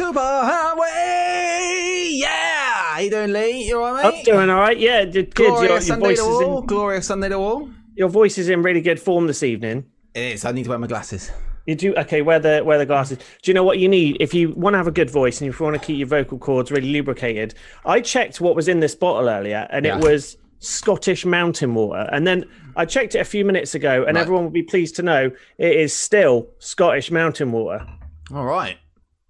Information superhighway. Yeah, how you doing, Lee? You alright, I'm doing all right. Yeah, d- good. Your, Glorious your Sunday voice to is all. in, Glorious Sunday to all. your voice is in really good form this evening. It is. I need to wear my glasses. You do okay. Wear the wear the glasses. Do you know what you need if you want to have a good voice and if you want to keep your vocal cords really lubricated? I checked what was in this bottle earlier, and Yeah. it was Scottish mountain water. And then I checked it a few minutes ago, and Right. everyone will be pleased to know it is still Scottish mountain water. All right.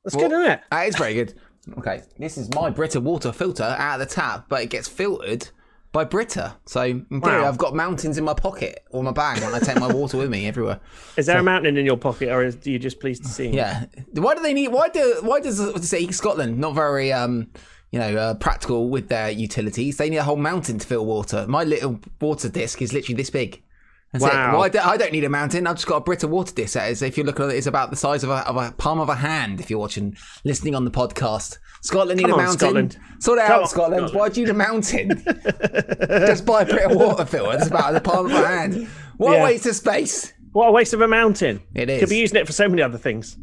That's Well- good, isn't it? That is very good. Okay, this is my Brita water filter out of the tap, but it gets filtered by Brita. So in theory, Wow. I've got mountains in my pocket or my bag when I take my water with me everywhere. Is there a mountain in your pocket, or is, are you just pleased to see? Yeah. Why do they need? Why do? Why does say Scotland not very um you know uh, practical with their utilities? They need a whole mountain to fill water. My little water disc is literally this big. That's. Wow. Well, I, don't, I don't need a mountain. I've just got a Brita water is, if you look at it, it's about the size of a, of a palm of a hand. If you're watching, listening on the podcast, Scotland need Come a on, mountain. Scotland. Sort it Come out, on, Scotland. Scotland. Why do you need a mountain? just buy a Brita water filter. It's about the palm of a hand. What Yeah. a waste of space. What a waste of a mountain. It is. Could be using it for so many other things.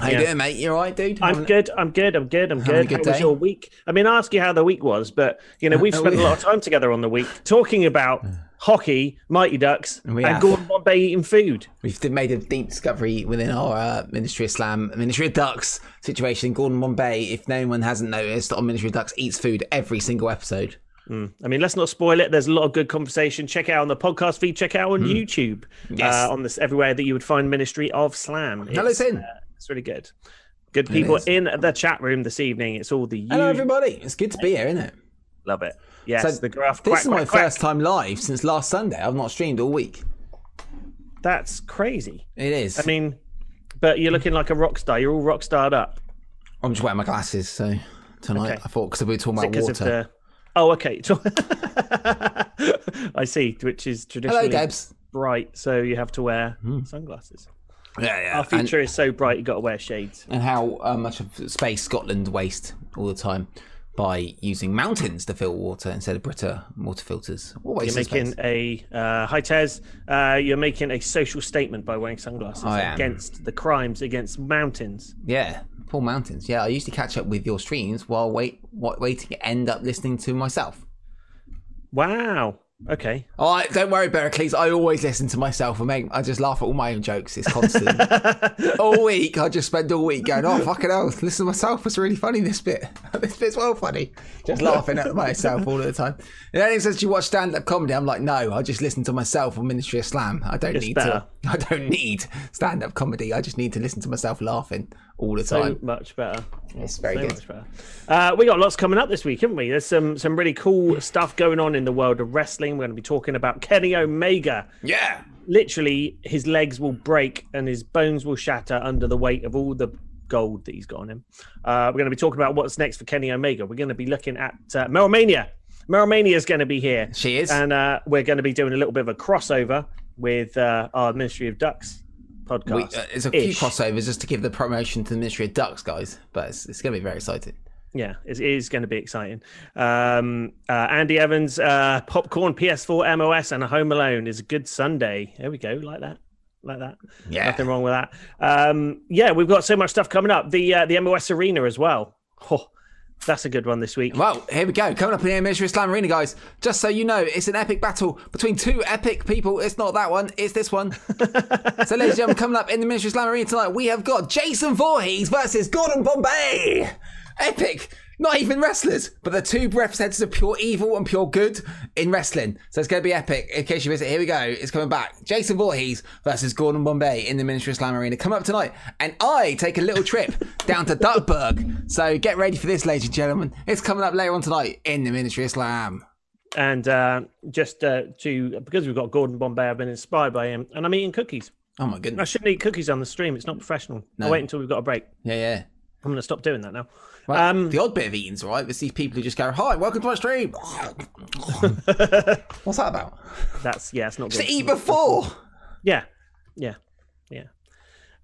How you doing, mate? You all right, dude? I'm good. I'm good. I'm good. I'm good. good How was your week? I mean, I ask you how the week was, but you know, we've Uh, spent a lot of time together on the week talking about hockey, Mighty Ducks, and have. Gordon Bombay eating food. We've made a deep discovery within our uh, Ministry of Slam, Ministry of Ducks situation. Gordon Bombay, if no one hasn't noticed, on Ministry of Ducks eats food every single episode. I mean, let's not spoil it. There's a lot of good conversation. Check out on the podcast feed. Check out on YouTube. Hmm. Yes. Uh, on this everywhere that you would find Ministry of Slam. Hello, It's, in. uh, it's really good. Good people in the chat room this evening. It's all the Hello, everybody. It's good to be here, isn't it? love it. Yes, the graph. This quack, is my quack, quack. first time live since last Sunday. I've not streamed all week. That's crazy. It is. I mean, but you're looking like a rock star. You're all rock starred up. I'm just wearing my glasses, so tonight Okay. I thought because we were talking about water. the. Oh, okay. I see, which is traditionally Hello, bright, so you have to wear sunglasses. Yeah, yeah. Our future is so bright, you've got to wear shades. and how uh, much of space Scotland waste all the time by using mountains to fill water instead of Brita water filters. What You're making a uh, hi Tez. Uh, you're making a social statement by wearing sunglasses against the crimes against mountains. Yeah, poor mountains. Yeah, I used to catch up with your streams while wait, wa- waiting to end up listening to myself. Wow. Okay. All right, don't worry, Bericles. I always listen to myself and make. I just laugh at all my own jokes. It's constant. all week, I just spend all week going, "Oh, fucking hell! Listen to myself. It's really funny. This bit. this bit's well funny." Just laughing at myself all the time. And then it says, "Do you watch stand-up comedy?" I'm like, "No, I just listen to myself on Ministry of Slam. I don't It's need better. to. I don't need stand-up comedy. I just need to listen to myself laughing all the So time. much better. it's very So good. much better. Uh, we got lots coming up this week, haven't we? There's some some really cool stuff going on in the world of wrestling. We're going to be talking about Kenny Omega. Yeah. Literally, his legs will break and his bones will shatter under the weight of all the gold that he's got on him. Uh, we're going to be talking about what's next for Kenny Omega. We're going to be looking at uh, MerylMania. MerylMania is going to be here. She is. And uh, we're going to be doing a little bit of a crossover with uh, our Ministry of Ducks podcast. We, uh, there's a few Ish. crossovers just to give the promotion to the Ministry of Ducks, guys. But it's, it's going to be very exciting. Yeah, it is going to be exciting. Um, uh, Andy Evans, uh, popcorn, PS4, MOS, and a Home Alone is a good Sunday. There we go, like that, like that. Yeah. nothing wrong with that. Um, yeah, we've got so much stuff coming up. The uh, the MOS Arena as well. Oh, that's a good one this week. Well, here we go. Coming up in the Ministry of Slam Arena, guys. Just so you know, it's an epic battle between two epic people. It's not that one, it's this one. so, ladies and gentlemen, coming up in the Ministry of Slam Arena tonight, we have got Jason Voorhees versus Gordon Bombay. Epic. Not even wrestlers, but the two representatives of pure evil and pure good in wrestling. So it's going to be epic. In case you missed it, here we go. It's coming back. Jason Voorhees versus Gordon Bombay in the Ministry of Slam Arena. Come up tonight. And I take a little trip down to Duckburg. So get ready for this, ladies and gentlemen. It's coming up later on tonight in the Ministry of Slam. And uh, just uh, to because we've got Gordon Bombay, I've been inspired by him, and I'm eating cookies. Oh my goodness. I shouldn't eat cookies on the stream. It's not professional. No. I'll wait until we've got a break. Yeah, yeah. I'm going to stop doing that now. Well, Um, the odd bit of eating's right. It's these people who just go, "Hi, welcome to my stream." What's that about? That's yeah, it's not To good. eat before. Yeah, yeah, yeah.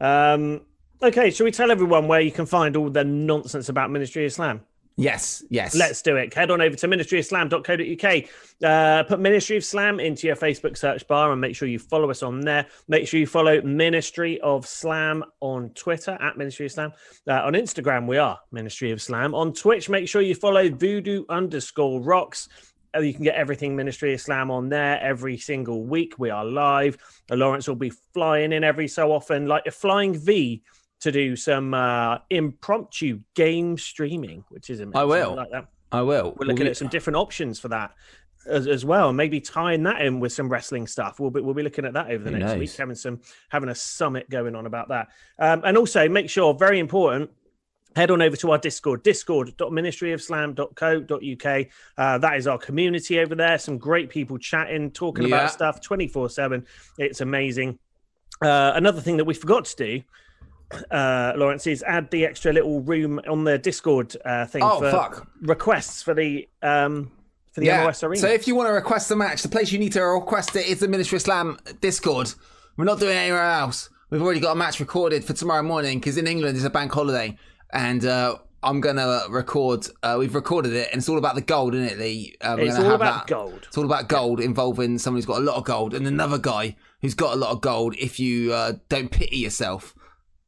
Um, okay, shall we tell everyone where you can find all the nonsense about Ministry of Slam? Yes, yes. Let's do it. Head on over to ministryofslam.co.uk. Uh, put Ministry of Slam into your Facebook search bar and make sure you follow us on there. Make sure you follow Ministry of Slam on Twitter at Ministry of Slam. Uh, on Instagram, we are Ministry of Slam. On Twitch, make sure you follow voodoo underscore rocks. Uh, You can get everything Ministry of Slam on there every single week. We are live. Lawrence will be flying in every so often, like a flying V, to do some uh, impromptu game streaming, which is amazing. I will. like that. I will. We're looking Will at some different options for that as, as well. Maybe tying that in with some wrestling stuff. We'll be we'll be looking at that over the Who next knows? week, having some having a summit going on about that. Um, and also make sure, very important. Head on over to our Discord, discord.ministryofslam.co.uk. Uh, that is our community over there. Some great people chatting, talking Yeah. about stuff 24 7. It's amazing. Uh, another thing that we forgot to do, uh, Lawrence, is add the extra little room on the Discord uh, thing Oh, for fuck. requests for the um, for the MOS Arena. So if you want to request a match, the place you need to request it is the Ministry of Slam Discord. We're not doing it anywhere else. We've already got a match recorded for tomorrow morning because in England it's a bank holiday, and uh, I'm gonna record. Uh, we've recorded it, and it's all about the gold, isn't it? The uh, It's all about that. gold. It's all about gold involving someone who's got a lot of gold and another guy who's got a lot of gold. If you uh, don't pity yourself,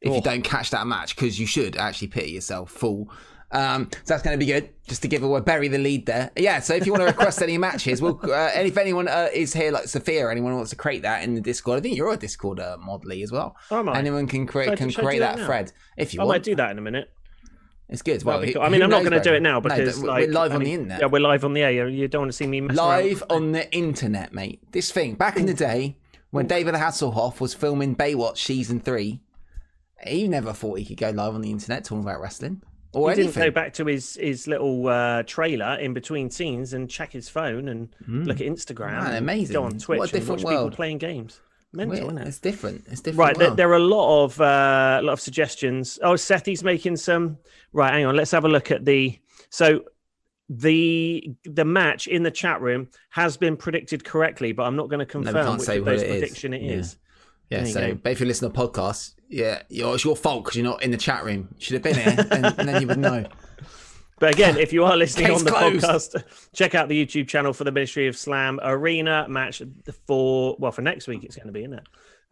if you Oh. don't catch that match, because you should actually pity yourself, fool. Um, so that's going to be good. Just to give away, bury the lead there. Yeah. So if you want to request any matches, we'll. Uh, and if anyone uh, is here, like Sophia, anyone wants to create that in the Discord, I think you're a Discord uh, mod Lee, as well. Oh, I? Anyone can create Should can I create that that thread if you I want. might do that in a minute. It's good. Well, That'd be who- cool. I mean, I'm not going to do it now No, because we're like, live I on the internet. Yeah, we're live on the air. You, you don't want to see me mess around. live on the internet, mate. This thing back in the day when David Hasselhoff was filming Baywatch season three, he never thought he could go live on the internet talking about wrestling or He didn't go back to his his little uh, trailer in between scenes and check his phone and look at Instagram. Man, and amazing. Go on Twitch What a and watch different world. people playing games. Mental, Weird. isn't it? It's different. It's different. Right, there, there are a lot of uh, a lot of suggestions. Oh, Sethy's making some. Right, hang on. Let's have a look at the. So, the the match in the chat room has been predicted correctly, but I'm not going to confirm can't which of what those it is. prediction it is. Yeah. So, go. but if you listen to podcasts, yeah, you're, it's your fault because you're not in the chat room. You should have been here, and, and then you would know. But again, if you are listening Case on the closed. podcast, check out the YouTube channel for the Ministry of Slam Arena match for well for next week. It's going to be in it.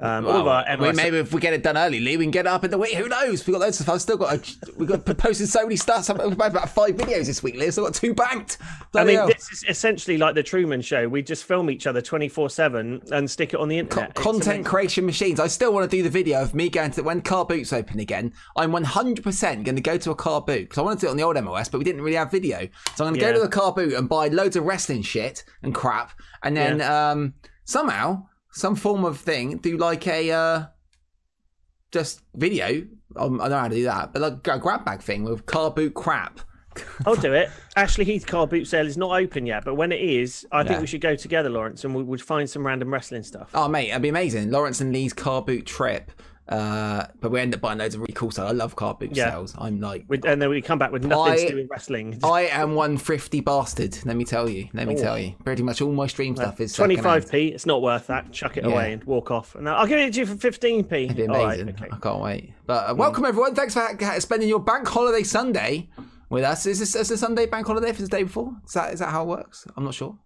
Um, all of our Well, we, maybe if we get it done early, Lee, we can get it up in the week. Who knows? We've got loads of stuff. I've still got. A, we've got posted so many stuff. I've made about five videos this week, Lee. I've still got two banked. I mean, hell. this is essentially like the Truman Show. We just film each other twenty four seven and stick it on the internet. It's content creation machines. I still want to do the video of me going to when car boots open again. I'm 100% going to go to a car boot because I wanted to do it on the old MOS, but we didn't really have video. So I'm going to Yeah. go to the car boot and buy loads of wrestling shit and crap, and then um, somehow some form of thing do like a uh, just video. Um, I don't know how to do that, but like a grab bag thing with car boot crap. I'll do it. Ashley Heath car boot sale is not open yet, but when it is, I Yeah. think we should go together, Lawrence, and we would find some random wrestling stuff. Oh mate, that'd be amazing. Lawrence and Lee's car boot trip. Uh, but we end up buying loads of really cool stuff. I love car boot Yeah. sales. I'm like With, and then we come back with nothing I- to do with wrestling. I am one thrifty bastard. Let me tell you. Let me Oh. tell you. Pretty much all my stream stuff is twenty five p. It's not worth that. Chuck it Yeah. away and walk off. And I'll give it to you for fifteen p. It'd be amazing. okay. I can't wait. But uh, welcome everyone. Thanks for ha- spending your bank holiday Sunday with us. Is this is a Sunday bank holiday if it's the day before? Is that is that how it works? I'm not sure.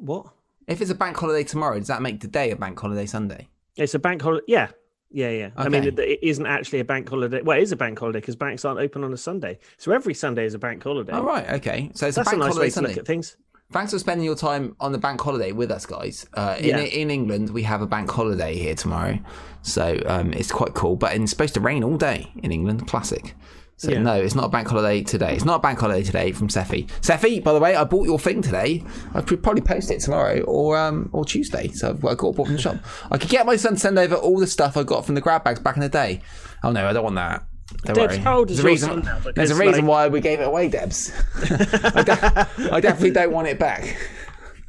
What? If it's a bank holiday tomorrow, does that make today a bank holiday Sunday? It's a bank holiday. Yeah. Yeah, yeah. I mean, it, it isn't actually a bank holiday. Well, it is a bank holiday because banks aren't open on a Sunday. So every Sunday is a bank holiday. Oh right, okay. So it's That's a a nice holiday way to Sunday. look at things. Thanks for spending your time on the bank holiday with us, guys. Uh, in Yeah. in England, we have a bank holiday here tomorrow, so um, it's quite cool. But it's supposed to rain all day in England. Classic. So Yeah. no, it's not a bank holiday today. It's not a bank holiday today from Seffi. Seffi, by the way, I bought your thing today. I could probably post it tomorrow or um or Tuesday. So I've got it bought from the shop. I could get my son to send over all the stuff I got from the grab bags back in the day. Oh no, I don't want that. Don't Debs, worry. how old is There's a reason. There's a reason like- why we gave it away, Debs. I, de- I definitely don't want it back.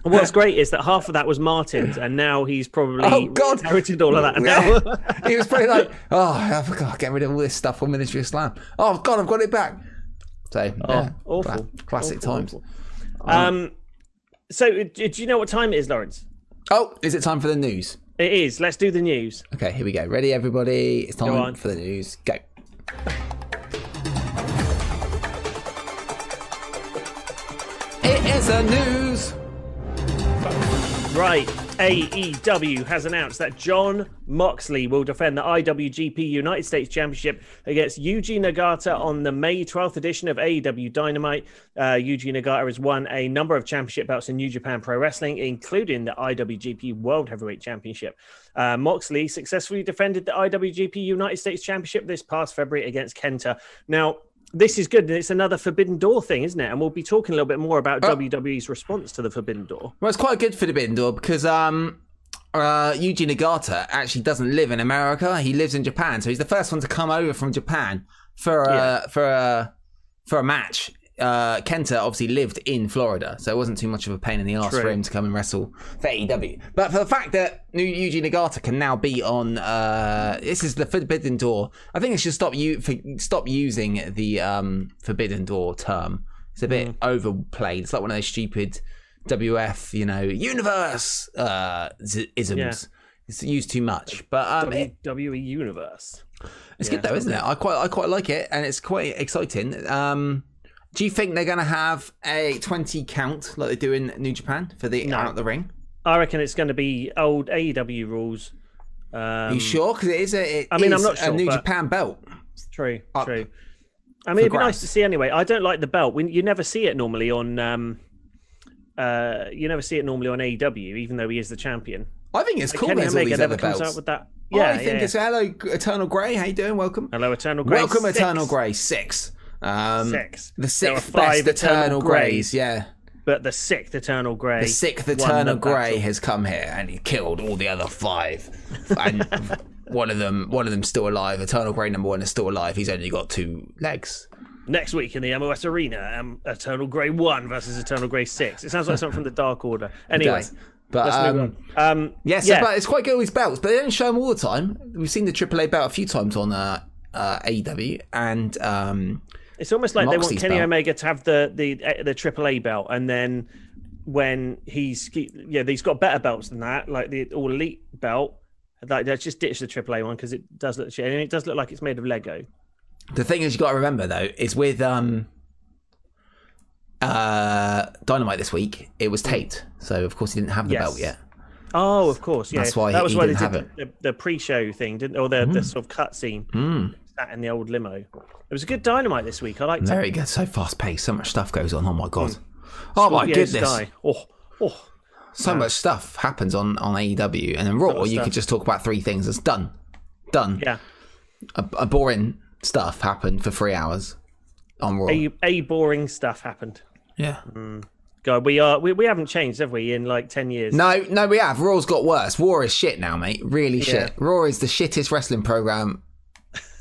What's great is that half of that was Martin's, and now he's probably Oh, God. inherited all of that. Now. He was probably like, "Oh, I forgot, get rid of all this stuff from Ministry of Slam. Oh God, I've got it back. So, yeah, awful. cla- classic Awful, times. awful. Um, so uh, do do you know what time it is, Lawrence? Oh, is it time for the news? It is. Let's do the news. Okay, here we go. Ready, everybody? It's time for the news. Go. It is a news. Right. AEW has announced that Jon Moxley will defend the IWGP United States Championship against Yuji Nagata on the May 12th edition of AEW Dynamite. Uh, Yuji Nagata has won a number of championship belts in New Japan Pro Wrestling, including the IWGP World Heavyweight Championship. Uh, Moxley successfully defended the IWGP United States Championship this past February against Kenta. Now, this is good. It's another Forbidden Door thing, isn't it? And we'll be talking a little bit more about Oh. WWE's response to the Forbidden Door. Well, it's quite good for the Forbidden Door because um, uh, Yuji Nagata actually doesn't live in America. He lives in Japan, so he's the first one to come over from Japan for uh, Yeah. for a for a match. Uh, Kenta obviously lived in Florida, so it wasn't too much of a pain in the ass for him to come and wrestle for AEW. But for the fact that New Yuji Nagata can now be on, uh, this is the Forbidden Door. I think it should stop you for, stop using the um, Forbidden Door term. It's a bit Mm. overplayed. It's like one of those stupid WF, you know, universe uh, isms. Yeah. It's used too much, but um, WWE Universe. it's Yeah, good though, isn't it? I quite I quite like it, and it's quite exciting. Um, do you think they're going to have a twenty count like they do in New Japan for the No. out the ring? I reckon it's going to be old AEW rules. Um, Are you sure? Because it is a it I mean, I'm not a New Japan belt. True, true. I mean, it'd be grabs. nice to see anyway. I don't like the belt. We, you never see it normally on. Um, uh, you never see it normally on AEW, even though he is the champion. I think it's cool. Kenny There's all Omega these never other comes belts. out with that. Yeah, I think yeah. it's hello Eternal Grey. How you doing? Welcome. Hello, Eternal Grey. Welcome, Six. Eternal Grey. Six. Um, Six. The sixth five best Eternal Greys. Greys. Yeah. But the sixth Eternal Grey. The sixth Eternal Grey has come here and he killed all the other five. And one of them, one of them's still alive. Eternal Grey number one is still alive. He's only got two legs. Next week in the MOS Arena, um, Eternal Grey 1 versus Eternal Grey 6. It sounds like something from the Dark Order. Anyway, does. But um, on. Um, yes, yeah, but it's quite good with belts, but they don't show them all the time. We've seen the AAA belt a few times on uh, uh, AEW, and um, it's almost like they want Kenny belt. Omega to have the the the AAA belt, and then when he's yeah, he's got better belts than that, like the All Elite belt. Like, let's just ditch the AAA one because it does look shit. And it does look like it's made of Lego. the thing is, you got to remember though, is with um, uh, Dynamite this week, it was taped, so of course he didn't have the Yes. belt yet. Oh, of course, yeah. That's why that he- was he why didn't they have did the, the, the pre-show thing, didn't? Or the, the sort of cut scene. Mm. Sat in the old limo. It was a good Dynamite this week. I liked it. Very good. So fast paced. So much stuff goes on. Oh my god. Hmm. Oh my Scorpio goodness. Sky. Oh, oh. So much stuff happens on on AEW, and then Raw. You stuff. could just talk about three things. It's done. Done. Yeah. A, a boring stuff happened for three hours on Raw. A, a boring stuff happened. yeah. Hmm. God, we are we, we haven't changed, have we, in like ten years? No, no, we have. Raw's got worse. War is shit now, mate. Really shit. Yeah. Raw is the shittest wrestling program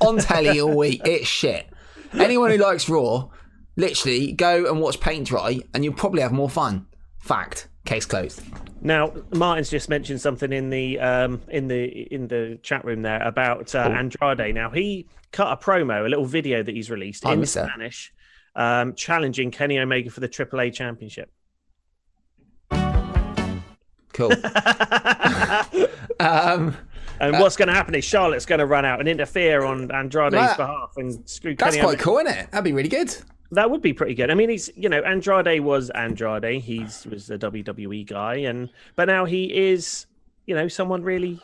on telly all week. It's shit. Anyone who likes Raw, literally go and watch Paint Dry, and you'll probably have more fun. Fact. Case closed. Now, Martin's just mentioned something in the um in the in the chat room there about uh, Andrade. Now he cut a promo, a little video that he's released I in that. Spanish, um, challenging Kenny Omega for the AAA championship. Cool. um, And what's going to happen is Charlotte's going to run out and interfere on Andrade's That- behalf and screw that's Kenny quite cool, isn't it? That'd be really good. That would be pretty good. I mean, he's you know Andrade was Andrade. He's was a WWE guy, and but now he is you know someone really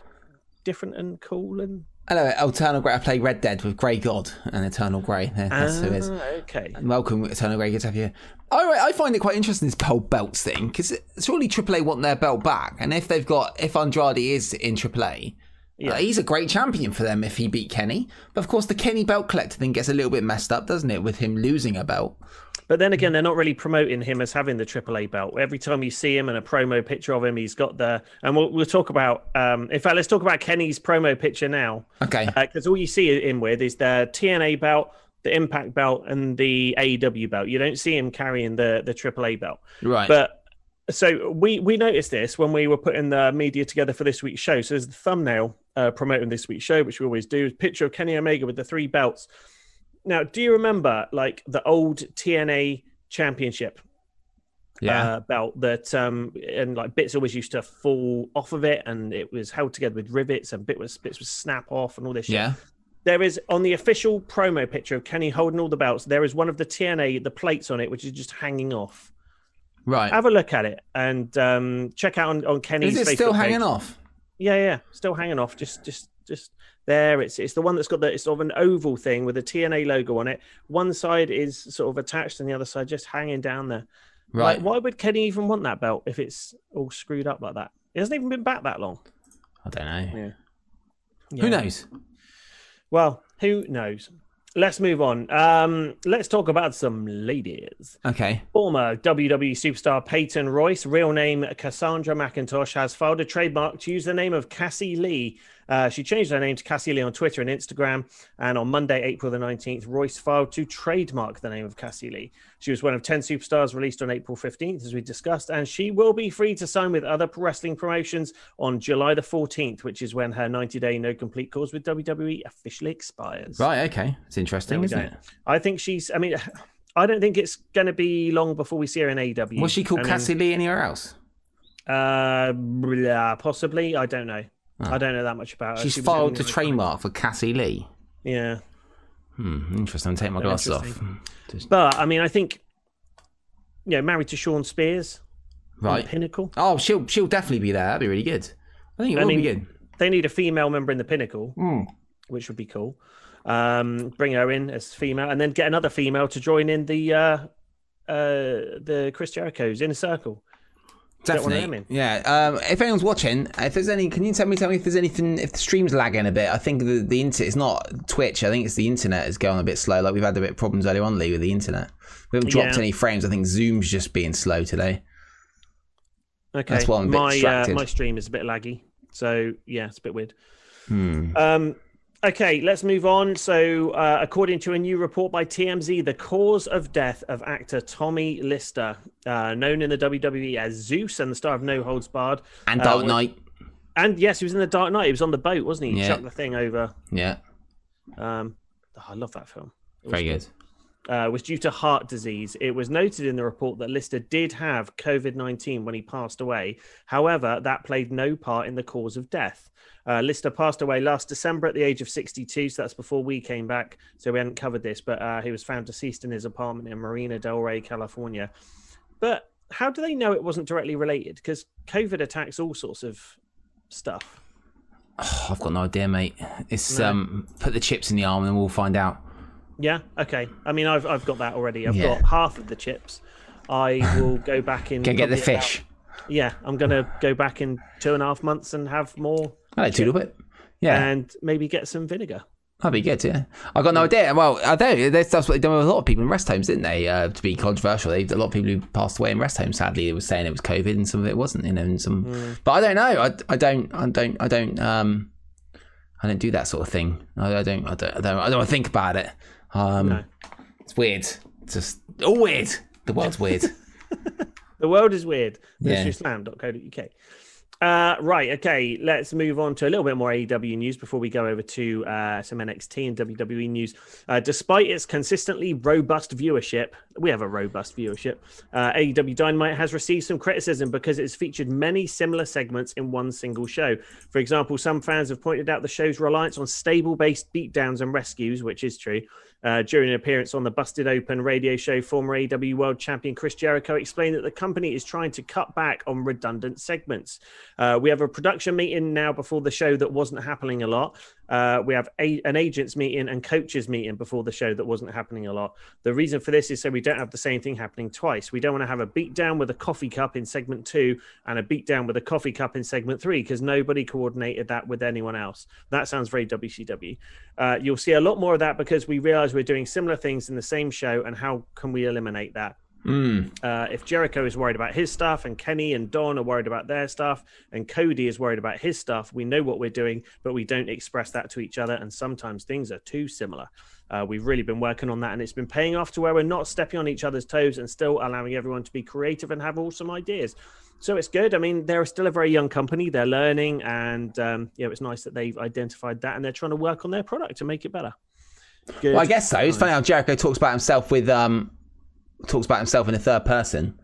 different and cool and Hello, Eternal Grey. I play Red Dead with Grey God and Eternal Grey. Yeah, that's who it is. Ah, okay. Welcome, Eternal Grey. Good to have you. I, I find it quite interesting this whole belts thing because it's surely AAA want their belt back, and if they've got if Andrade is in AAA, Yeah. Uh, he's a great champion for them if he beat Kenny. But of course, the Kenny belt collector thing gets a little bit messed up, doesn't it, with him losing a belt? But then again, they're not really promoting him as having the AAA belt. Every time you see him and a promo picture of him, he's got the. And we'll, we'll talk about. Um, in fact, let's talk about Kenny's promo picture now. Okay. Because uh, all you see him with is the TNA belt, the Impact belt, and the AEW belt. You don't see him carrying the the AAA belt. Right. But so we we noticed this when we were putting the media together for this week's show. So there's the thumbnail uh, promoting this week's show, which we always do. Is picture of Kenny Omega with the three belts. Now, do you remember like the old TNA championship yeah. uh, belt that um and like bits always used to fall off of it and it was held together with rivets and bit was bits would snap off and all this shit. Yeah. There is on the official promo picture of Kenny holding all the belts, there is one of the TNA, the plates on it, which is just hanging off. Right. Have a look at it and um check out on, on Kenny's Is it Facebook still page. hanging off? Yeah, yeah, still hanging off. Just, just, just there. It's it's the one that's got the it's sort of an oval thing with a TNA logo on it. One side is sort of attached, and the other side just hanging down there. Right. Like, why would Kenny even want that belt if it's all screwed up like that? It hasn't even been back that long. I don't know. Yeah. Who knows? Well, who knows? Let's move on. Um, let's talk about some ladies. Okay. Former WWE superstar Peyton Royce, real name Cassandra McIntosh, has filed a trademark to use the name of Cassie Lee. Uh, she changed her name to Cassie Lee on Twitter and Instagram. And on Monday, April the 19th, Royce filed to trademark the name of Cassie Lee. She was one of 10 superstars released on April 15th, as we discussed, and she will be free to sign with other wrestling promotions on July the 14th, which is when her 90 day no complete cause with WWE officially expires. Right. Okay. It's interesting, isn't go. it? I think she's, I mean, I don't think it's going to be long before we see her in AEW. Was she called I mean, Cassie Lee anywhere else? Uh, possibly. I don't know. Oh. I don't know that much about her. She's She filed the trademark for Cassie Lee. Yeah. Hmm. Interesting. Take my glasses off. But, I mean, I think, you know, married to Shawn Spears. Right. Pinnacle. Oh, she'll she'll definitely be there. That'd be really good. I think it I will mean, be good. They need a female member in the Pinnacle, Hmm. which would be cool. Um, bring her in as female, and then get another female to join in the uh, uh, the Chris Jericho's inner circle. Get one of them Definitely. Yeah. Um, if anyone's watching, if there's any, can you tell me tell me if there's anything if the stream's lagging a bit? I think the the internet it's not Twitch. I think it's the internet is going a bit slow. Like we've had a bit of problems earlier on, Lee, with the internet. We haven't dropped Yeah. any frames. I think Zoom's just being slow today. Okay, That's why I'm a bit my uh, my stream is a bit laggy, so yeah, it's a bit weird. Hmm. Um, okay, let's move on. So, uh, according to a new report by TMZ, the cause of death of actor Tommy Lister, uh, known in the WWE as Zeus and the star of No Holds Barred, And uh, Dark was- Knight. and yes, he was in the Dark Knight. He was on the boat, wasn't he? He Yeah. chucked the thing over. Yeah. Um, oh, I love that film. It Very good. uh, was due to heart disease. It was noted in the report that Lister did have COVID 19 when he passed away. However, that played no part in the cause of death. Uh, Lister passed away last December at the age of 62, so that's before we came back. So we hadn't covered this, but uh, he was found deceased in his apartment in Marina Del Rey, California. But how do they know it wasn't directly related? Because COVID attacks all sorts of stuff. Oh, I've got no idea, mate. It's No. um put the chips in the arm and we'll find out. Yeah. Okay. I mean, I've I've got that already. I've Yeah. got half of the chips. I will go back in. Go get the probably about- fish. yeah, I'm gonna go back in two and a half months and have more, I like tulip it. Yeah. and maybe get some vinegar. That'd be good, yeah. I got no idea. Well, I don't. That's, that's what they done with a lot of people in rest homes, didn't they? Uh, to be controversial, they, a lot of people who passed away in rest homes. Sadly, they were saying it was COVID, and some of it wasn't. You know, and some. Hmm. But I don't know. I, I don't. I don't. I don't. Um, I don't do that sort of thing. I, I don't. I don't. I don't. I don't think about it. Um, No. it's weird. It's just all weird. The world's weird. The world is weird. Yeah. ministryofslam.co.uk. Uh, right. Okay. Let's move on to a little bit more AEW news before we go over to uh, some NXT and WWE news. Uh, despite its consistently robust viewership, we have a robust viewership. Uh, AEW Dynamite has received some criticism because it's featured many similar segments in one single show. For example, some fans have pointed out the show's reliance on stable-based beatdowns and rescues, which is true. Uh, during an appearance on the Busted Open radio show, former AEW World Champion Chris Jericho explained that the company is trying to cut back on redundant segments. Uh, we have a production meeting now before the show that wasn't happening a lot. Uh, we have a, an agents meeting and coaches meeting before the show that wasn't happening a lot. The reason for this is so we don't have the same thing happening twice. We don't want to have a beat down with a coffee cup in segment two and a beat down with a coffee cup in segment three because nobody coordinated that with anyone else. That sounds very WCW. Uh, you'll see a lot more of that because we realize we're doing similar things in the same show and how can we eliminate that? Mm. Uh, if Jericho is worried about his stuff and Kenny and Don are worried about their stuff and Cody is worried about his stuff, we know what we're doing, but we don't express that to each other. And sometimes things are too similar. Uh, we've really been working on that and it's been paying off to where we're not stepping on each other's toes and still allowing everyone to be creative and have awesome ideas. So it's good. I mean, they're still a very young company. They're learning, and um, yeah, it's nice that they've identified that and they're trying to work on their product to make it better. Good. Well, I guess so. It's funny how Jericho talks about himself with um talks about himself in the third person.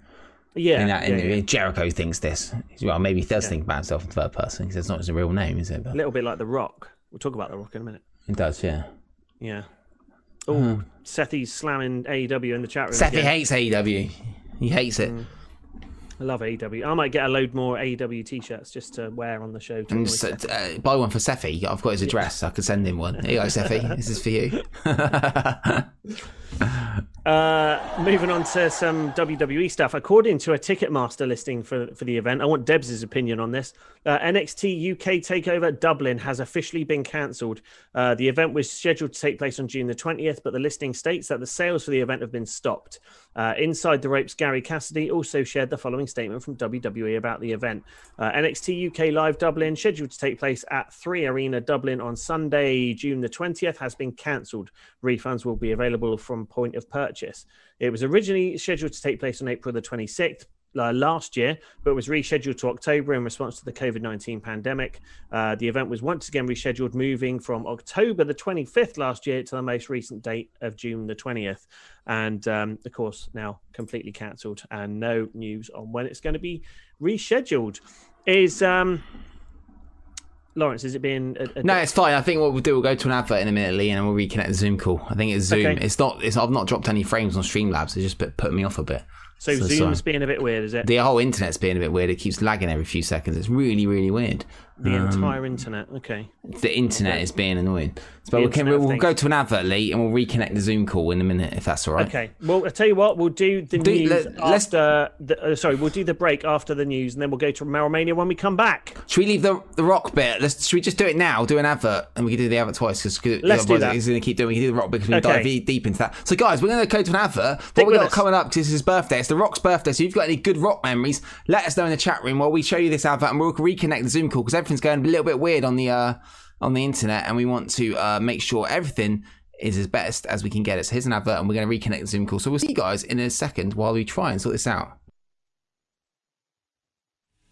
Yeah, In that, in, yeah, yeah. Jericho thinks this. Well, maybe he does think about himself in third person because it's not his real name, is it? But a little bit like The Rock. We'll talk about The Rock in a minute. it does, yeah. Yeah. Oh, Sethy's slamming AEW in the chat room. Seth, he again. hates AEW. He hates it. Mm. I love AEW. I might get a load more AEW t-shirts just to wear on the show. To And so, uh, buy one for Seffi. I've got his address. I could send him one. Here you go, Seffi. This is for you. Uh, moving on to some WWE stuff. According to a Ticketmaster listing for, for the event, I want Debs' opinion on this. Uh, NXT UK Takeover Dublin has officially been cancelled. Uh, the event was scheduled to take place on June the 20th, but the listing states that the sales for the event have been stopped. Uh, Inside the Ropes, Gary Cassidy also shared the following statement from WWE about the event. Uh, NXT UK Live Dublin, scheduled to take place at 3 Arena Dublin on Sunday, June the 20th, has been cancelled. Refunds will be available from point of purchase. It was originally scheduled to take place on April the 26th. Uh, last year, but was rescheduled to October in response to the COVID 19 pandemic. Uh, the event was once again rescheduled, moving from October the 25th last year to the most recent date of June the 20th. And um, of course, now completely cancelled and no news on when it's going to be rescheduled. Is um, Lawrence, is it being a, a No, it's fine. I think what we'll do, we'll go to an advert in a minute, Lee, and we'll reconnect the Zoom call. I think it's Zoom. Okay. It's not. It's. I've not dropped any frames on Streamlabs. It's just put, put me off a bit. So so Zoom's sorry. being a bit weird, is it? The whole internet's being a bit weird. It keeps lagging every few seconds. It's really, really weird. The Um, entire internet. Okay. The internet is being annoying. So we can, we'll go to an advert, Lee, and we'll reconnect the Zoom call in a minute, if that's all right. Okay. Well, I tell you what, we'll do the Do- news let- after. The, uh, sorry, we'll do the break after the news, and then we'll go to MerylMania when we come back. Should we leave the the rock bit? Let's. Should we just do it now? Do an advert, and we can do the advert twice because Let's do that. He's going to keep doing. We can do the rock bit because we Okay. dive deep into that. So, guys, we're going to go to an advert. Stick what we got us. coming up because it's his birthday. It's the Rock's birthday. So, if you've got any good rock memories, let us know in the chat room while we show you this advert, and we'll reconnect the Zoom call because everything's going a little bit weird on the uh, on the internet, and we want to uh, make sure everything is as best as we can get it. So, here's an advert, and we're going to reconnect the Zoom call. So, we'll see you guys in a second while we try and sort this out.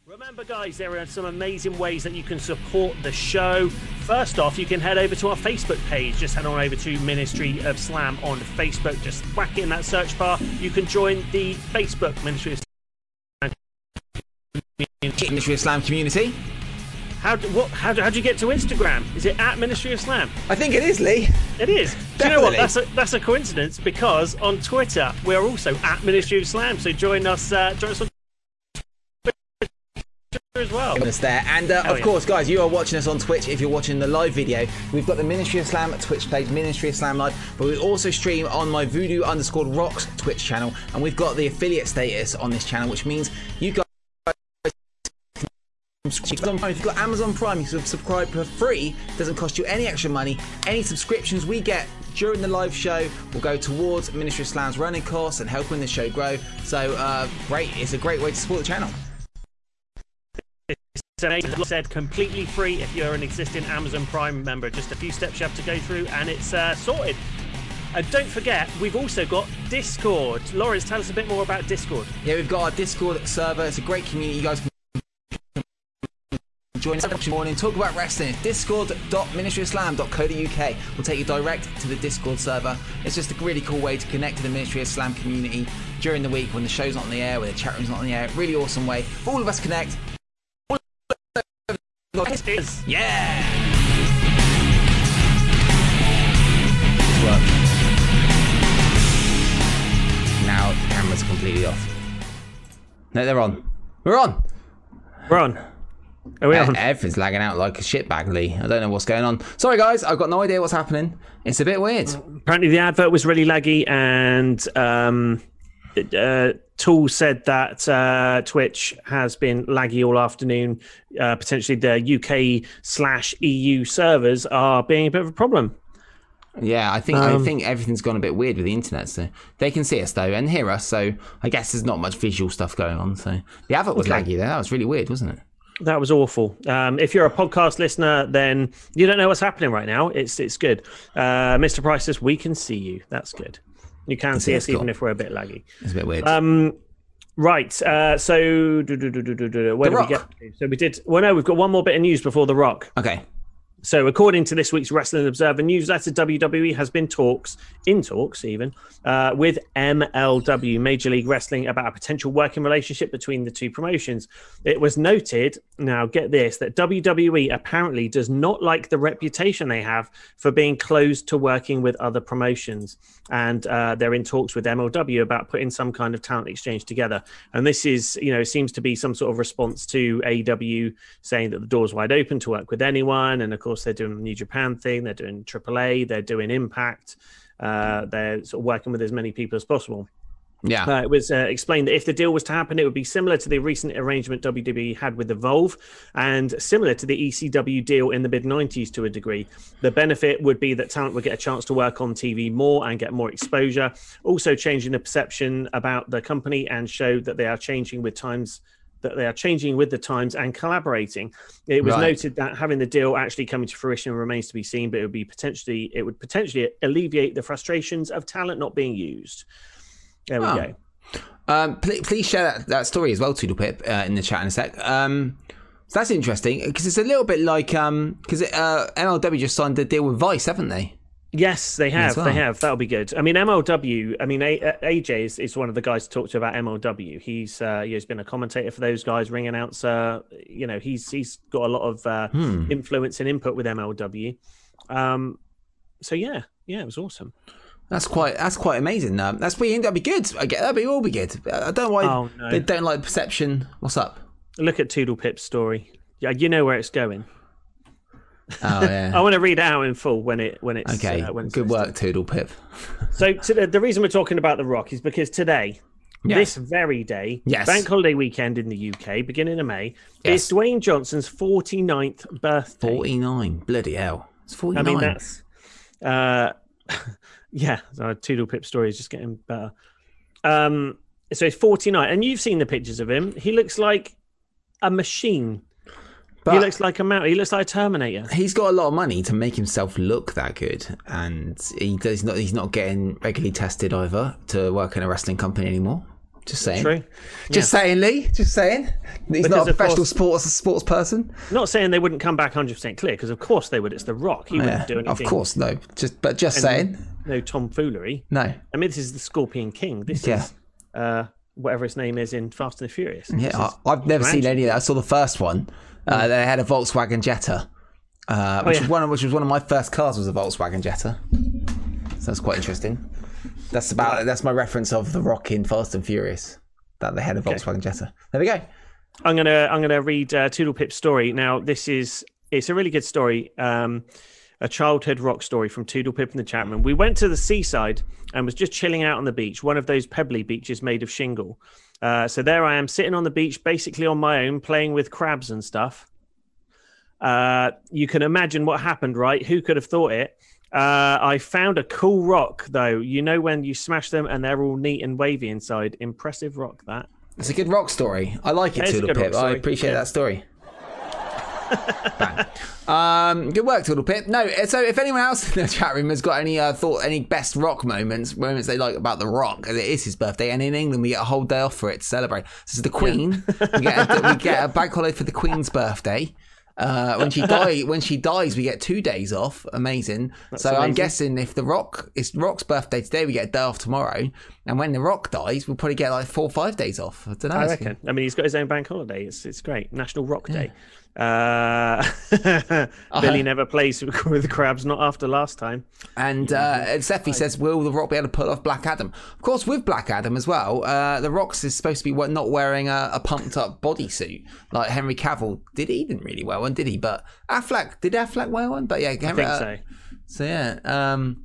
Remember, guys, there are some amazing ways that you can support the show. First off, you can head over to our Facebook page. Just head on over to Ministry of Slam on Facebook. Just whack it in that search bar. You can join the Facebook Ministry of Slam. Ministry of Slam community. How do, what, how, do, how do you get to Instagram? Is it at Ministry of Slam? I think it is, Lee. It is. Do you know what? That's a, that's a coincidence because on Twitter we're also at Ministry of Slam. So join us. Uh, join us on Twitter as well. us there. And uh, of yeah. course, guys, you are watching us on Twitch. If you're watching the live video, we've got the Ministry of Slam Twitch page, Ministry of Slam Live. But we also stream on my Voodoo underscore Rocks Twitch channel, and we've got the affiliate status on this channel, which means you guys. Amazon Prime. If you've got Amazon Prime, you can subscribe for free. It Doesn't cost you any extra money. Any subscriptions we get during the live show will go towards Ministry of Slam's running costs and helping the show grow. So uh, great! It's a great way to support the channel. So, as I said, completely free if you're an existing Amazon Prime member. Just a few steps you have to go through, and it's uh, sorted. And don't forget, we've also got Discord. Lawrence, tell us a bit more about Discord. Yeah, we've got our Discord server. It's a great community. You guys can join us every morning. Talk about wrestling. Discord.ministryofslam.co.uk will take you direct to the Discord server. It's just a really cool way to connect to the Ministry of Slam community during the week when the show's not on the air, when the chat room's not on the air. Really awesome way. for All of us connect. Yeah. Work. Now the cameras completely off. No, they're on. We're on. We're on. Are we? Everything's lagging out like a shitbag, Lee. I don't know what's going on. Sorry, guys. I've got no idea what's happening. It's a bit weird. Apparently, the advert was really laggy, and um, uh, Tool said that uh, Twitch has been laggy all afternoon. Uh, potentially, the UK slash EU servers are being a bit of a problem. Yeah, I think I think everything's gone a bit weird with the internet. So they can see us though and hear us. So I guess there's not much visual stuff going on. So the advert was laggy there. That was really weird, wasn't it? That was awful. Um, if you're a podcast listener, then you don't know what's happening right now. It's it's good. Uh, Mr. Price says we can see you. That's good. You can see us even if we're a bit laggy. It's a bit weird. Um, right. Uh, so do, do, do, where The did we get to? So we did. Well, no, we've got one more bit of news before the Rock. okay. So, according to this week's Wrestling Observer newsletter, WWE has been talks, in talks even, uh, with MLW, Major League Wrestling, about a potential working relationship between the two promotions. It was noted, now get this, that WWE apparently does not like the reputation they have for being closed to working with other promotions. And uh, they're in talks with MLW about putting some kind of talent exchange together. And this is, you know, seems to be some sort of response to AEW saying that the door's wide open to work with anyone. And of course, they're doing the New Japan thing, they're doing AAA, they're doing Impact, uh, they're sort of working with as many people as possible. Yeah. Uh, it was uh, explained that if the deal was to happen, it would be similar to the recent arrangement WWE had with Evolve and similar to the ECW deal in the mid 90s to a degree. The benefit would be that talent would get a chance to work on TV more and get more exposure, also changing the perception about the company and show that they are changing with times. That they are changing with the times and collaborating. It was Right. noted that having the deal actually coming to fruition remains to be seen, but it would be potentially it would potentially alleviate the frustrations of talent not being used. There we Oh. go. Um, please, please share that, that story as well, Toodle Pip, uh, in the chat in a sec. Um, so that's interesting because it's a little bit like because uh, MLW just signed a deal with Vice, haven't they? Yes, they have. well. They have. That'll be good. I mean, MLW. I mean, A- AJ is, is one of the guys to talk to about MLW. He's uh, he's been a commentator for those guys, ring announcer. You know, he's he's got a lot of uh, Hmm. influence and input with MLW. Um, so yeah, yeah, it was awesome. That's quite that's quite amazing. Um, that's pretty that'd be good. I get that'd be all be good. I don't know why Oh, no. they don't like perception. What's up? Look at Toodle Pip's story. Yeah, you know where it's going. Oh yeah. I want to read it out in full when it when it's okay. Uh, when it's Good work, Toodle Pip. So the, the reason we're talking about the Rock is because today, Yeah. this very day, Yes. Bank Holiday weekend in the UK, beginning of May, Yes. is Dwayne Johnson's 49th birthday. Forty nine. Bloody hell. It's 49. I mean, that's uh, yeah. So Toodle Pip story is just getting better. Um, so he's 49, and you've seen the pictures of him. He looks like a machine. But- he looks like a mountain. He looks like a Terminator. He's got a lot of money to make himself look that good, and he does not. He's not getting regularly tested either to work in a wrestling company anymore. Just saying. True. Just saying, Lee. Just saying. He's Because not a professional course- sports sports person. Not saying they wouldn't come back 100% clear, because of course they would. It's The Rock. He Yeah, wouldn't do anything. of course, no. Just but just saying. No tomfoolery. No. I mean, this is the Scorpion King. This Yeah. is uh, whatever his name is in Fast and the Furious. Yeah, I, I've never seen any of that. I saw the first one. Uh, they had a Volkswagen Jetta, uh, which Oh, yeah. was one of, which was one of my first cars was a Volkswagen Jetta. So that's quite interesting. That's about that's my reference of the Rock in Fast and Furious. That they had a Volkswagen Jetta. There we go. I'm gonna I'm gonna read uh, Toodle Pip's story. Now, this is it's a really good story. Um, a childhood rock story from Toodle Pip and the Chapman. We went to the seaside and was just chilling out on the beach, one of those pebbly beaches made of shingle. Uh, so there I am sitting on the beach, basically on my own, playing with crabs and stuff. Uh, you can imagine what happened, right? Who could have thought it? Uh, I found a cool rock, though. You know when you smash them and they're all neat and wavy inside. Impressive rock, that. It's a good rock story. I like it, It is a Toodle Pip. I appreciate Yeah. that story. Bang. Um, good work, Toodle Pip. No, so if anyone else in the chat room has got any uh, thought, any best rock moments, moments they like about the rock, as it is his birthday, and in England we get a whole day off for it to celebrate. This is the Queen. we, get a, we get a bank holiday for the Queen's birthday. Uh, when she die, when she dies, we get two days off. Amazing. so I'm guessing if the Rock, it's Rock's birthday today, we get a day off tomorrow, and when the Rock dies, we'll probably get like four or five days off. I don't know. I reckon. I mean, he's got his own bank holiday. It's it's great. National Rock Day. Uh, Billy never plays with, with crabs, not after last time. And uh, Seffi says, "Will The Rock be able to pull off Black Adam?" Of course, with Black Adam as well. Uh, the Rock's is supposed to be not wearing a, a pumped up bodysuit like Henry Cavill did. He didn't really wear one, did he? But Affleck did Affleck wear one? But yeah, I Henry, think uh, so. So yeah, um,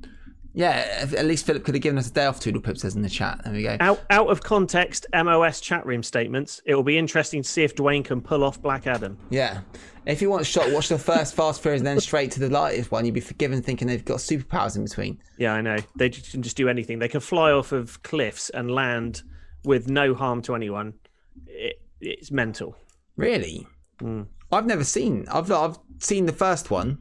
yeah. At least Philip could have given us a day off. Toodle Pip says in the chat. There we go. Out, out of context, MOS chat room statements. It will be interesting to see if Dwayne can pull off Black Adam. Yeah. If you want shot, watch the first Fast Furious and then straight to the latest one. You'd be forgiven thinking they've got superpowers in between. Yeah, I know. They just- can just do anything. They can fly off of cliffs and land with no harm to anyone. It, it's mental. Really? Hmm. I've never seen. I've I've seen the first one.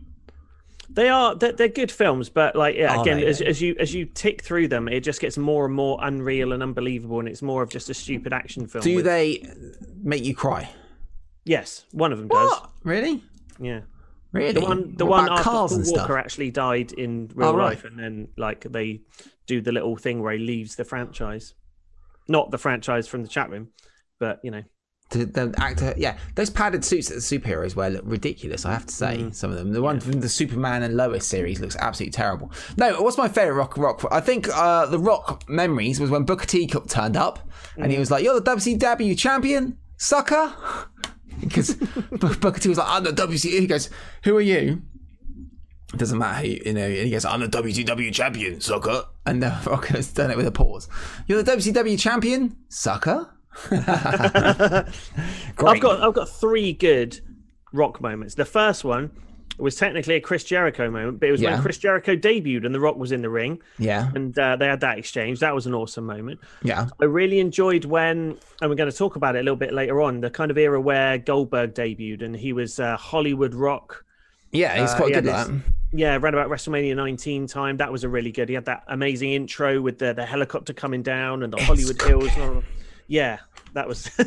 They are they're, they're good films, but like yeah, Are again, they, as, as you as you tick through them, it just gets more and more unreal and unbelievable, and it's more of just a stupid action film. Do with- they make you cry? Yes, one of them does. What? Really? Yeah, Really? the one the What one after Paul and stuff. Walker actually died in real Oh, right. life, and then like they do the little thing where he leaves the franchise, not the franchise from the chat room, but you know. The, the actor, yeah, those padded suits that the superheroes wear look ridiculous. I have to say, Mm. some of them. The one from the Superman and Lois series looks absolutely terrible. No, what's my favorite rock? Rock. I think uh, the Rock memories was when Booker T turned up and Mm. he was like, "You're the WCW champion, sucker." Because Booker T was like, "I'm the WC." He goes, "Who are you?" It doesn't matter, who, you know. And he goes, "I'm the WCW champion, sucker." And the Rock has done it with a pause. You're the WCW champion, sucker. I've got I've got three good rock moments. The first one was technically a Chris Jericho moment, but it was Yeah. when Chris Jericho debuted and The Rock was in the ring, Yeah, and uh, they had that exchange. That was an awesome moment. yeah, I really enjoyed when, and we're going to talk about it a little bit later on, the kind of era where Goldberg debuted and he was uh, Hollywood Rock. yeah. He's Uh, quite he good at that. Yeah, around about WrestleMania 19 time. That was a really good. He had that amazing intro with the, the helicopter coming down and the Hollywood Hills. And all- Yeah, that was.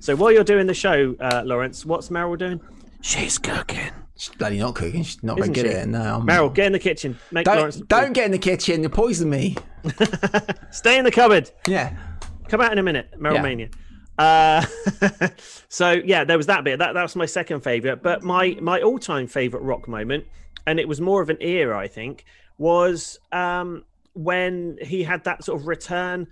so while you're doing the show, uh, Lawrence, what's Meryl doing? She's cooking. She's bloody not cooking. She's not very Isn't good she? at it. No, I'm Meryl, get in the kitchen. Make Lawrence. Don't don't get in the kitchen. You poison me. Stay in the cupboard. Yeah, Come out in a minute, Meryl Yeah. Mania. Uh, so yeah, there was that bit. That that was my second favorite. But my my all time favorite rock moment, and it was more of an era, I think, was um, when he had that sort of return.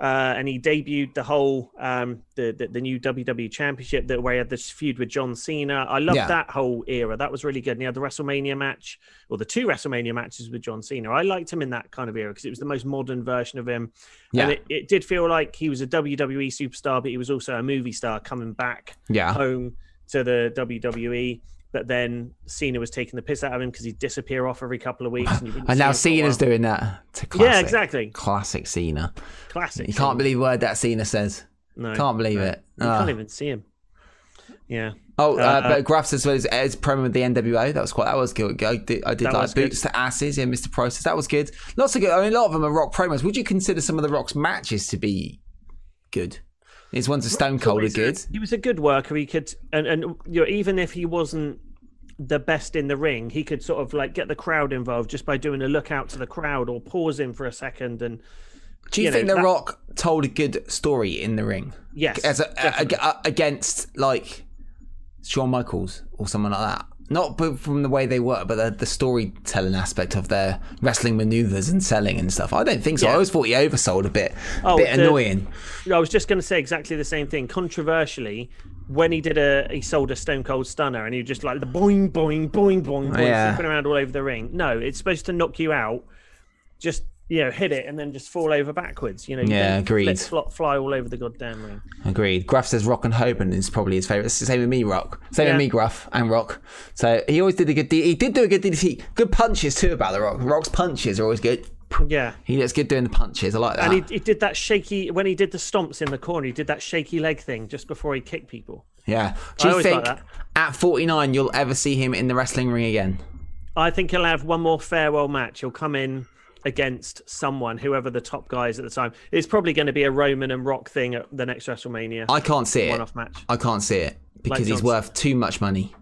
Uh, and he debuted the whole um, the, the the new WWE Championship that where he had this feud with John Cena. I loved Yeah. that whole era. That was really good. And he had the WrestleMania match or the two WrestleMania matches with John Cena. I liked him in that kind of era because it was the most modern version of him. Yeah. And it, it did feel like he was a WWE superstar, but he was also a movie star coming back yeah. home to the WWE. But then Cena was taking the piss out of him because he'd disappear off every couple of weeks. And, And now him for a Cena's doing that. Yeah, exactly. Classic Cena. Classic. You can't believe word that Cena says. No, Can't believe it. You can't even see him. Yeah. Oh, uh, Uh, but Graf as well, as his promo with the NWO. That was quite. That was good. I did, I did like was good. boots to asses. Yeah, Mr. Process. That was good. Lots of good. I mean, a lot of them are Rock promos. Would you consider some of the Rock's matches to be good? His ones of Stone Cold are He's good. He was a good worker. He could, and and you know, even if he wasn't the best in the ring, he could sort of like get the crowd involved just by doing a look out to the crowd or pausing for a second. And Do you, you know, think The that- Rock told a good story in the ring? yes, as a, a, a- against like Shawn Michaels or someone like that. Not from the way they were, but the, the storytelling aspect of their wrestling maneuvers and selling and stuff. I don't think so. I always thought he oversold a bit, Oh, bit the- annoying. I was just going to say exactly the same thing. Controversially, when he did a, he sold a Stone Cold Stunner, and he was just like the boing, boing, boing, boing, boing, Yeah. flipping around all over the ring. No, it's supposed to knock you out. Just you know, hit it and then just fall over backwards. You know, you Yeah, don't agreed. Let fly, all over the goddamn ring. Agreed. Gruff says Rock and Hogan is probably his favourite. It's the same with me, Rock. Same Yeah. with me, Gruff and Rock. So he always did a good. D- he did do a good DDT. Good punches too about the Rock. Rock's punches are always good. Yeah. He looks good doing the punches. I like that. And he, he did that shaky when he did the stomps in the corner. He did that shaky leg thing just before he kicked people. yeah. Do you like think that. at 49 you'll ever see him in the wrestling ring again? I think he'll have one more farewell match. He'll come in against someone, whoever the top guys at the time. It's probably going to be a Roman and Rock thing at the next WrestleMania. I can't see it. One-off match. I can't see it because he's worth too much money.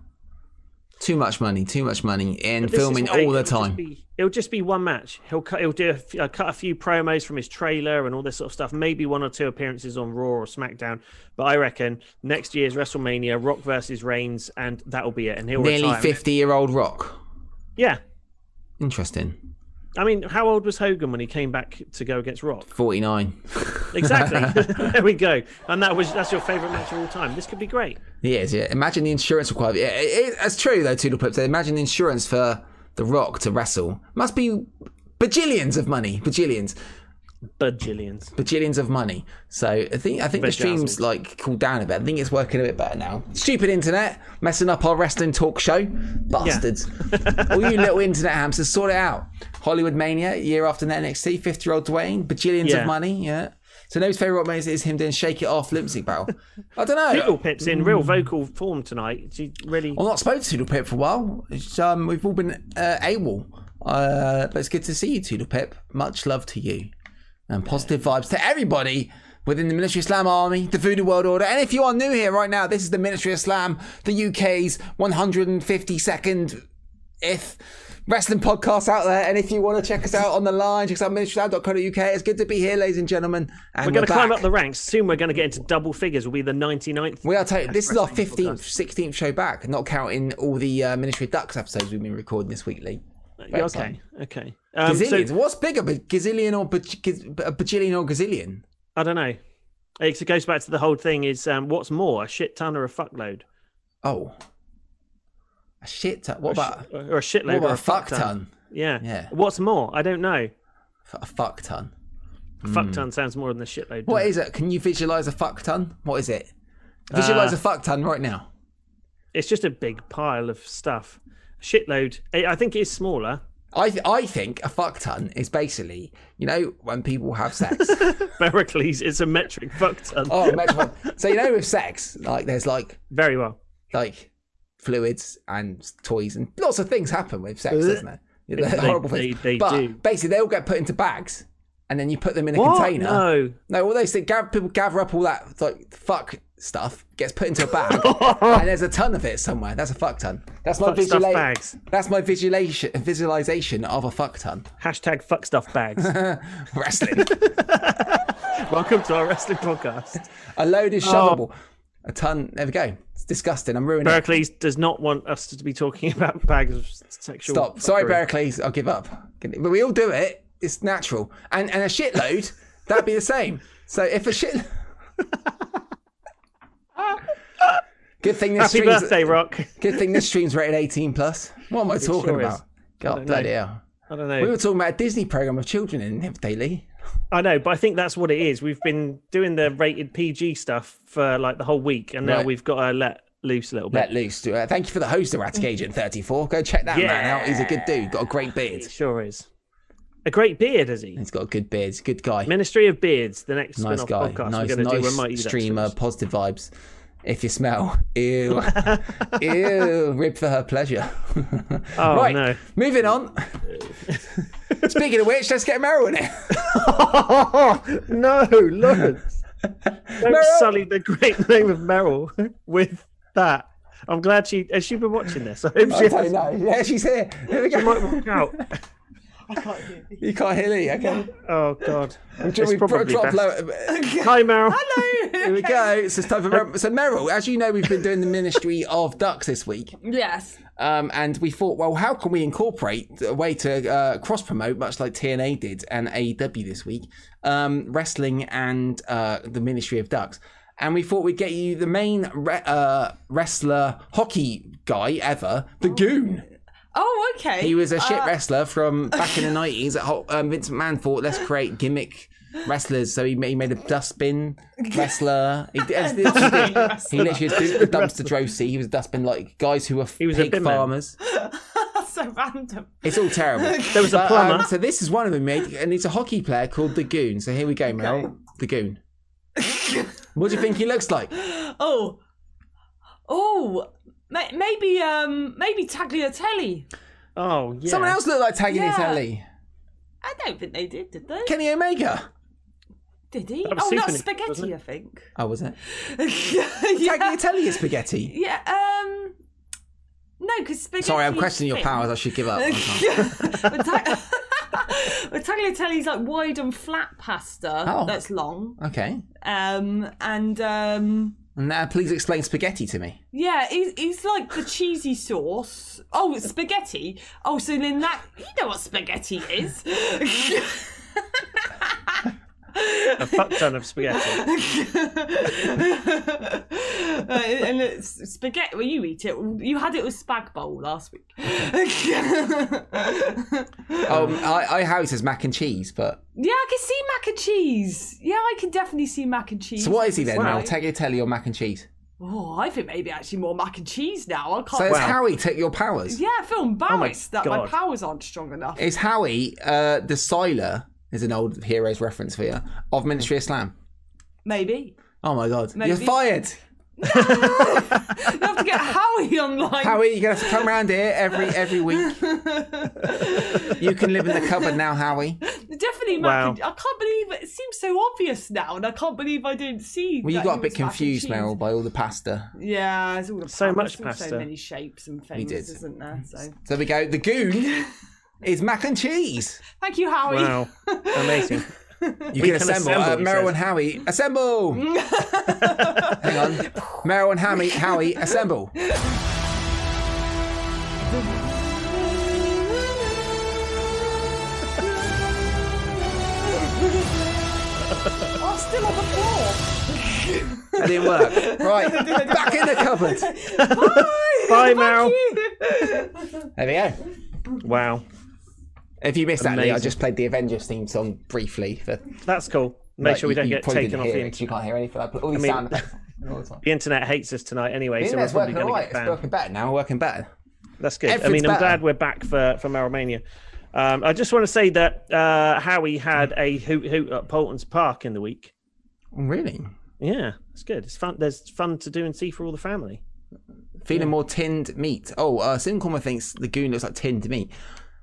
Too much money, too much money, and filming all the it'll just time. be- it'll just be one match. He'll cut. He'll do a, uh, cut a few promos from his trailer and all this sort of stuff. Maybe one or two appearances on Raw or SmackDown. But I reckon next year's WrestleMania, Rock versus Reigns, and that'll be it. And he'll Nearly retire. 50 year old Rock. Yeah. Interesting. I mean, how old was Hogan when he came back to go against Rock? 49. Exactly. there we go. And that was that's your favourite match of all time. This could be great. He is, yeah. Imagine the insurance required. Yeah, it, it, that's true, though, Toodle Pips. Imagine the insurance for The Rock to wrestle. Must be bajillions of money. Bajillions. Bajillions. Bajillions of money. So I think I think the stream's like cooled down a bit. I think it's working a bit better now. Stupid internet messing up our wrestling talk show. Bastards. All you little internet hamsters, sort it out. Hollywood Mania, year after NXT, 50 year old Dwayne, bajillions Yeah. of money, yeah. So No's favourite moment is him doing Shake It Off lip sync battle. I don't know. Little Pip's in real vocal form tonight. She really. I'm not spoken to Toodle Pip for a while. It's, um, we've all been uh, AWOL. Uh, but it's good to see you, Toodle Pip. Much love to you. And positive vibes to everybody within the Ministry of Slam Army, the Voodoo World Order. And if you are new here right now, this is the Ministry of Slam, the UK's 152nd if wrestling podcast out there. And if you want to check us out on the line, check us out ministryofslam.co.uk. It's good to be here, ladies and gentlemen. And We're going to climb up the ranks. Soon we're going to get into double figures. We'll be the 99th. We are taking. This is our fifteenth, podcast. sixteenth show back, not counting all the uh, Ministry of Ducks episodes we've been recording this weekly. Okay. Okay. Um, so, What's bigger, a gazillion or a bajillion or gazillion? I don't know. It goes back to the whole thing is um, what's more, a shit ton or a fuckload? Oh, a shit ton. What about Or a shitload what or a a fuck ton? Yeah. Yeah. What's more? I don't know. F- A fuck ton. A Fuck ton sounds more than a shitload. Hmm. What doesn't it? Can you visualize a fuck ton? What is it? Visualize Uh, a fuck ton right now. It's just a big pile of stuff. A shitload. I I think it is smaller. I th- I think a fuck ton is basically you know when people have sex. Pericles is a metric fuck ton. oh, Metro- so you know with sex, like there's like Very well. like fluids and toys and lots of things happen with sex, doesn't there? They're They- horrible they- things. they but do. basically, they all get put into bags, and then you put them in a What? container. No. no, all they say, gather, people gather up all that like fuck stuff, gets put into a bag, and there's a ton of it somewhere. That's a fuck ton. That's my Fuck stuff bags. That's my visualization visualization of a fuck ton. Hashtag fuck stuff bags. Wrestling. Welcome to our wrestling podcast. a load Oh. is shovable. A ton. There we go. It's disgusting. I'm ruining it. Pericles does not want us to be talking about bags of sexual. Stop. Sorry, fuckery. Pericles. I'll give up. But we all do it. It's natural. And and a shitload, that'd be the same. So if a shit. Good thing this Happy stream's birthday, Rock. good thing this stream's rated 18 plus. What am I talking sure is. about? God don't bloody know. hell. I don't know. We were talking about a Disney program of children in it daily. I know, but I think that's what it is. We've been doing the rated PG stuff for like the whole week, and now Right. we've got to let loose a little bit. Let loose. Uh, thank you for the host, Erratic Agent 34. Go check that man out. He's a good dude. Got a great beard. It sure is. A great beard, has he? He's got a good beard. He's a good guy. Ministry of Beards, the next nice guy. podcast Nice, we're going to do. nice with Mighty streamer. Positive vibes. If you smell, ew, ew, rib for her pleasure. Oh right, no! moving on. Speaking of which, let's get Meryl in it. no, Lawrence! Don't Meryl! sully the great name of Meryl with that. I'm glad she has she been watching this. I hope she I has. Yeah, she's here. Here we go. might walk out. You can't hear me. Okay. Oh God! It's we probably drop best. low? Hi, Meryl. Hello. Here we go. It's just time for Meryl. So Meryl, as you know, we've been doing the Ministry of Ducks this week. Yes. Um, and we thought, well, how can we incorporate a way to uh, cross promote, much like TNA did and AEW this week, um, wrestling and uh, the Ministry of Ducks? And we thought we'd get you the main re- uh, wrestler hockey guy ever, the Goon. Oh, okay. He was a shit Uh, wrestler from back in the 90s. Um, Vince McMahon thought, let's create gimmick wrestlers. So he made, he made a dustbin wrestler. He, did- he literally did- he literally did the dumpster Droese. He was a dustbin like guys who were was pig bin farmers. So random. It's all terrible. There was a But, plumber. um, so this is one of them, mate, and it's a hockey player called the Goon. So here we go, Meryl. The Goon. what do you think he looks like? Oh. Oh. Ma- Maybe um maybe Tagliatelle. Oh yeah. Someone else looked like Tagliatelle. I don't think they did, did they? Kenny Omega. Did he? That was Oh, not Symphony, spaghetti, wasn't it? I think. Oh, was it? yeah. Tagliatelle is spaghetti. yeah. Um. No, because spaghetti. Sorry, I'm is questioning your thin. powers. I should give up. But, ta- but tagliatelle is like wide and flat pasta Oh. that's long. okay. Um, and um, Now, uh, please explain spaghetti to me. yeah, it's, it's like the cheesy sauce. Oh, it's spaghetti. Oh, so then that you know what spaghetti is. A fuck ton of spaghetti. Uh, and it's spaghetti. Well, you eat it. You had it with spag bowl last week. Oh, I, I how it says mac and cheese, but Yeah, I can see mac and cheese. Yeah, I can definitely see mac and cheese. so what is he then? Wow. Now, tagliatelle or mac and cheese? Oh, I think maybe actually more mac and cheese now. I can't. So it's Wow. Howie take your powers. yeah, I feel embarrassed that my God. powers aren't strong enough. Is Howie uh, the Siler? Is an old heroes reference for you of Ministry of Slam? Maybe. Oh my god, Maybe. you're fired. You have to get Howie online. Howie, you're gonna have to come around here every every week. you can live in the cupboard now, Howie. Definitely mac Wow. and I can't believe it. It seems so obvious now, and I can't believe I didn't see. Well, you got a bit was mac and confused, cheese. Meryl, by all the pasta. Yeah, it's all the So pa- much pasta. So many shapes and things, isn't there? So So there we go. The goon is mac and cheese. thank you, Howie. Wow, amazing. You can can assemble. assemble, uh, he Meryl and Howie, assemble. Hang on. Meryl and Howie, Howie, assemble. I'm still on the floor. That didn't work. Right, back in the cupboard. Bye, Bye, Meryl. There we go. Wow, If you missed that, Lee, I just played the Avengers theme song briefly. For, that's cool. Make like, sure we don't get taken off the 'cause You can't hear anything. I put all these mean- sound effects all the time. The internet hates us tonight anyway, The so we're probably working going to get It's banned. working better now. Working better. That's good. I mean, I'm better. glad we're back for for MerylMania. Um, I just want to say that uh, Howie had a hoot hoot at Paultons Park in the week. Oh, Really? Yeah, it's good. It's fun. There's fun to do and see for all the family. Feeling more tinned meat. Oh, uh, Simcorma thinks the goon looks like tinned meat.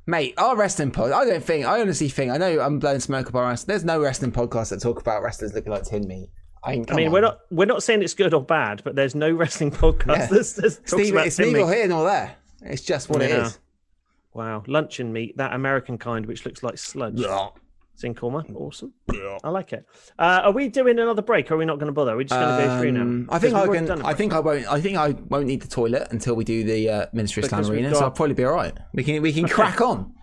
Mate, our wrestling pod, I don't think, I honestly think, I know I'm blowing smoke up our ass. There's no wrestling podcast that talk about wrestlers looking like tin meat. I mean, I mean, we're not we're not saying it's good or bad, but there's no wrestling podcast Yeah. that's, that's talks Steve, about it's neither here nor there. It's just what it Yeah. is. Wow, luncheon meat, that American kind, which looks like sludge. Zincorma, awesome. I like it. Uh, are we doing another break? Or are we not going to bother? Are we just going to go through now? Um, I think I can. I think I won't. I think I won't need the toilet until we do the uh, Ministry of Slam Arena. got- So I'll probably be all right. We can we can crack on.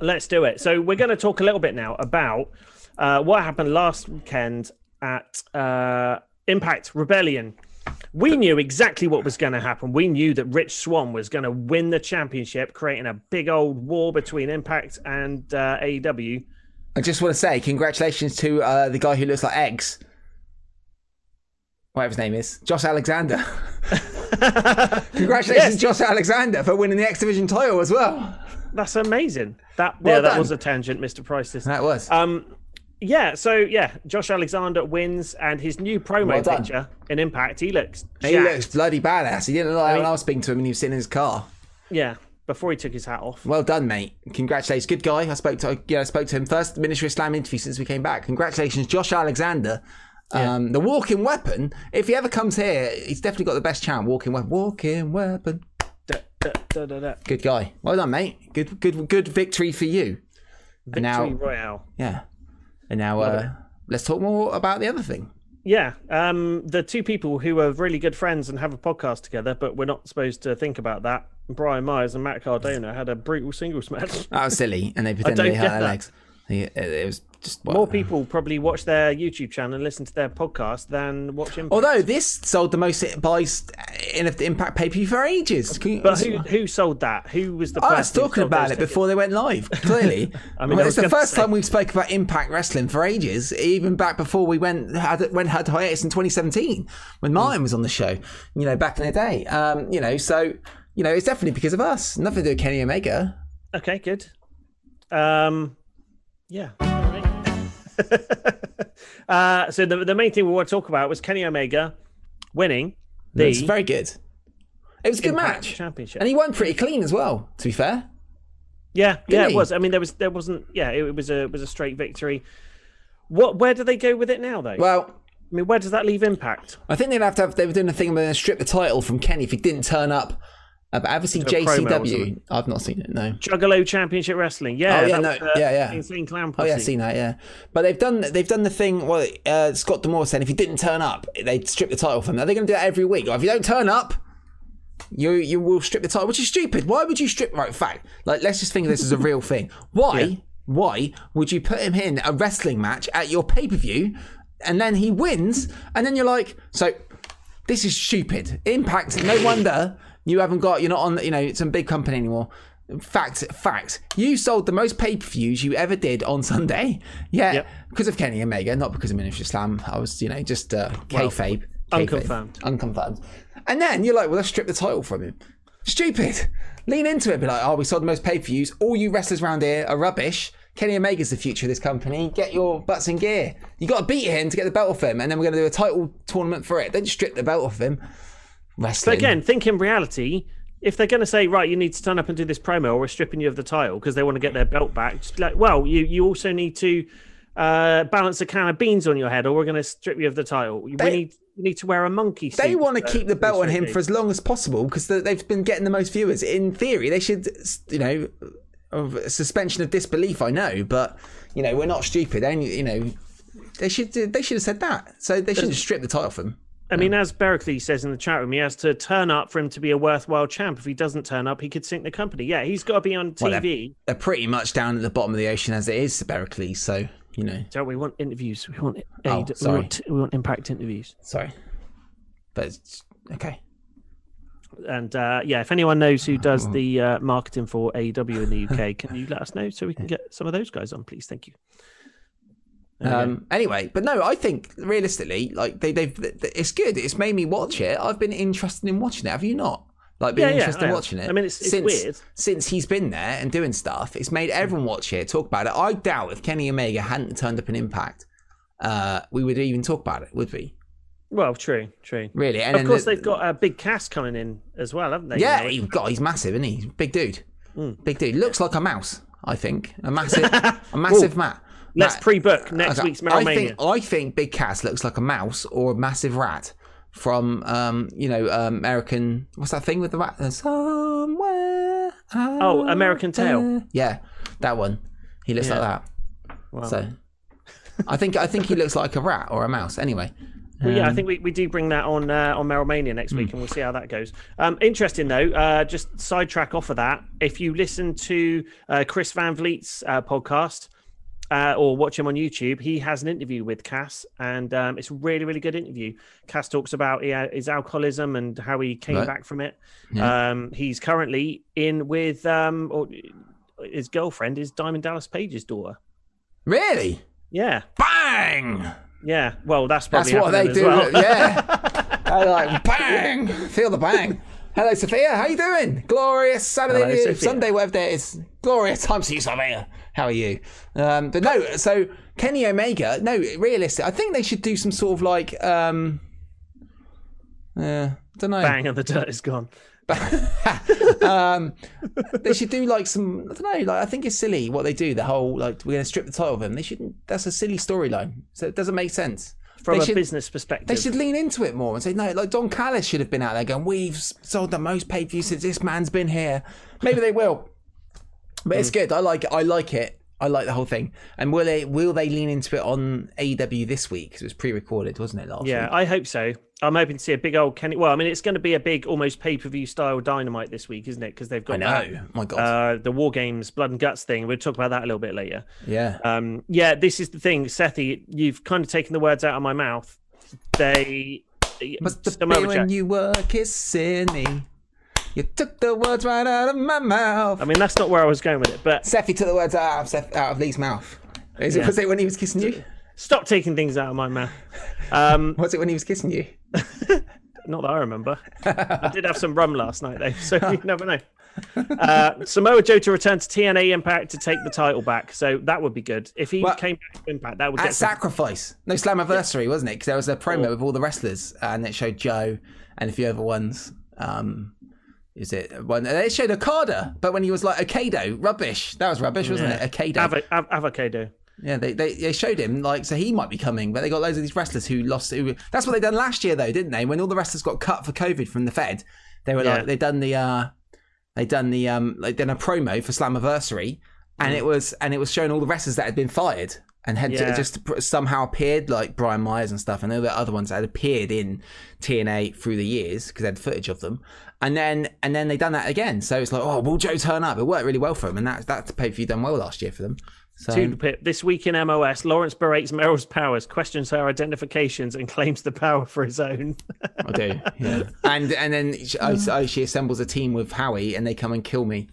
Let's do it. So we're going to talk a little bit now about uh, what happened last weekend at uh, Impact Rebellion. We knew exactly what was going to happen. We knew that Rich Swann was going to win the championship, creating a big old war between Impact and uh, AEW. I just want to say congratulations to uh, the guy who looks like eggs. Whatever his name is, Josh Alexander. Congratulations, Yes. Josh Alexander, for winning the X Division title as well. That's amazing. That Well yeah, that done. was a tangent, Mr. Price. This That was. Um, yeah, so yeah, Josh Alexander wins, and his new promo Well picture in Impact, he looks he jacked. looks bloody badass. He didn't look like mean- when I was speaking to him and he was sitting in his car. yeah, before he took his hat off. Well done, mate. Congratulations. Good guy. I spoke to yeah, I spoke to him first Ministry of Slam interview since we came back. Congratulations, Josh Alexander. Um, the walking weapon. If he ever comes here, he's definitely got the best chant. Walking weapon. Walking weapon. Da, da, da. Good guy. Well done, mate. Good good good victory for you. Victory now- Royale. Yeah. And now uh, let's talk more about the other thing. Yeah, um, the two people who are really good friends and have a podcast together, but we're not supposed to think about that. Brian Myers and Matt Cardona had a brutal singles match. That was silly, and they pretended they hurt their legs. It, it was just well, More people probably watch their YouTube channel and listen to their podcast than watch Impact. Although this sold the most buys in the Impact pay per view for ages. Can- but who who sold that? Who was the? I was talking about it tickets? before they went live. Clearly, I mean, mean, I it's the first say- time we've spoke about Impact Wrestling for ages. Even back before we went had went had hiatus in 2017 when Martin was on the show. You know, back in the day. Um, you know, so you know, it's definitely because of us. Nothing to do with Kenny Omega. Okay, good. Um, yeah. uh, so the the main thing we want to talk about was Kenny Omega winning the It's very good. It was a good match, championship. and he won pretty clean as well. To be fair, yeah, yeah, he? it was. I mean, there was there wasn't. Yeah, it, was a it was a straight victory. What? Where do they go with it now, though? well. I mean, where does that leave Impact? I think they'd have to have. They were doing a thing where they strip the title from Kenny if he didn't turn up But have you seen a promo or JCW? I've not seen it. No. Juggalo Championship Wrestling. Yeah, Oh, yeah, no, was, uh, yeah, yeah. Insane Clown Oh yeah, I've seen that. Yeah, but they've done they've done the thing. Well, uh, Scott D'Amore said if you didn't turn up, they'd strip the title from them. Are they going to do that every week? Or if you don't turn up, you you will strip the title, which is stupid. Why would you strip? Right, fact. Like, let's just think of this as a real thing. Why? Yeah. Why would you put him in a wrestling match at your pay per view, and then he wins, and then you're like, so this is stupid. Impact. No wonder you haven't got. You're not on. You know, some big company anymore. Fact. Fact. You sold the most pay per views you ever did on Sunday. Yeah, Yep. because of Kenny Omega, not because of Miniature Slam. I was, you know, just uh, kayfabe. Kayfabe. unconfirmed. Unconfirmed. And then you're like, well, let's strip the title from him. Stupid. Lean into it. Be like, oh, we sold the most pay per views. All you wrestlers around here are rubbish. Kenny Omega's the future of this company. Get your butts in gear. You got to beat him to get the belt off him, and then we're going to do a title tournament for it. Don't strip the belt off him. Wrestling. But again, think in reality, if they're going to say, right, you need to turn up and do this promo, or we're stripping you of the title because they want to get their belt back, just be like, well, you you also need to uh, balance a can of beans on your head, or we're going to strip you of the title. We They- need you need to wear a monkey suit. they want to uh, keep the belt on him for as long as possible because they've been getting the most viewers. In theory, they should, you know, of suspension of disbelief. I know, but you know, we're not stupid. Only you know, they should they should have said that. So they shouldn't strip the title from him. I mean, as Berkeley says in the chat room, he has to turn up for him to be a worthwhile champ. If he doesn't turn up, he could sink the company. Yeah, he's got to be on Well, TV. They're pretty much down at the bottom of the ocean as it is, Berkeley. So you know, Don't we want interviews? We want Oh, aid, we, sorry. want, we want impact interviews. sorry, but it's, okay. And uh, yeah, if anyone knows who does the uh, marketing for AEW in the UK, can you let us know so we can get some of those guys on, please? Thank you. Go. Um, anyway, but no, I think realistically, like they, they've, it's good. It's made me watch it. I've been interested in watching it. Have you not? Like been Yeah, yeah, interested I in watching it. I mean, it's- it's since weird. since he's been there and doing stuff. It's made everyone watch it, talk about it. I doubt if Kenny Omega hadn't turned up in Impact, uh, we would even talk about it, would we? well, true, true. Really? And Of course, the- they've got a Big Cass coming in as well, haven't they? Yeah, You know? he, God, he's massive, isn't he? Big dude. Hmm. Big dude. Looks like a mouse. I think a massive, a massive mat. Let's pre-book next Okay, week's I MerylMania. think I think Big Cass looks like a mouse or a massive rat from um you know um, American what's that thing with the rat Uh, somewhere Oh, American Tail. yeah that one he looks Yeah. like that Well, so I think I think he looks like a rat or a mouse anyway well, yeah, I um, think we, we do bring that on uh, on MerylMania next week, and we'll see how that goes. Um, interesting though, uh, just sidetrack off of that. If you listen to uh, Chris Van Vliet's uh, podcast uh, or watch him on YouTube, he has an interview with Cass, and um, it's a really really good interview. Cass talks about uh, his alcoholism and how he came Right. back from it. Yeah. Um, he's currently in with um, or his girlfriend is Diamond Dallas Page's daughter. really Yeah, bang yeah. Well, that's that's probably what they happening do as well. yeah I like bang feel the bang hello Sophia how you doing glorious Saturday Hello, Sophia. Sunday whatever day it is glorious time to see you Sophia how are you um but no so Kenny Omega no realistic I think they should do some sort of like um uh, don't know Bang, and the dirt is gone. um, they should do like some. I don't know. Like I think it's silly what they do. The whole like we're going to strip the title of him. They shouldn't. That's a silly storyline. So it doesn't make sense. From they a should, business perspective. They should lean into it more and say no. Like Don Callis should have been out there going, "We've sold the most pay per view since this man's been here." Maybe they will. But Hmm. it's good. I like. I like it. I like the whole thing. And will they? Will they lean into it on AEW this week? Because it was pre-recorded, wasn't it? Last Yeah, week. I hope so. I'm hoping to see a big old Kenny. Well, I mean, it's going to be a big, almost pay per view style dynamite this week, isn't it? Because they've got I know. My God. uh, the War Games Blood and Guts thing. We'll talk about that a little bit later. yeah. Um, yeah, this is the thing, Sethi. You've kind of taken the words out of my mouth. They. Must have Samoa been when you were kissing me. You took the words right out of my mouth. I mean, that's not where I was going with it, but Seffi took the words out of, Seth, out of Lee's mouth. Is it, Yeah. was it when he was kissing you? stop taking things out of my mouth. Um, Was it when he was kissing you? Not that I remember. I did have some rum last night, though, so you never know. Uh, Samoa Joe to return to TNA Impact to take the title back, so that would be good. If he Well, came back to Impact, that would At get some Sacrifice. No, Slammiversary, wasn't it? Because there was a promo with all the wrestlers and it showed Joe and a few other ones. Um, is it one? They showed Okada, but when he was like Okado, rubbish. That was rubbish, wasn't Yeah. it? Okado. Avo- av- avocado. Yeah, they, they they showed him like so he might be coming, but they got loads of these wrestlers who lost. Who, that's what they done last year though, didn't they? When all the wrestlers got cut for COVID from the Fed, they were Yeah. like they done the uh they done the um they done a promo for Slammiversary, and it was and it was showing all the wrestlers that had been fired and had Yeah. just somehow appeared like Brian Myers and stuff, and there were other ones that had appeared in TNA through the years because they had footage of them, and then and then they done that again. So it's like, oh, will Joe turn up? It worked really well for them, and that that pay per view done well last year for them. So Two pip. This week in MOS, Lawrence berates Meryl's powers, questions her identifications, and claims the power for his own. I do, yeah. and and then she, oh, so she assembles a team with Howie, and they come and kill me.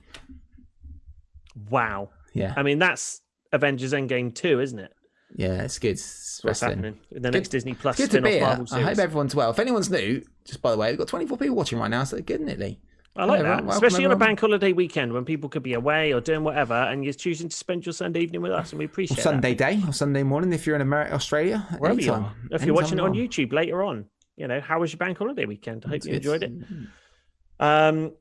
wow. Yeah, I mean, that's Avengers Endgame 2, isn't it? yeah, it's good. It's What's happening? The next Disney Plus Good to be here. Marvel I hope everyone's well. If anyone's new, just by the way, we've got 24 people watching right now, so good, isn't it, Lee? I like Hello, that, everyone. Especially on a bank holiday weekend when people could be away or doing whatever, and you're choosing to spend your Sunday evening with us, and we appreciate it. Sunday day or Sunday morning if you're in America, Australia. Wherever you anytime. are. If you're watching it on. YouTube later on, you know, how was your bank holiday weekend? I hope you enjoyed it. Um,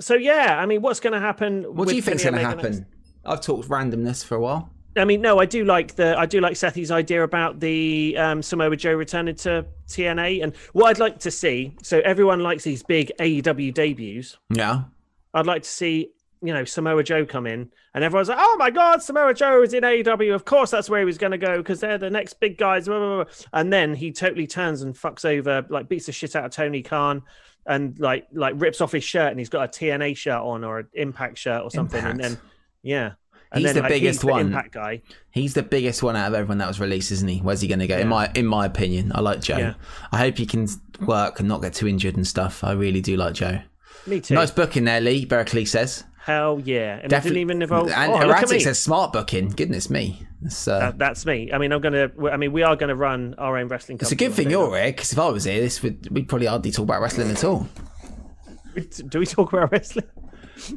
so yeah, I mean, what's going to happen? What do you think's going to next? happen? I've talked randomness for a while. I mean, no, I do like the I do like Sethi's idea about the um, Samoa Joe returning to TNA, and what I'd like to see. So everyone likes these big AEW debuts. Yeah. I'd like to see you know Samoa Joe come in, and everyone's like, "Oh my God, Samoa Joe is in AEW. Of course, that's where he was going to go because they're the next big guys." Blah, blah, blah. And then he totally turns and fucks over, like beats the shit out of Tony Khan, and like like rips off his shirt, and he's got a TNA shirt on or an Impact shirt or something, and then yeah. And He's then, the like, biggest he's the one. Impact guy. He's the biggest one out of everyone that was released, isn't he? Where's he going to go? In my in my opinion, I like Joe. Yeah. I hope he can work and not get too injured and stuff. I really do like Joe. Me too. Nice booking there, Lee. Berkeley says. Hell yeah. And it Defi- didn't even involve. And oh, Erratic says smart booking. Goodness me. It's, uh, That- that's me. I mean, I'm gonna. I mean, we are gonna run our own wrestling. it's a good thing you're here because if I was here, this would we'd probably hardly talk about wrestling at all. Do we talk about wrestling?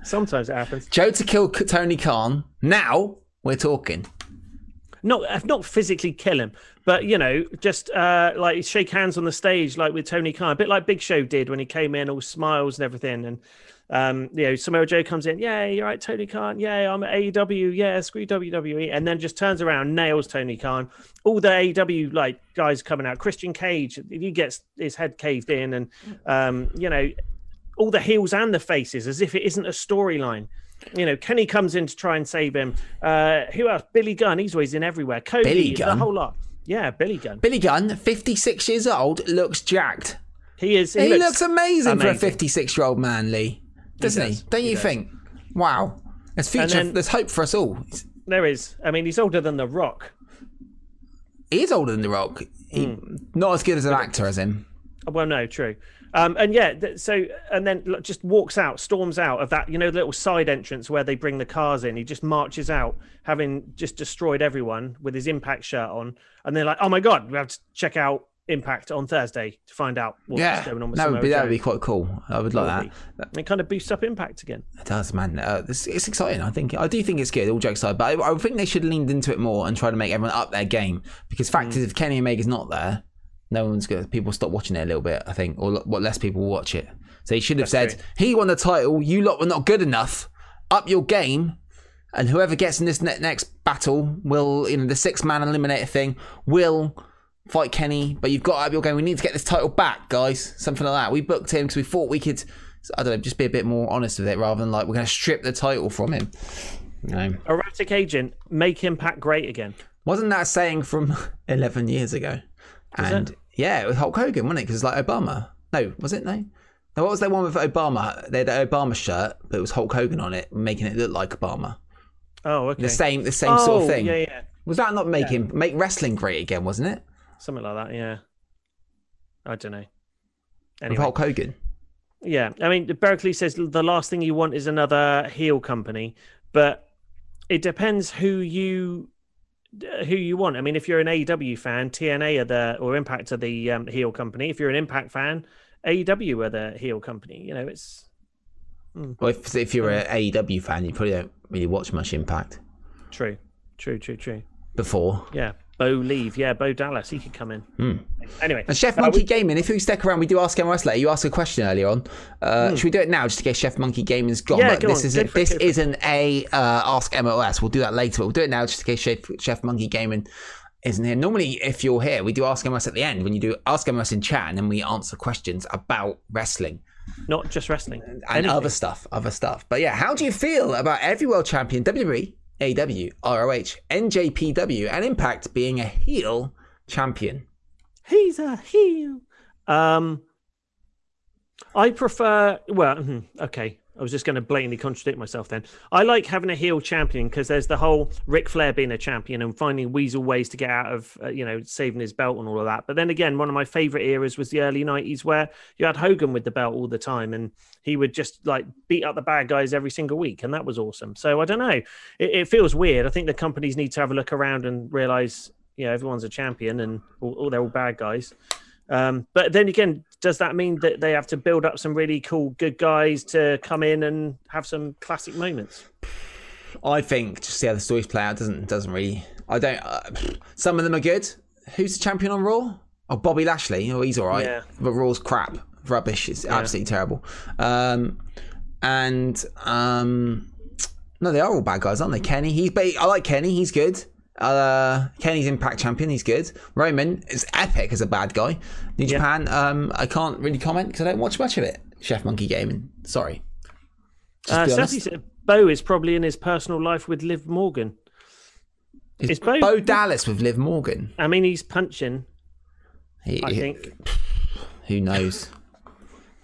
Sometimes it happens. Joe to kill Tony Khan. Now we're talking. Not not physically kill him, but you know, just uh, like shake hands on the stage, like with Tony Khan, a bit like Big Show did when he came in, all smiles and everything. And um, you know, Samoa Joe comes in, yeah, you're right, Tony Khan, yeah, I'm at AEW, yeah, screw WWE, and then just turns around, nails Tony Khan. All the AEW like guys coming out, Christian Cage, he gets his head caved in, and um, you know, all the heels and the faces, as if it isn't a storyline. You know, Kenny comes in to try and save him. Uh, who else? Billy Gunn. He's always in everywhere. Cody, Billy the Gunn? whole lot. Yeah, Billy Gunn. Billy Gunn, 56 years old, looks jacked. He is. He, He, looks, amazing, for a 56 year old man, Lee. Doesn't he? does. Don't He you does. think? Wow. There's future. then- there's hope for us all. There is. I mean, he's older than The Rock. He is older than The Rock. He, Hmm. Not as good as an actor as him. Well, no, true. Um, and yeah, th- so and then like, just walks out, storms out of that, you know, the little side entrance where they bring the cars in. He just marches out, having just destroyed everyone with his Impact shirt on, and they're like, "Oh my god, we have to check out Impact on Thursday to find out what's Yeah, going on with that would be that would be quite cool. I would like that. It kind of boosts up Impact again. It does, man. Uh, it's, it's exciting. I think I do think it's good. All jokes aside, but I, I think they should leaned into it more and try to make everyone up their game. Because fact Mm. is, if Kenny Omega's not there, no one's gonna. People stop watching it a little bit. I think, or what less people watch it. So he should have That's said, "He won the title. You lot were not good enough. Up your game." And whoever gets in this ne- next battle will, you know, the six man eliminator thing will fight Kenny. But you've got to up your game. We need to get this title back, guys. Something like that. We booked him because we thought we could. I don't know, just be a bit more honest with it rather than like we're going to strip the title from him. You know, Erratic Agent, make Impact great again. wasn't that a saying from 11 years ago? and it? Yeah, it was Hulk Hogan, wasn't it? Because like Obama. No, was it? No. No, what was that one with Obama? They had an Obama shirt, but it was Hulk Hogan on it, making it look like Obama. Oh, okay. The same, the same oh, sort of oh, thing. Yeah, yeah. Was that not making make wrestling great again? Wasn't it? Something like that, yeah. I don't know. With Anyway, Hulk Hogan. yeah. I mean, Berkeley says the last thing you want is another heel company, but it depends who you who you want. I mean, if you're an AEW fan, TNA are the or Impact are the um, heel company. If you're an Impact fan, AEW are the heel company. You know, it's Well, if, if you're an AEW fan, you probably don't really watch much Impact true, true, true, true. before. Yeah, Bo Leave, yeah, Bo Dallas, he could come in. Anyway, And Chef uh, Monkey we- Gaming, if you stick around, we do ask MLS later. You asked a question earlier on. Uh, Should we do it now, just in case Chef Monkey Gaming's gone? Hmm. Yeah, But go this on, isn't go for it, this go for it. isn't a uh, Ask MLS. We'll do that later. But we'll do it now, just in case Chef, Chef Monkey Gaming isn't here. Normally, if you're here, we do Ask MLS at the end when you do Ask MLS in chat, and then we answer questions about wrestling. not just wrestling. and Anything. other stuff, other stuff. But yeah, how do you feel about every world champion WWE, AW, ROH, NJPW, and Impact being a heel champion? He's a heel. Um, I prefer. Well, hmm, okay. I was just going to blatantly contradict myself then. I like having a heel champion because there's the whole Ric Flair being a champion and finding weasel ways to get out of, uh, you know, saving his belt and all of that. But then again, one of my favorite eras was the early 90s where you had Hogan with the belt all the time and he would just like beat up the bad guys every single week. And that was awesome. So I don't know. It, it feels weird. I think the companies need to have a look around and realize, you know, everyone's a champion and all, all they're all bad guys. Um, but then again, does that mean that they have to build up some really cool good guys to come in and have some classic moments? I think just see how the stories play out doesn't doesn't really. I don't. Uh, some of them are good. Who's the champion on Raw? Oh, Bobby Lashley. Oh, he's all right. Yeah. But Raw's crap, rubbish. It's absolutely terrible. Um, and um, no, they are all bad guys, aren't they? Kenny. He's. I like Kenny. He's good. Uh, Kenny's Impact champion. He's good. Roman is epic as a bad guy. New Japan. Um, I can't really comment because I don't watch much of it. Chef Monkey Gaming. Sorry. Uh, said Bo is probably in his personal life with Liv Morgan. Is Is Bo- Bo Dallas with Liv Morgan? I mean, he's punching. He, I think. Who knows?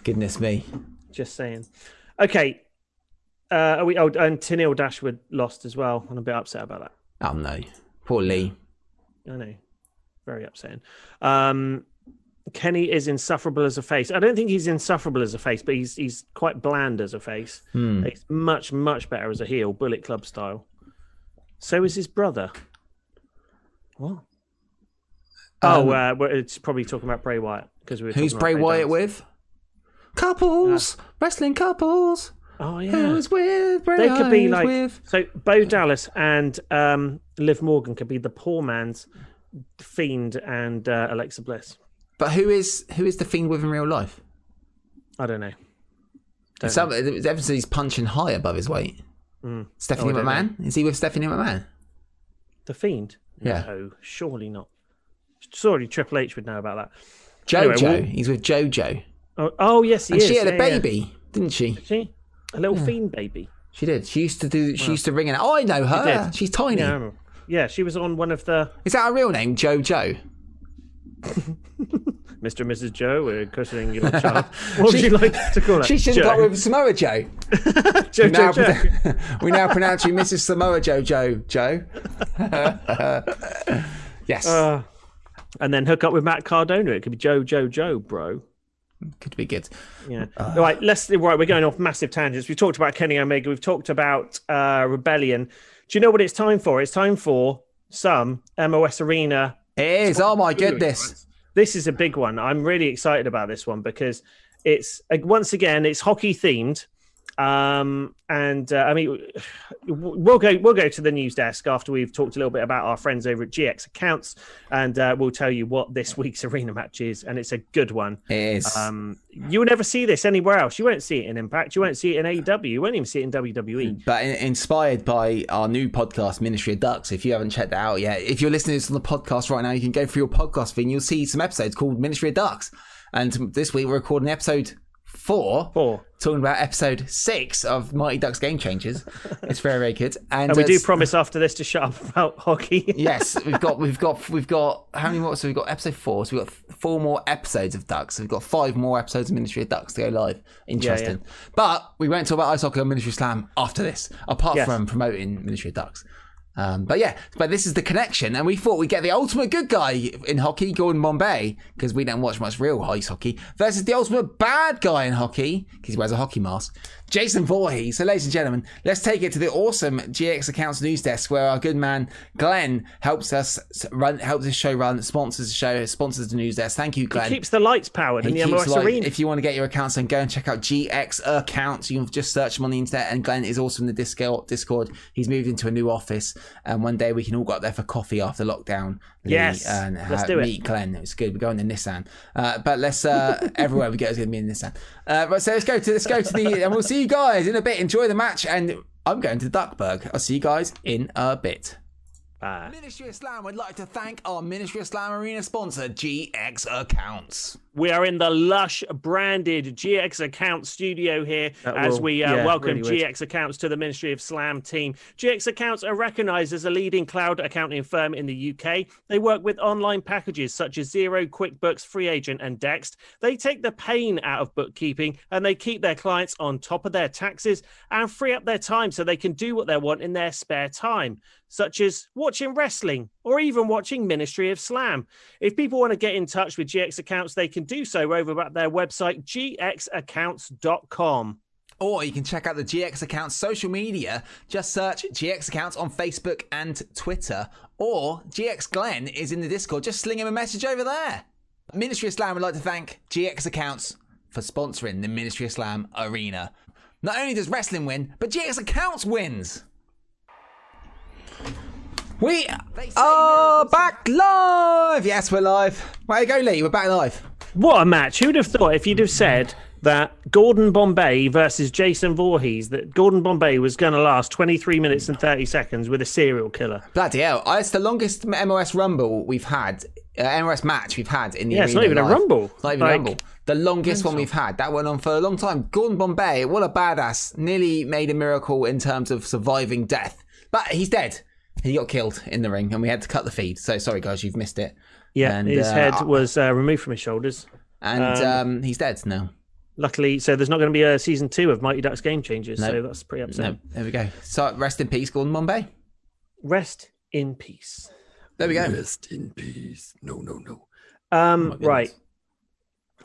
Goodness me. Just saying. Okay. Uh, are we? Oh, and Tennille Dashwood lost as well. I'm a bit upset about that. Oh no. Poor Lee. I know. Very upsetting. Um, Kenny is insufferable as a face. I don't think he's insufferable as a face, but he's he's quite bland as a face. Hmm. He's much much better as a heel, Bullet Club style. So is his brother. What? oh, uh, it's probably talking about Bray Wyatt because we were. Um, Who's Bray Wyatt with? Couples. Wrestling couples. Oh yeah. Who's with They could be like with? so. Bo Dallas and um, Liv Morgan could be the poor man's Fiend and uh, Alexa Bliss. But who is who is the fiend with in real life? I don't know. Don't Some he's punching high above his weight. Stephanie Oh, McMahon? Is he with Stephanie McMahon? The Fiend? Yeah. No, surely not. Surely Triple H would know about that. Jojo. Anyway, well- he's with Jojo. Oh, oh yes, he And is. she had a Yeah, yeah. baby, didn't she? She? A little Fiend baby. She did. She used to do. She used to ring it. Oh, I know her. did. She's tiny. Yeah, yeah, she was on one of the Is that her real name, Jojo? Mr. and Mrs. Joe. We're christening your child. What would you like to call it? She should have got with Samoa Joe. Joe, We now, Joe, Joe. we now pronounce you Mrs. Samoa Joe Joe Joe. yes, Uh, and then hook up with Matt Cardona. It could be Joe, Joe, Joe, bro. Could be good. Yeah. All right. Let's. Right. We're going off massive tangents. We've talked about Kenny Omega. We've talked about uh, Rebellion. Do you know what it's time for? It's time for some MOS Arena. It is. Oh my goodness. This is a big one. I'm really excited about this one because it's uh, once again it's hockey themed. Um, and uh, I mean, we'll go we'll go to the news desk after we've talked a little bit about our friends over at GX Accounts, and uh, we'll tell you what this week's arena match is, and it's a good one. It is. Um, you will never see this anywhere else. You won't see it in Impact. You won't see it in AEW. You won't even see it in. WWE. but in- inspired by our new podcast, Ministry of Ducks. If you haven't checked that out yet, if you're listening to this on the podcast right now, you can go through your podcast feed and you'll see some episodes called Ministry of Ducks. And this week we're recording an episode four. Four. Talking about episode six of Mighty Ducks Game Changers. It's very, very good. And, And we uh, do promise after this to shut up about hockey. yes, we've got we've got we've got how many more? So we've got episode four. So we've got four more episodes of Ducks. So we've got five more episodes of Ministry of Ducks to go live. Interesting. But we won't talk about ice hockey on Ministry Slam after this, apart Yes. from promoting Ministry of Ducks. Um, but yeah, but this is the connection, and we thought we'd get the ultimate good guy in hockey, Gordon Bombay, because we don't watch much real ice hockey, versus the ultimate bad guy in hockey, because he wears a hockey mask, Jason Voorhees. So, ladies and gentlemen, let's take it to the awesome GX Accounts news desk, where our good man Glenn helps us run, helps this show run, sponsors the show, sponsors the news desk. Thank you, Glenn. Keeps the lights powered in the MOS Arena. If you want to get your accounts, then go and check out GX accounts. You can just search him on the internet. And Glenn is also in the Discord. Discord. He's moved into a new office, and one day we can all go up there for coffee after lockdown. Lee, Yes, and let's do it. Meet Glenn. It's good. We're going to Nissan, uh, but let's uh, everywhere we go is going to be in Nissan. Uh, right, so let's go to let's go to the, and we'll see you guys in a bit. Enjoy the match, and I'm going to Duckburg. I'll see you guys in a bit. Bye. Ministry of Slam would like to thank our Ministry of Slam Arena sponsor, GX Accounts. We are in the lush branded GX Account studio here That as will- we uh, yeah, welcome really. GX Accounts to the Ministry of Slam team. GX Accounts are recognized as a leading cloud accounting firm in the UK. They work with online packages such as Xero, QuickBooks, Free Agent, and Dext. They take the pain out of bookkeeping and they keep their clients on top of their taxes and free up their time so they can do what they want in their spare time, such as watching wrestling or even watching Ministry of Slam. If people want to get in touch with GX Accounts, they can do so over at their website, gxaccounts.com. Or you can check out the GX Accounts social media. Just search GX Accounts on Facebook and Twitter. Or GX Glenn is in the Discord. Just sling him a message over there. Ministry of Slam would like to thank GX Accounts for sponsoring the Ministry of Slam Arena. Not only does wrestling win, but GX Accounts wins. We are back live. Yes, we're live. Way to go, Lee. We're back live. What a match. Who'd have thought if you'd have said that Gordon Bombay versus Jason Voorhees, that Gordon Bombay was going to last 23 minutes and 30 seconds with a serial killer? Bloody hell. Uh, It's the longest MOS Rumble we've had, uh, MOS match we've had in the Yeah, it's not even a. Rumble. It's not even Like- a Rumble. The longest one we've had. That went on for a long time. Gordon Bombay, what a badass. Nearly made a miracle in terms of surviving death. But he's dead. He got killed in the ring and we had to cut the feed. So sorry, guys, you've missed it. Yeah, And, his uh, head was uh, removed from his shoulders. And um, he's dead now. Luckily, so there's not going to be a season two of Mighty Ducks Game Changers. No. So that's pretty No, upsetting. there we go. So rest in peace, Gordon Bombay. Rest in peace. There we go. Rest in peace. No, no, no. Um, goodness. right.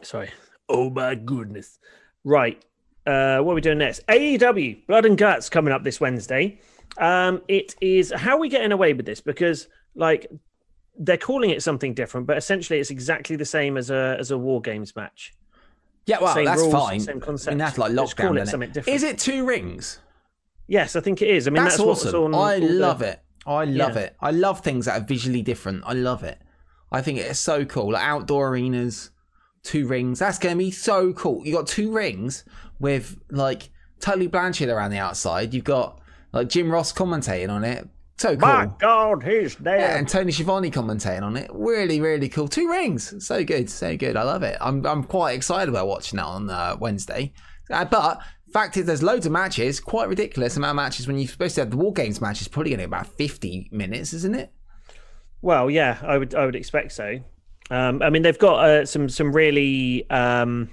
Sorry. Oh my goodness. Right. Uh, what are we doing next? AEW Blood and Guts coming up this Wednesday. Um, it is how are we getting away with this because like they're calling it something different, but essentially it's exactly the same as a as a war games match. Yeah, well, Same that's rules, fine. same I concept. mean, that's like lockdown. call it isn't something different. Is it two rings? Yes, I think it is. I mean That's, that's, awesome. on. I all the- love it. I love Yeah. it. I love things that are visually different. I love it. I think it's so cool. Like outdoor arenas, two rings. That's going to be so cool. You got two rings with like Tully Blanchard around the outside. You've got like Jim Ross commentating on it. So cool. My God, he's dead. Yeah, and Tony Schiavone commentating on it. Really, really cool. Two rings. So good. So good. I love it. I'm, I'm quite excited about watching that on uh, Wednesday. Uh, but fact is, there's loads of matches. Quite ridiculous amount of matches when you're supposed to have the War Games match. is probably going to be about 50 minutes, isn't it? Well, yeah, I would I would expect so. Um, I mean, they've got uh, some some really um,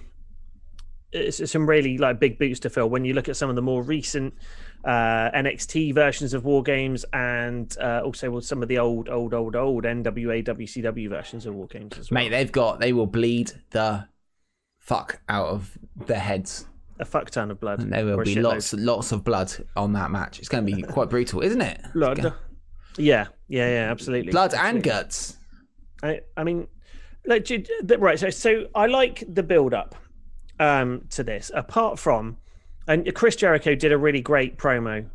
some really like big boots to fill when you look at some of the more recent uh, NXT versions of War Games and uh, also with some of the old old old old NWA WCW versions of War Games as well. Mate, they've got, they will bleed the fuck out of their heads. a fuck ton of blood. And there will be lots, lots of blood on that match. It's going to be quite brutal, isn't it? blood. Yeah, yeah, yeah, absolutely. Blood and guts. I, I mean, like, right. So, so I like the build up um, to this. Apart from, and Chris Jericho did a really great promo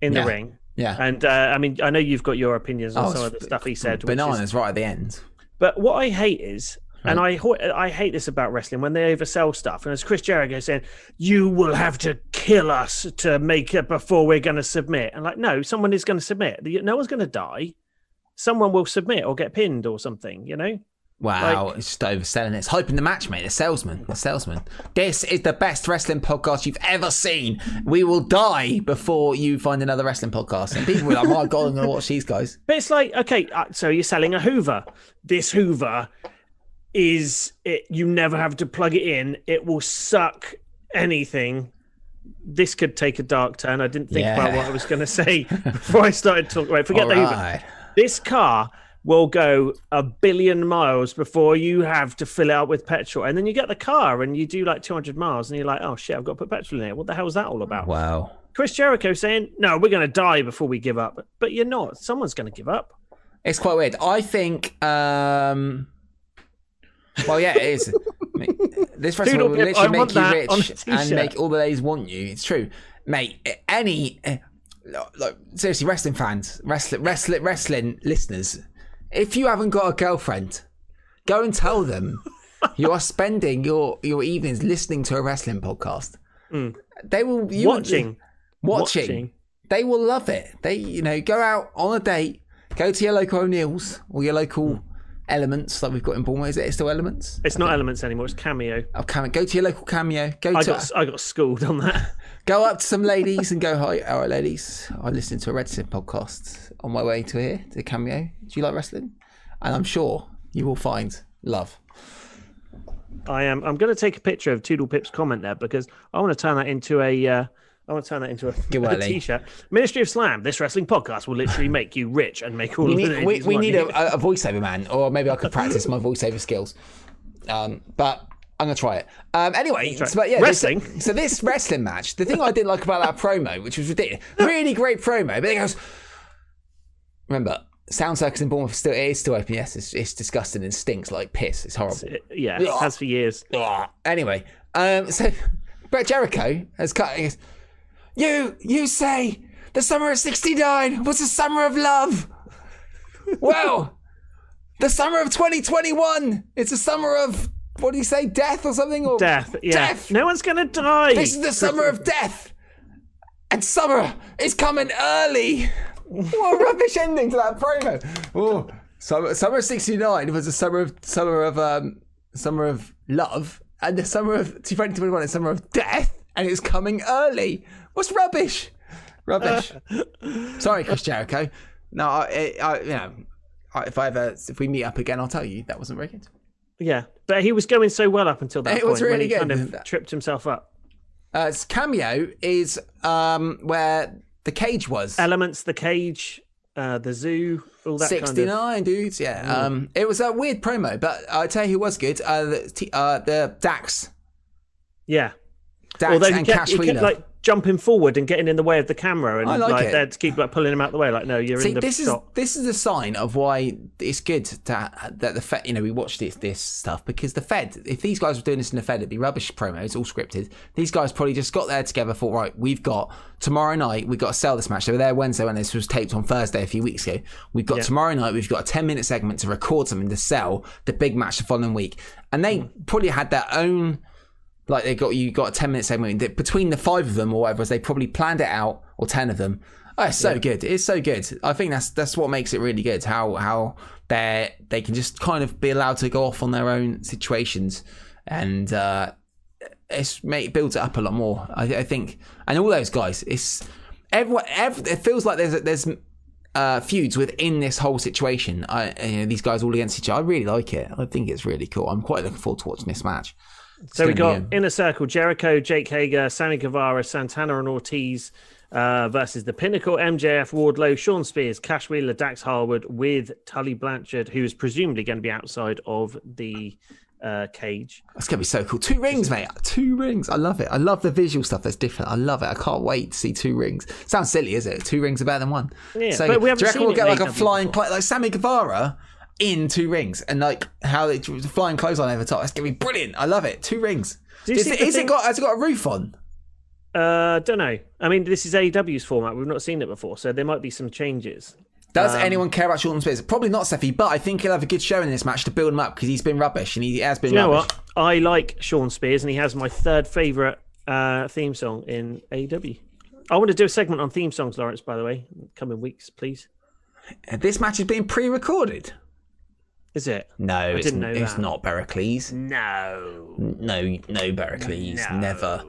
in Yeah. the ring. Yeah. And uh, I mean, I know you've got your opinions on Oh, some of the stuff he said. which is- Bananas right at the end. but what I hate is, and I I hate this about wrestling when they oversell stuff. And as Chris Jericho saying, "You will have to kill us to make it before we're going to submit." And like, no, someone is going to submit. No one's going to die. Someone will submit or get pinned or something. You know. Wow, it's just overselling it. It's hyping the match, mate. The salesman. The salesman. This is the best wrestling podcast you've ever seen. We will die before you find another wrestling podcast. And people will be like, my God, I'm going to watch these guys. But it's like, okay, uh, so you're selling a Hoover. This Hoover is it. You never have to plug it in. It will suck anything. This could take a dark turn. I didn't think about what I was going to say before I started talking. Right, forget All the Hoover. This car will go a billion miles before you have to fill it up with petrol. And then you get the car and you do like 200 miles and you're like, oh shit, I've got to put petrol in it. What the hell is that all about? Wow. Chris Jericho saying, no, we're going to die before we give up. But you're not. Someone's going to give up. It's quite weird. I think. um Well, yeah, it is. This festival will pip, I literally make you that on a rich and make all the ladies want you. It's true, mate. Any, eh, like, seriously, wrestling fans, wrestling, wrestling, wrestling listeners, if you haven't got a girlfriend, go and tell them you are spending your your evenings listening to a wrestling podcast. Hmm. They will you watching. watching. Watching. They will love it. They, you know, go out on a date, Go to your local O'Neill's or your local hmm. Elements like we've got in Bournemouth. Is it still Elements? It's not Elements anymore. It's Cameo. Oh, Cam- go to your local Cameo. Go I to got I got schooled on that. go up to some ladies and go hi. All right, ladies. I listened to a Red wrestling podcast on my way to here to Cameo. Do you like wrestling? And I'm sure you will find love. I am. I'm going to take a picture of Toodle Pip's comment there because I want to turn that into a. Uh, I want to turn that into a, a t-shirt. Ministry of Slam. This wrestling podcast will literally make you rich and make all We of need, the we, we need a, a voiceover man, or maybe I could practice my voiceover skills. Um, but I'm gonna try it. Um, anyway, Try so, but yeah, this- Wrestling? so this wrestling match, the thing I didn't like about that promo, which was ridiculous, really great promo, but it goes. Remember, Sound Circus in Bournemouth still it is still open. Yes, it's, it's disgusting and stinks like piss. It's horrible. Yeah, it has for years. Anyway, um, so Brett Jericho has cut. Goes, you you say the summer of '69 was the summer of love. well, the summer of 2021 it's the summer of what do you say, death or something? Or Death. Yeah. Death. No one's going to die. This is the summer of death, and summer is coming early. What a rubbish ending to that promo. Oh, summer, summer of '69 was the summer of summer of um, summer of love, and the summer of 2021 is summer of death, and it's coming early. What's rubbish? Rubbish. Sorry, Chris Jericho. No, I, I, you know, if I ever if we meet up again, I'll tell you that wasn't very good. Yeah, but he was going so well up until that It point was when he good. kind of tripped himself up. Uh, cameo is um, where the cage was. Elements, the cage, uh, the zoo, all that kind of. 69 dudes yeah um it was a weird promo but i tell you who was good uh the, T- uh, the dax Yeah. dax Although and kept, cash kept like jumping forward and getting in the way of the camera, and I like it. they'd keep like pulling him out the way. Like, no, you're See, in the this is this is a sign of why it's good to, that the Fed. You know, we watch this this stuff because the Fed. If these guys were doing this in the Fed, it'd be rubbish promos, all scripted. These guys probably just got there together. Thought, right, we've got tomorrow night. We've got to sell this match. They were there Wednesday when this was taped on Thursday a few weeks ago. We've got Yeah. tomorrow night. We've got a ten minute segment to record something to sell the big match the following week, and they Mm. probably had their own like they got you got a 10 minute segment between the five of them or whatever they probably planned it out or 10 of them oh it's so good it's so good i think that's that's what makes it really good how how they they can just kind of be allowed to go off on their own situations and uh it's it builds it up a lot more i, I think and all those guys it's everyone ev it feels like there's there's uh, feuds within this whole situation. I, you know, these guys all against each other. I really like it. I think it's really cool. I'm quite looking forward to watching this match. So we got be Inner Circle, Jericho, Jake Hager, Sammy Guevara, Santana, and Ortiz uh, versus the Pinnacle, MJF, Wardlow, Shawn Spears, Cash Wheeler, Dax Harwood, with Tully Blanchard, who is presumably going to be outside of the uh, cage. That's gonna be so cool. Two rings, mate. Two rings. I love it. I love the visual stuff that's different. I love it. I can't wait to see two rings. Sounds silly, is it? Two rings are better than one. Yeah, so but we haven't do you reckon we'll get like a flying before. like Sammy Guevara in two rings and like how they flying clothesline over the top. That's gonna be brilliant. I love it. Two rings. Is, it, it got has it got a roof on? Uh, don't know. I mean, this is AEW's format. We've not seen it before, so there might be some changes. Does Um, anyone care about Shawn Spears? Probably not, Seffi, but I think he'll have a good show in this match to build him up because he's been rubbish and he has been You know rubbish. what? I like Shawn Spears, and he has my third favorite uh, theme song in AEW. I want to do a segment on theme songs, Lawrence. By the way, coming weeks, please. This match is being pre-recorded. Is it? No, it's, didn't know it's that. not Pericles. No. No, no Pericles, No. never.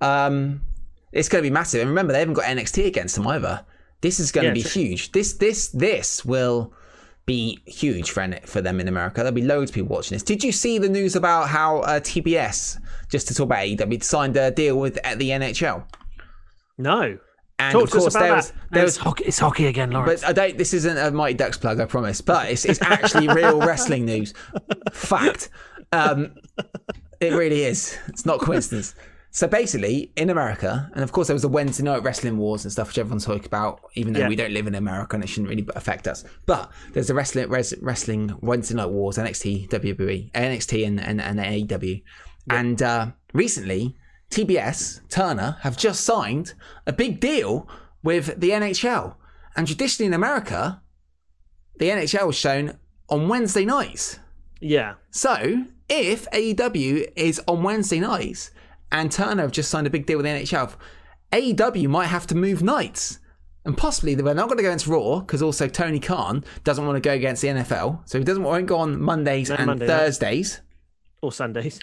Um, it's going to be massive. And remember, they haven't got NXT against them either. This is going to be huge. This, this, this will be huge for for them in America. There'll be loads of people watching this. Did you see the news about how uh, TBS, just to talk about AEW, signed a deal with at the NHL? No. And Talk of course, there was No, there it's, was hockey, it's hockey again, Lawrence. but I don't. This isn't a Mighty Ducks plug, I promise. But it's it's actually real wrestling news. Fact. Um, it really is. It's not coincidence. So basically, in America, and of course there was the Wednesday night wrestling wars and stuff, which everyone's talking about, even though Yeah. we don't live in America and it shouldn't really affect us. But there's the wrestling res, wrestling Wednesday night wars, NXT, WWE, NXT, and and, and AEW. And uh, recently, TBS Turner have just signed a big deal with the NHL. And traditionally in America, the NHL is shown on Wednesday nights. yeah. So if AEW is on Wednesday nights and Turner have just signed a big deal with the NHL, AEW might have to move nights And possibly they're not going to go against Raw because also Tony Khan doesn't want to go against the NFL, so he doesn't won't go on Mondays and Monday. Thursdays. Or Sundays.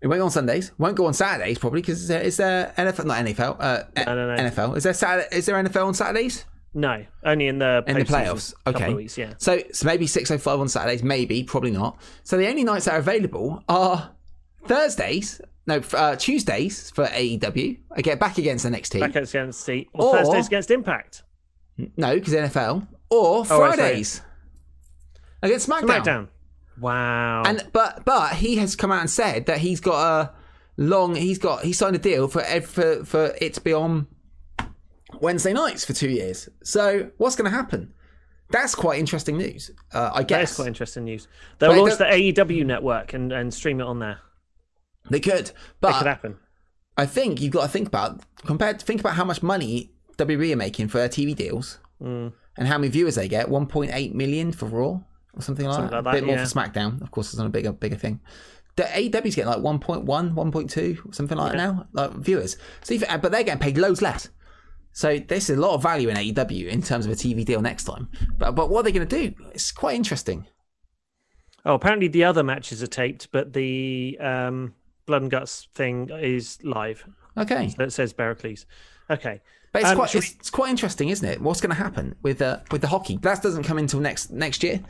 It won't go on Sundays. Won't go on Saturdays probably because is there, is there NFL not NFL uh, No, no, no. NFL is there Saturday, is there NFL on Saturdays No, only in the in the playoffs? Okay, weeks, yeah. So so maybe six oh five on Saturdays, maybe probably not. So the only nights that are available are Thursdays. No, uh, Tuesdays for AEW. I get back against NXT. Back against the or, Or- Thursdays against Impact. No, because NFL or Oh. Fridays against SmackDown. SmackDown. Wow. And but but he has come out and said that he's got a long. He's got he signed a deal for for for it to be on Wednesday nights for two years. So what's going to happen? That's quite interesting news. Uh, I guess is quite interesting news. They'll But launch the- the AEW network and, and stream it on there. they could, but It could happen. I think you've got to think about compared. Think about how much money WWE are making for their TV deals Mm. and how many viewers they get. One point eight million for Raw or something like Something that. like a bit that, more for SmackDown. Of course, it's not a bigger bigger thing. The AEW's getting like 1.1, 1.2, something like that now, like viewers. So, if, but they're getting paid loads less. So there's a lot of value in AEW in terms of a TV deal next time. But but what are they going to do? It's quite interesting. Oh, apparently the other matches are taped, but the um, Blood and Guts thing is live. Okay, That says Bericles. Okay. But it's Um, quite it's, it's quite interesting, isn't it? What's going to happen with uh, with the hockey? That doesn't come until next next year.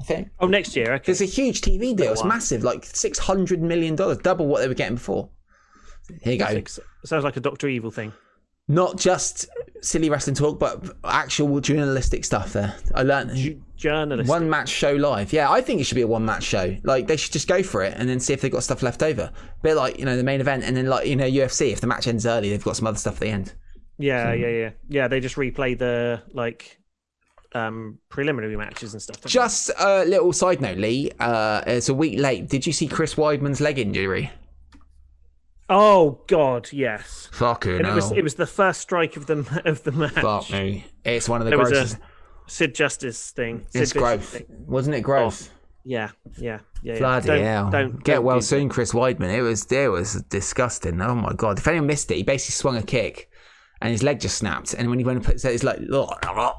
I think Oh, next year. Okay. it's a huge TV deal. It's massive, like six hundred million dollars, double what they were getting before. Here you go. Sounds like a Doctor Evil thing. Not just silly wrestling talk, but actual journalistic stuff. There, I learned. Journalist. One match show live. Yeah, I think it should be a one match show. Like they should just go for it and then see if they've got stuff left over. bit like, you know, the main event and then like, you know, UFC, if the match ends early, they've got some other stuff at the end. Yeah, yeah, yeah, yeah. They just replay the like um preliminary matches and stuff. don't they? Just a little side note, Lee. Uh, it's a week late. Did you see Chris Weidman's leg injury? Oh God, yes. Fucking And it was it was the first strike of the of the match. Fuck me. It's one of the There grossest. Sid Justice thing. Sid It's gross. thing. Wasn't it gross? Yeah, yeah, yeah. yeah. Bloody don't, hell. Don't Get don't well soon, Chris Weidman. It was it was disgusting. Oh my god. If anyone missed it, he basically swung a kick and his leg just snapped. And when he went and put it, it's like. Yeah,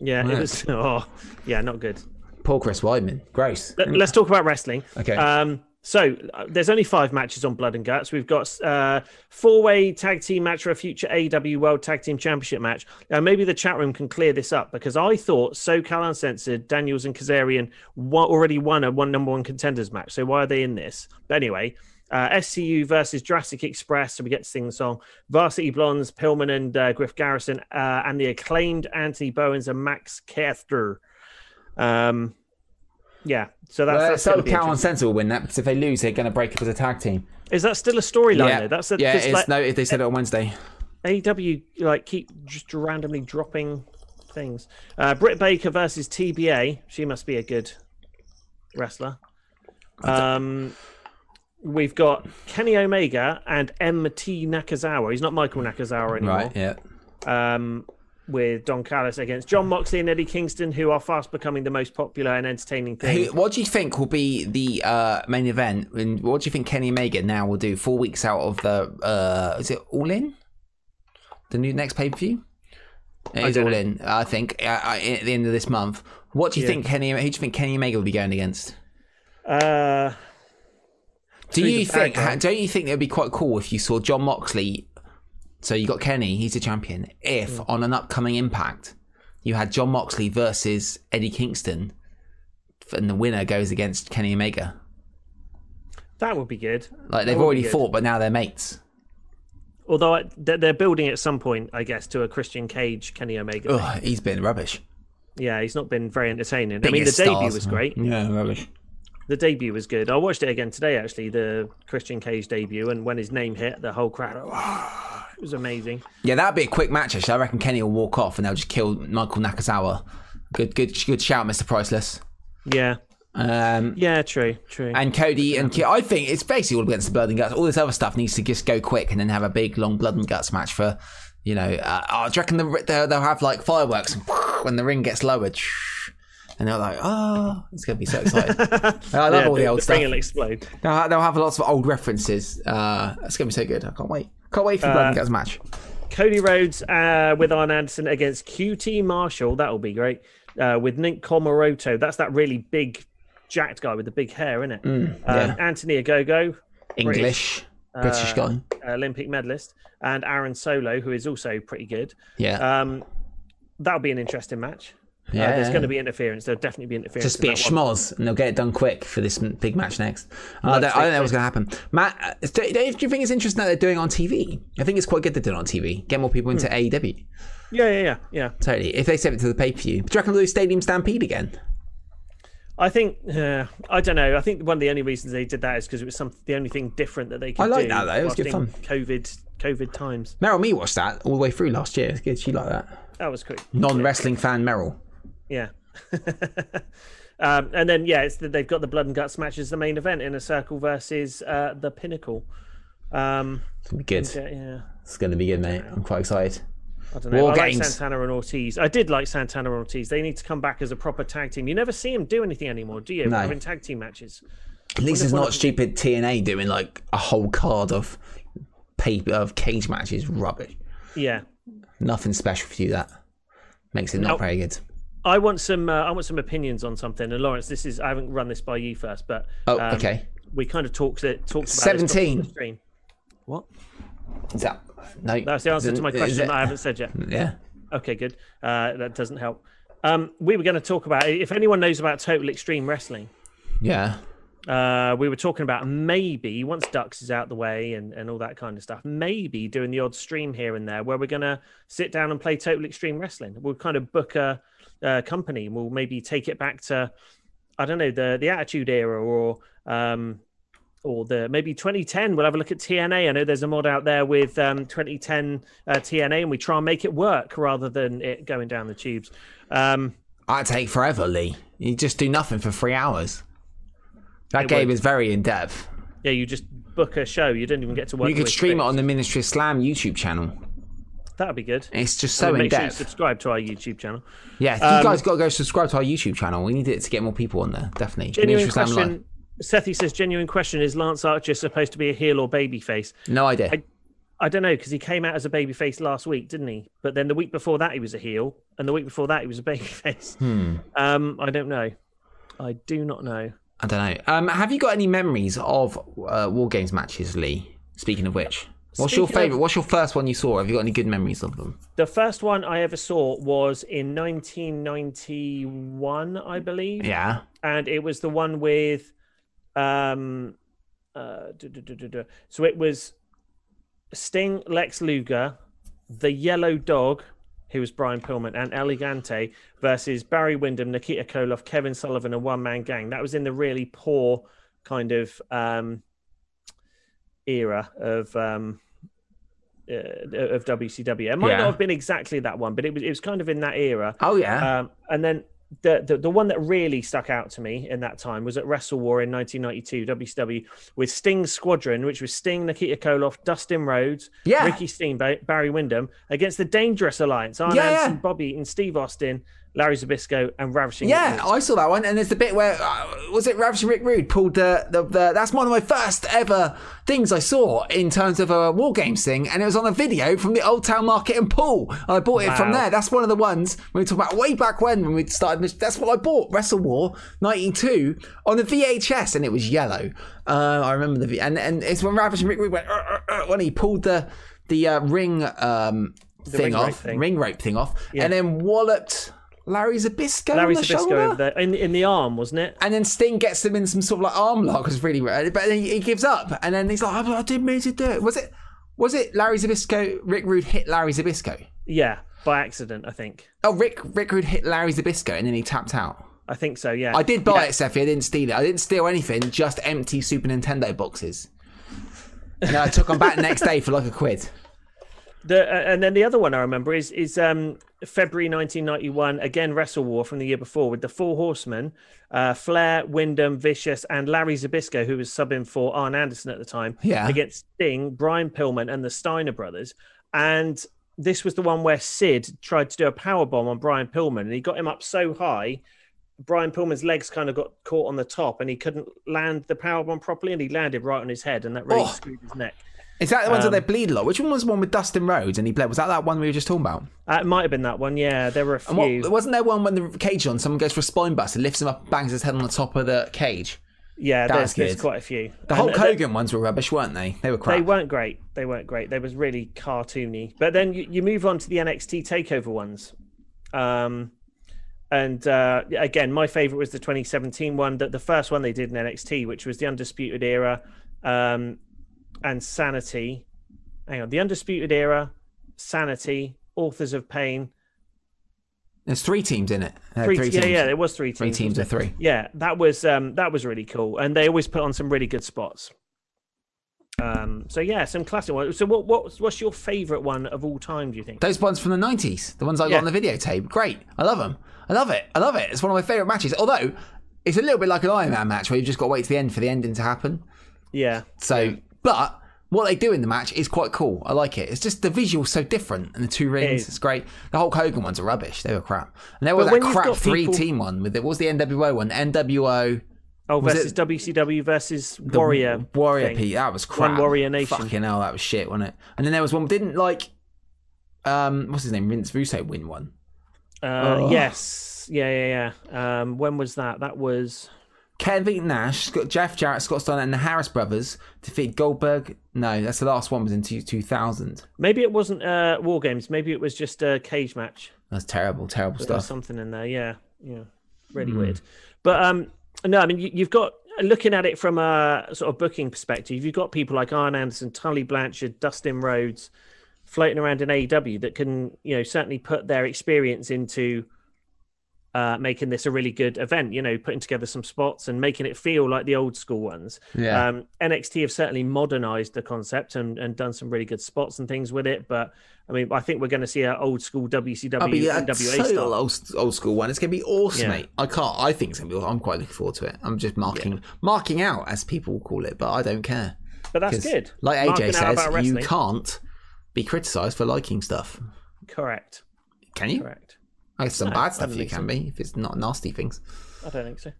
Yeah. it was. Oh, yeah, not good. poor Chris Weidman. Gross. Let, us talk about wrestling. Okay. Um, so uh, there's only five matches on Blood and Guts. We've got uh, four-way tag team match for a future AEW World Tag Team Championship match. Now maybe the chat room can clear this up because I thought SoCal Uncensored, Daniels and Kazarian wa- already won a one number one contenders match. So why are they in this? But anyway. Uh, SCU versus Jurassic Express, so we get to sing the song. Varsity Blondes, Pillman and uh, Griff Garrison, uh, and the acclaimed Anthony Bowens and Max Caster. Um, yeah, so that's, Well, that's SoCal Uncensored will win that because if they lose, they're going to break up as a tag team. Is that still a storyline? yeah, though? That's a, yeah. It's like, no. They said it on Wednesday. AEW like keep just randomly dropping things. Uh, Britt Baker versus TBA. She must be a good wrestler. Um, we've got Kenny Omega and MT Nakazawa. He's not Michael Nakazawa anymore. Right. Yeah. Um, with Don Callis against Jon Moxley and Eddie Kingston, who are fast becoming the most popular and entertaining thing. Who, what do you think will be the uh, main event? And what do you think Kenny Omega now will do? Four weeks out of the uh, is it All In? The new next pay per view. It is don't All know. In. I think uh, uh, at the end of this month. What do you Yeah. think Kenny? Who do you think Kenny Omega will be going against? Uh, Do you think? Don't you think it would be quite cool if you saw Jon Moxley? So you got Kenny, he's a champion. If Mm. on an upcoming Impact, you had Jon Moxley versus Eddie Kingston, and the winner goes against Kenny Omega. that would be good. Like they've already fought, but now they're mates. Although I- they're building at some point, I guess, to a Christian Cage Kenny Omega. Ugh, he's been rubbish. Yeah, he's not been very entertaining. I mean, the Biggest debut stars. was great. Yeah, rubbish. The debut was good. I watched it again today, actually, the Christian Cage debut, and when his name hit, the whole crowd, it was amazing. Yeah, that'd be a quick match. Actually, I reckon Kenny will walk off and they'll just kill Michael Nakazawa. Good, good, good shout, Mister Priceless. Yeah, Um, yeah, true, true. And Cody and I think it's basically all against the blood and guts. All this other stuff needs to just go quick and then have a big long blood and guts match for, you know. Uh, oh, do you reckon the, they'll, they'll have like fireworks when the ring gets lowered? And they're like, oh, it's going to be so exciting. I love yeah, all the, old stuff. ring will explode. They'll, they'll have lots of old references. Uh, it's going to be so good. I can't wait. Can't wait for the blood guts match. Cody Rhodes uh, with Arn Anderson against QT Marshall. That'll be great. Uh, with Nick Comoroto. That's that really big, jacked guy with the big hair, isn't it? Mm, um, yeah. Anthony Ogogo, English, British uh, guy. Olympic medalist, and Aaron Solo, who is also pretty good. Yeah. Um, that'll be an interesting match. Uh, yeah. there's going to be interference. There'll definitely be interference. just in be a schmoz and they'll get it done quick for this big match next. Uh, I, don't, I don't know what's going to happen. Matt, uh, do, Dave, do you think it's interesting that they're doing it on TV? I think it's quite good they're doing it on TV. Get more people into Hmm. AEW. Yeah, yeah, yeah, yeah. Totally. If they send it to the pay per view, do you reckon they'll do Stadium Stampede again? I think uh, I don't know. I think one of the only reasons they did that is because it was some the only thing different that they could do. I like that, though. It was good fun. COVID COVID times. Meryl Me watched that all the way through last year. It's good. She liked that. That was quick. Non wrestling fan Meryl. Yeah. um, and then yeah, it's the, they've got the blood and guts match as the main event in a circle versus uh, the pinnacle. Um, It's to be good. yeah, yeah. It's going to be good, mate. I'm quite excited. I don't know. War I Games. like Santana and Ortiz. I did like Santana and Ortiz. They need to come back as a proper tag team. You never see them do anything anymore, do you? No. Having tag team matches. At least it's not stupid TNA doing like a whole card of paper of cage matches. Rubbish. Yeah. Nothing special for you. That makes it not No. very good. I want some. Uh, I want some opinions on something. And Lawrence, this is. I haven't run this by you first, but Oh, um, okay. We kind of talked it. Talked about 17. before the stream. What? Is that no? That's the answer to my question that I haven't said yet. Yeah. Okay, good. Uh, that doesn't help. Um, we were going to talk about if anyone knows about Total Extreme Wrestling. Yeah. Uh, we were talking about maybe once Ducks is out the way and, and all that kind of stuff, maybe doing the odd stream here and there where we're going to sit down and play Total Extreme Wrestling. We'll kind of book a, a company and we'll maybe take it back to, I don't know, the the Attitude Era or um, or the maybe 2010. We'll have a look at TNA. I know there's a mod out there with um, 2010 uh, TNA, and we try and make it work rather than it going down the tubes. Um, That'd take forever, Lee. You just do nothing for three hours. That game is very in depth. yeah, you just book a show. You don't even get to work. You could stream it on the Ministry of Slam YouTube channel. That'd be good. It's just so in make sure you depth. subscribe to our YouTube channel. Yeah, Um, you guys got to go subscribe to our YouTube channel. We need it to get more people on there. Definitely. Genuine question. Sethy says, genuine question: Is Lance Archer supposed to be a heel or babyface? No idea. I- I don't know because he came out as a babyface last week, didn't he? But then the week before that he was a heel, and the week before that he was a babyface. Hmm. Um, I don't know. I do not know. I don't know. Um, have you got any memories of uh, War Games matches, Lee? Speaking of which, what's your Speaking of- favorite? What's your first one you saw? Have you got any good memories of them? The first one I ever saw was in 1991, I believe. Yeah. and it was the one with um uh duh, duh, duh. so it was Sting, Lex Luger, the Yellow Dog, who was Brian Pillman, and El Gigante versus Barry Windham, Nikita Koloff, Kevin Sullivan, and One Man Gang. That was in the really poor kind of um era of um uh, of WCW. It might Yeah. not have been exactly that one, but it was it was kind of in that era. Oh yeah. Um, and then the, the the one that really stuck out to me in that time was at Wrestle War in 1992 WCW with Sting's Squadron, which was Sting, Nikita Koloff, Dustin Rhodes, Yeah. Ricky Steamboat, Barry Windham against the Dangerous Alliance, Arn Yeah, Anderson, yeah. Bobby and Steve Austin, Larry Zbyszko, and Ravishing. Yeah. I saw that one, and there's the bit where uh, was it Ravishing Rick Rude pulled the, the the that's one of my first ever things I saw in terms of a war games thing, and it was on a video from the Old Town Market in Poole. I bought it from there. That's one of the ones we talk about way back when when we started. That's what I bought Wrestle War '92 on the VHS, and it was yellow. Uh, I remember the V, and and it's when Ravishing Rick Rude went "Uh, uh, uh," when he pulled the the uh, ring um, thing ring off, thing. ring rope thing off, and then walloped. Larry Zbyszko Larry the Zbyszko over in in the arm, wasn't it? And then Sting gets him in some sort of like arm lock, was really rare. But then he, he gives up, and then he's like, "I, didn't mean to do it." Was it? Was it Larry Zbyszko? Rick Rude hit Larry Zbyszko. Yeah, by accident, I think. Oh, Rick Rick Rude hit Larry Zbyszko, and then he tapped out. I think so. Yeah, I did buy it, Seffi. I didn't steal it. I didn't steal anything. Just empty Super Nintendo boxes. And I took them back the next day for like a quid. The, uh, and then the other one I remember is is um, February 1991, again Wrestle War from the year before with the Four Horsemen, uh, Flair, Windham, Vicious, and Larry Zbyszko, who was subbing for Arn Anderson at the time, Yeah. against Sting, Brian Pillman, and the Steiner brothers. And this was the one where Sid tried to do a power bomb on Brian Pillman, and he got him up so high. Brian Pillman's legs kind of got caught on the top, and he couldn't land the power bomb properly, and he landed right on his head, and that really Oh. screwed his neck. Is that the ones Um, that they bleed a lot? Which one was the one with Dustin Rhodes and he bled? Was that that one we were just talking about? Uh, it might have been that one. Yeah, there were a And what, few. wasn't there one when the cage on? Someone goes for a spine bust and lifts him up, and bangs his head on the top of the cage. yeah, that there's, there's quite a few. The And Hulk they- Hogan ones were rubbish, weren't they? They were crap. They weren't great. They weren't great. They was really cartoony. But then you, you move on to the NXT Takeover ones, um, and uh, again, my favorite was the 2017 one. That the first one they did in NXT, which was the Undisputed Era, um, and Sanity. Hang on, the Undisputed Era, Sanity, Authors of Pain. There's three teams in it. They Three, three yeah, teams. yeah, there was three teams. Three teams of three. Yeah, that was um, that was really cool, and they always put on some really good spots. Um, so yeah, some classic ones. So what what's what's your favourite one of all time? Do you think? Those ones from the 90s, the ones I got Yeah. on the videotape. Great. I love them. I love it. I love it. It's one of my favourite matches. Although, it's a little bit like an Iron Man match where you've just got to wait to the end for the ending to happen. Yeah, So, but what they do in the match is quite cool. I like it. It's just the visual's so different, and the two rings, is. it's great. The Hulk Hogan ones are rubbish. They were crap. And there was that crap three people- team one with it. What was the NWO one? NWO Oh, versus it- WCW versus Warrior. Warrior. Pete. That was crap. Warrior Nation. Fucking hell, that was shit, wasn't it? And then there was one didn't like. Um, what's his name? Vince Russo win one. Uh, Oh. Yes. Yeah, yeah, yeah. Um, when was that? That was. Kevin Nash, Jeff Jarrett, Scott Steiner, and the Harris brothers defeated Goldberg. No, that's the last one. Was in two, 2000. Maybe it wasn't uh, War Games. Maybe it was just a cage match. That's terrible, terrible There was stuff. something in there. Yeah, yeah. Really Hmm. weird. But um, no, I mean you, you've got looking at it from a sort of booking perspective. You've got people like Arn Anderson, Tully Blanchard, Dustin Rhodes, floating around in AEW that can you know certainly put their experience into uh, making this a really good event. You know, putting together some spots and making it feel like the old school ones. Yeah. Um, NXT have certainly modernized the concept and, and done some really good spots and things with it. But I mean, I think we're going to see an old school WCW I'll be NWA style. old, old school one. It's gonna be awesome, Yeah. mate. I can't. I think it's gonna be. awesome. I'm quite looking forward to it. I'm just marking marking out, as people call it, but I don't care. But that's good. Like Marking AJ says, you can't be criticised for liking stuff. Correct. Can you? Correct. I guess some No, bad stuff you think can be if it's not nasty things. I don't think so.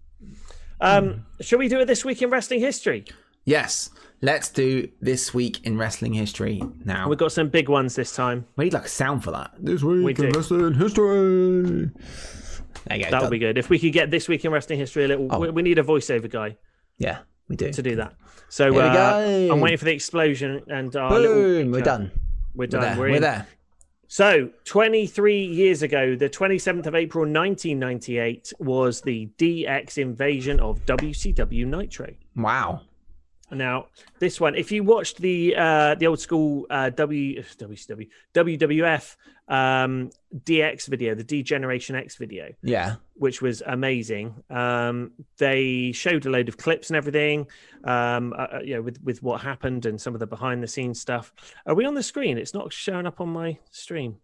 Um, shall we do it this week in wrestling history? Yes, let's do this week in wrestling history now. We've got some big ones this time. We need like a sound for that. This week We in do. wrestling history. There you go. That would be good. If we could get this week in wrestling history a little, Oh. we, we need a voiceover guy Yeah, we do. to do that. So Here we uh, go. I'm waiting for the explosion and our Boom, little. we're done. We're We're done. there. We're, We're in. there. So, 23 years ago, the 27th of April 1998, was the DX invasion of WCW Nitro. Wow. Now, this one, if you watched the uh, the old school uh, W WCW WWF um, DX video, the Degeneration X video, Yeah. which was amazing. Um, they showed a load of clips and everything, um, uh, uh, you know, with with what happened and some of the behind the scenes stuff. Are we on the screen? It's not showing up on my stream.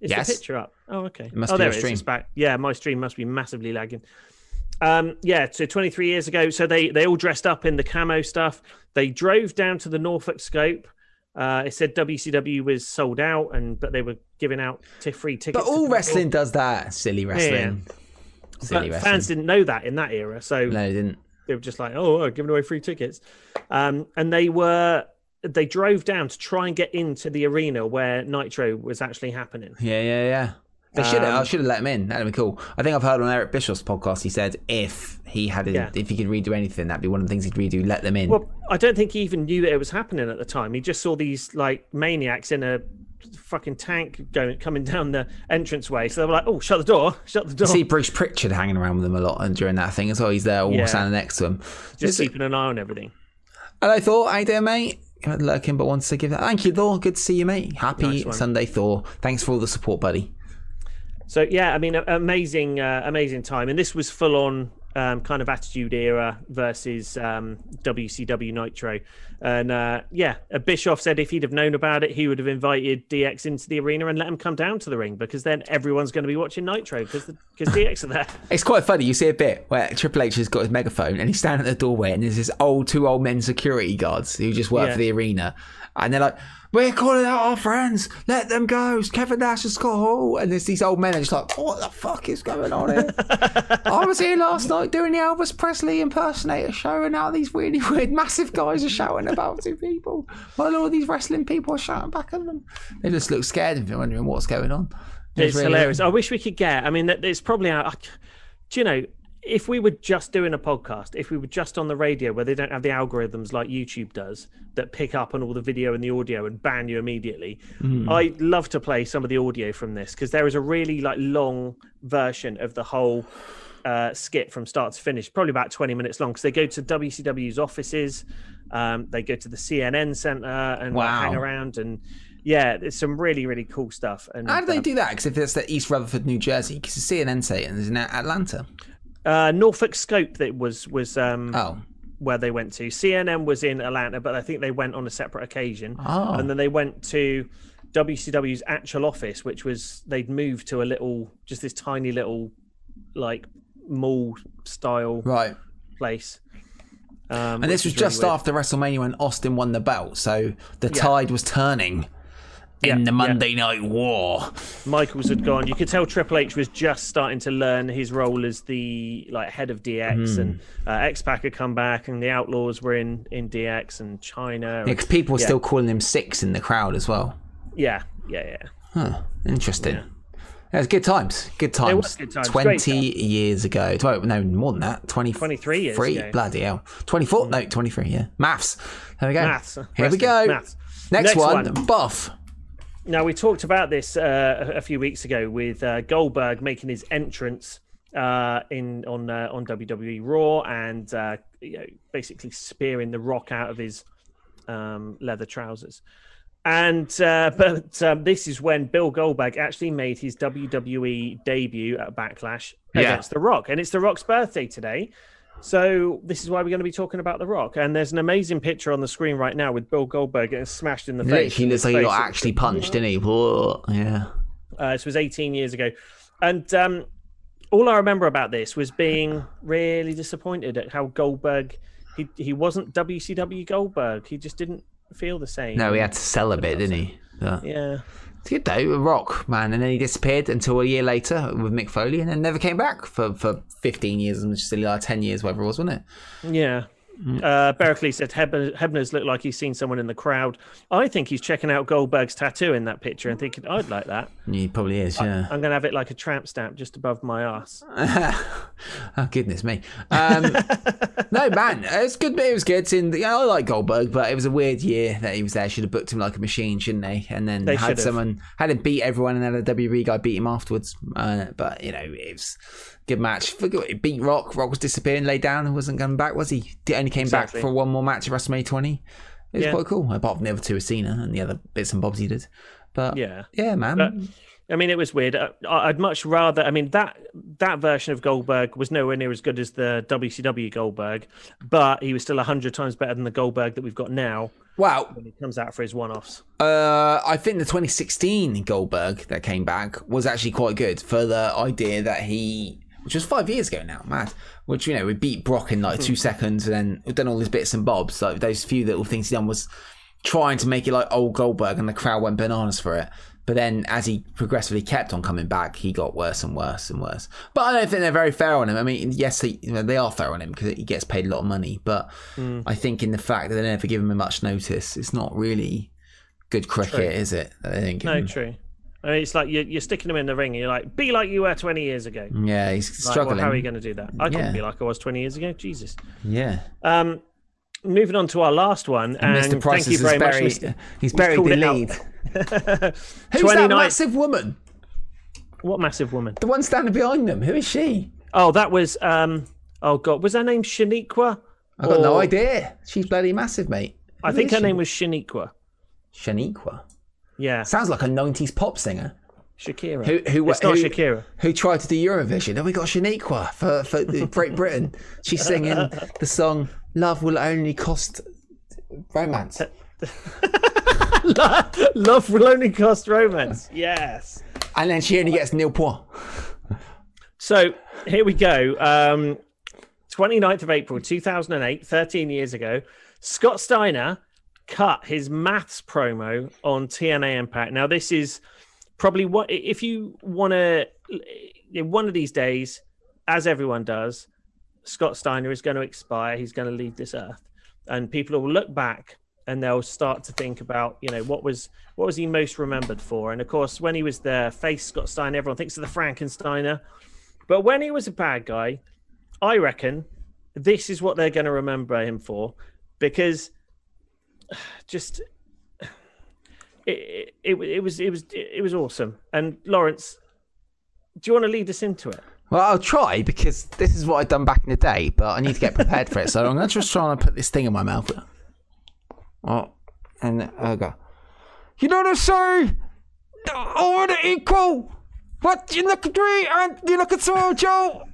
Is Yes. the picture up? Oh, okay. It must oh, be there it is. stream. It's back. Yeah, my stream must be massively lagging. Um, yeah, so 23 years ago, so they they all dressed up in the camo stuff. They drove down to the Norfolk Scope. Uh, it said WCW was sold out, and but they were giving out t- free tickets. But all wrestling does that. Silly wrestling. Silly But wrestling. fans didn't know that in that era, so No, they didn't. they were just like, "Oh, oh, giving away free tickets," um, and they were they drove down to try and get into the arena where Nitro was actually happening. Yeah, yeah, yeah. They should have. Um, I should have let him in. That'd be cool. I think I've heard on Eric Bischoff's podcast. He said if he had, a, Yeah. if he could redo anything, that'd be one of the things he'd redo. Let them in. Well, I don't think he even knew that it was happening at the time. He just saw these like maniacs in a fucking tank going coming down the entranceway. So they were like, "Oh, shut the door! Shut the door!" See Bruce Prichard hanging around with them a lot and during that thing as well. He's there, all Yeah. standing next to him. just It's- keeping an eye on everything. And I thought, hey there, mate. Lurking, but wants to give that. Thank you, Thor. Good to see you, mate. Happy Nice. Sunday, Thor. Thanks for all the support, buddy. So yeah, I mean, amazing, uh, amazing time, and this was full on um, kind of Attitude Era versus um, WCW Nitro, and uh, yeah, uh, Bischoff said if he'd have known about it, he would have invited DX into the arena and let him come down to the ring because then everyone's going to be watching Nitro because because DX are there. It's quite funny. You see a bit where Triple H has got his megaphone and he's standing at the doorway, and there's this old two old men security guards who just work Yeah. for the arena, and they're like, We're calling out our friends. Let them go. Kevin Nash and Scott Hall. And there's these old men and just like, what the fuck is going on here? I was here last night doing the Elvis Presley impersonator show, and now these really weird, massive guys are shouting about two people. While all these wrestling people are shouting back at them. They just look scared and wondering what's going on. It's really- hilarious. I wish we could get. I mean, that- it's probably out. I- Do you know? If we were just doing a podcast, if we were just on the radio where they don't have the algorithms like YouTube does that pick up on all the video and the audio and ban you immediately, Hmm. I'd love to play some of the audio from this because there is a really like long version of the whole uh, skit from start to finish, probably about 20 minutes long because they go to WCW's offices, um, they go to the CNN center and like, hang around and yeah, there's some really really cool stuff. And How do they um, do that? Because if it's at East Rutherford, New Jersey, because the CNN center is in Atlanta. Uh, Norfolk Scope that was was um, Oh. where they went to. CNN was in Atlanta, but I think they went on a separate occasion. Oh. And then they went to WCW's actual office, which was they'd moved to a little, just this tiny little, like mall style Right. place. Um, And this was just after WrestleMania when Austin won the belt, so the Yeah. tide was turning in Yeah, the yeah. Monday Night War. Michaels had gone. You could tell Triple H was just starting to learn his role as the like head of DX, Hmm. and uh, X Pac had come back, and the Outlaws were in in DX and Chyna. Yeah, people were Yeah. still calling him Syxx in the crowd as well. yeah, yeah, yeah. Huh. Interesting. Yeah. It was good times. Good times. was good times. 20 Great years ago. No, more than that. 20, 23 years Three? ago. Bloody hell. 24? No, 23, yeah. Maths. There we go. Maths. Here we go. Maths. Next, Next one, one. Buff. Now we talked about this uh, a few weeks ago with uh, Goldberg making his entrance uh, in on uh, on WWE Raw and uh, you know, basically spearing the Rock out of his um, leather trousers. And uh, but um, this is when Bill Goldberg actually made his WWE debut at Backlash Yeah. against The Rock, and it's The Rock's birthday today. So this is why we're going to be talking about The Rock. And there's an amazing picture on the screen right now with Bill Goldberg getting smashed in the face. Literally looks like he got actually punched, didn't he? Whoa. Yeah. uh, this was 18 years ago. And um, all I remember about this was being really disappointed at how Goldberg, he, he wasn't WCW Goldberg. He just didn't feel the same. No, he had to sell a bit, didn't he? Yeah. Good though. A rock, man. And then he disappeared until a year later with Mick Foley and then never came back for, for 15 years and still like 10 years, whatever it was, wasn't it? Yeah. Mm. Uh, Berkeley said Heb- Hebner's looked like he's seen someone in the crowd. I think he's checking out Goldberg's tattoo in that picture and thinking, I'd like that. He probably is, yeah. I'm going to have it like a tramp stamp just above my ass. oh goodness me! Um, no man, it's good. It was good. In the, I like Goldberg, but it was a weird year that he was there. Should have booked him like a machine, shouldn't they? And then They had should've. someone had him beat everyone, and then a WWE guy beat him afterwards. Uh, but you know, it was good match. He beat Rock. Rock was disappearing, laid down, and wasn't coming back. Was he? He only came Exactly. back for one more match at WrestleMania 20. It was Yeah. quite cool. Apart from the other two with Cena and the other bits and bobs he did. But Yeah. yeah, man. But, I mean, it was weird. Uh, I- I'd much rather. I mean, that that version of Goldberg was nowhere near as good as the WCW Goldberg, but he was still a hundred times better than the Goldberg that we've got now wow, when he comes out for his one-offs. Uh, I think the 2016 Goldberg that came back was actually quite good for the idea that he, which was five years ago now, mad. Which you know we beat Brock in like two hmm. seconds, and then we've done all these bits and bobs. Like those few little things he done was trying to make it like old Goldberg, and the crowd went bananas for it. But then, as he progressively kept on coming back, he got worse and worse and worse. But I don't think they're very fair on him. I mean, yes, he, you know, they are fair on him because he gets paid a lot of money. But hmm. I think in the fact that they never give him much notice, it's not really good cricket, is it? That They didn't give No, him. true. I mean, it's like you're, you're sticking him in the ring, and you're like, "Be like you were 20 years ago." Yeah, he's Like, well, struggling. how are you going to do that? I couldn't be like I was 20 years ago. Jesus. Yeah, Um, moving on to our last one, and, Mr. Price thank you very much. Mr. He's buried the lead. Who's 29 that massive woman? What massive woman? The one standing behind them. Who is she? Oh, that was um. Oh God, was her name Shaniqua? I've got no idea. She's bloody massive, mate. I think her she? name was Shaniqua. Shaniqua. Yeah, Sounds like a '90s pop singer. Shakira. Who? Who? it's not who, Shakira. Who tried to do Eurovision? Then we got Shaniqua for for Great Britain. She's singing the song "Love Will Only Cost Romance." Love will only cost romance. Yes. And then she only gets nil point. So here we go. Um, 29th of April 2008, 13 years ago, Scott Steiner cut his maths promo on TNA Impact. Now, this is probably what if you want to one of these days, as everyone does, Scott Steiner is going to expire. He's going to leave this earth, and people will look back and they'll start to think about you know what was what was he most remembered for. And of course, when he was the face Scott Steiner, everyone thinks of the Frankensteiner, but when he was a bad guy, I reckon this is what they're going to remember him for because just it, it, it was it was it was awesome. And Lawrence, do you want to lead us into it? Well, I'll try because this is what I've done back in the day, but I need to get prepared for it. So I'm to just try and put this thing in my mouth. Oh, and I go. You know what I say? Over the equal. What you look at me and you look at Samoa Joe,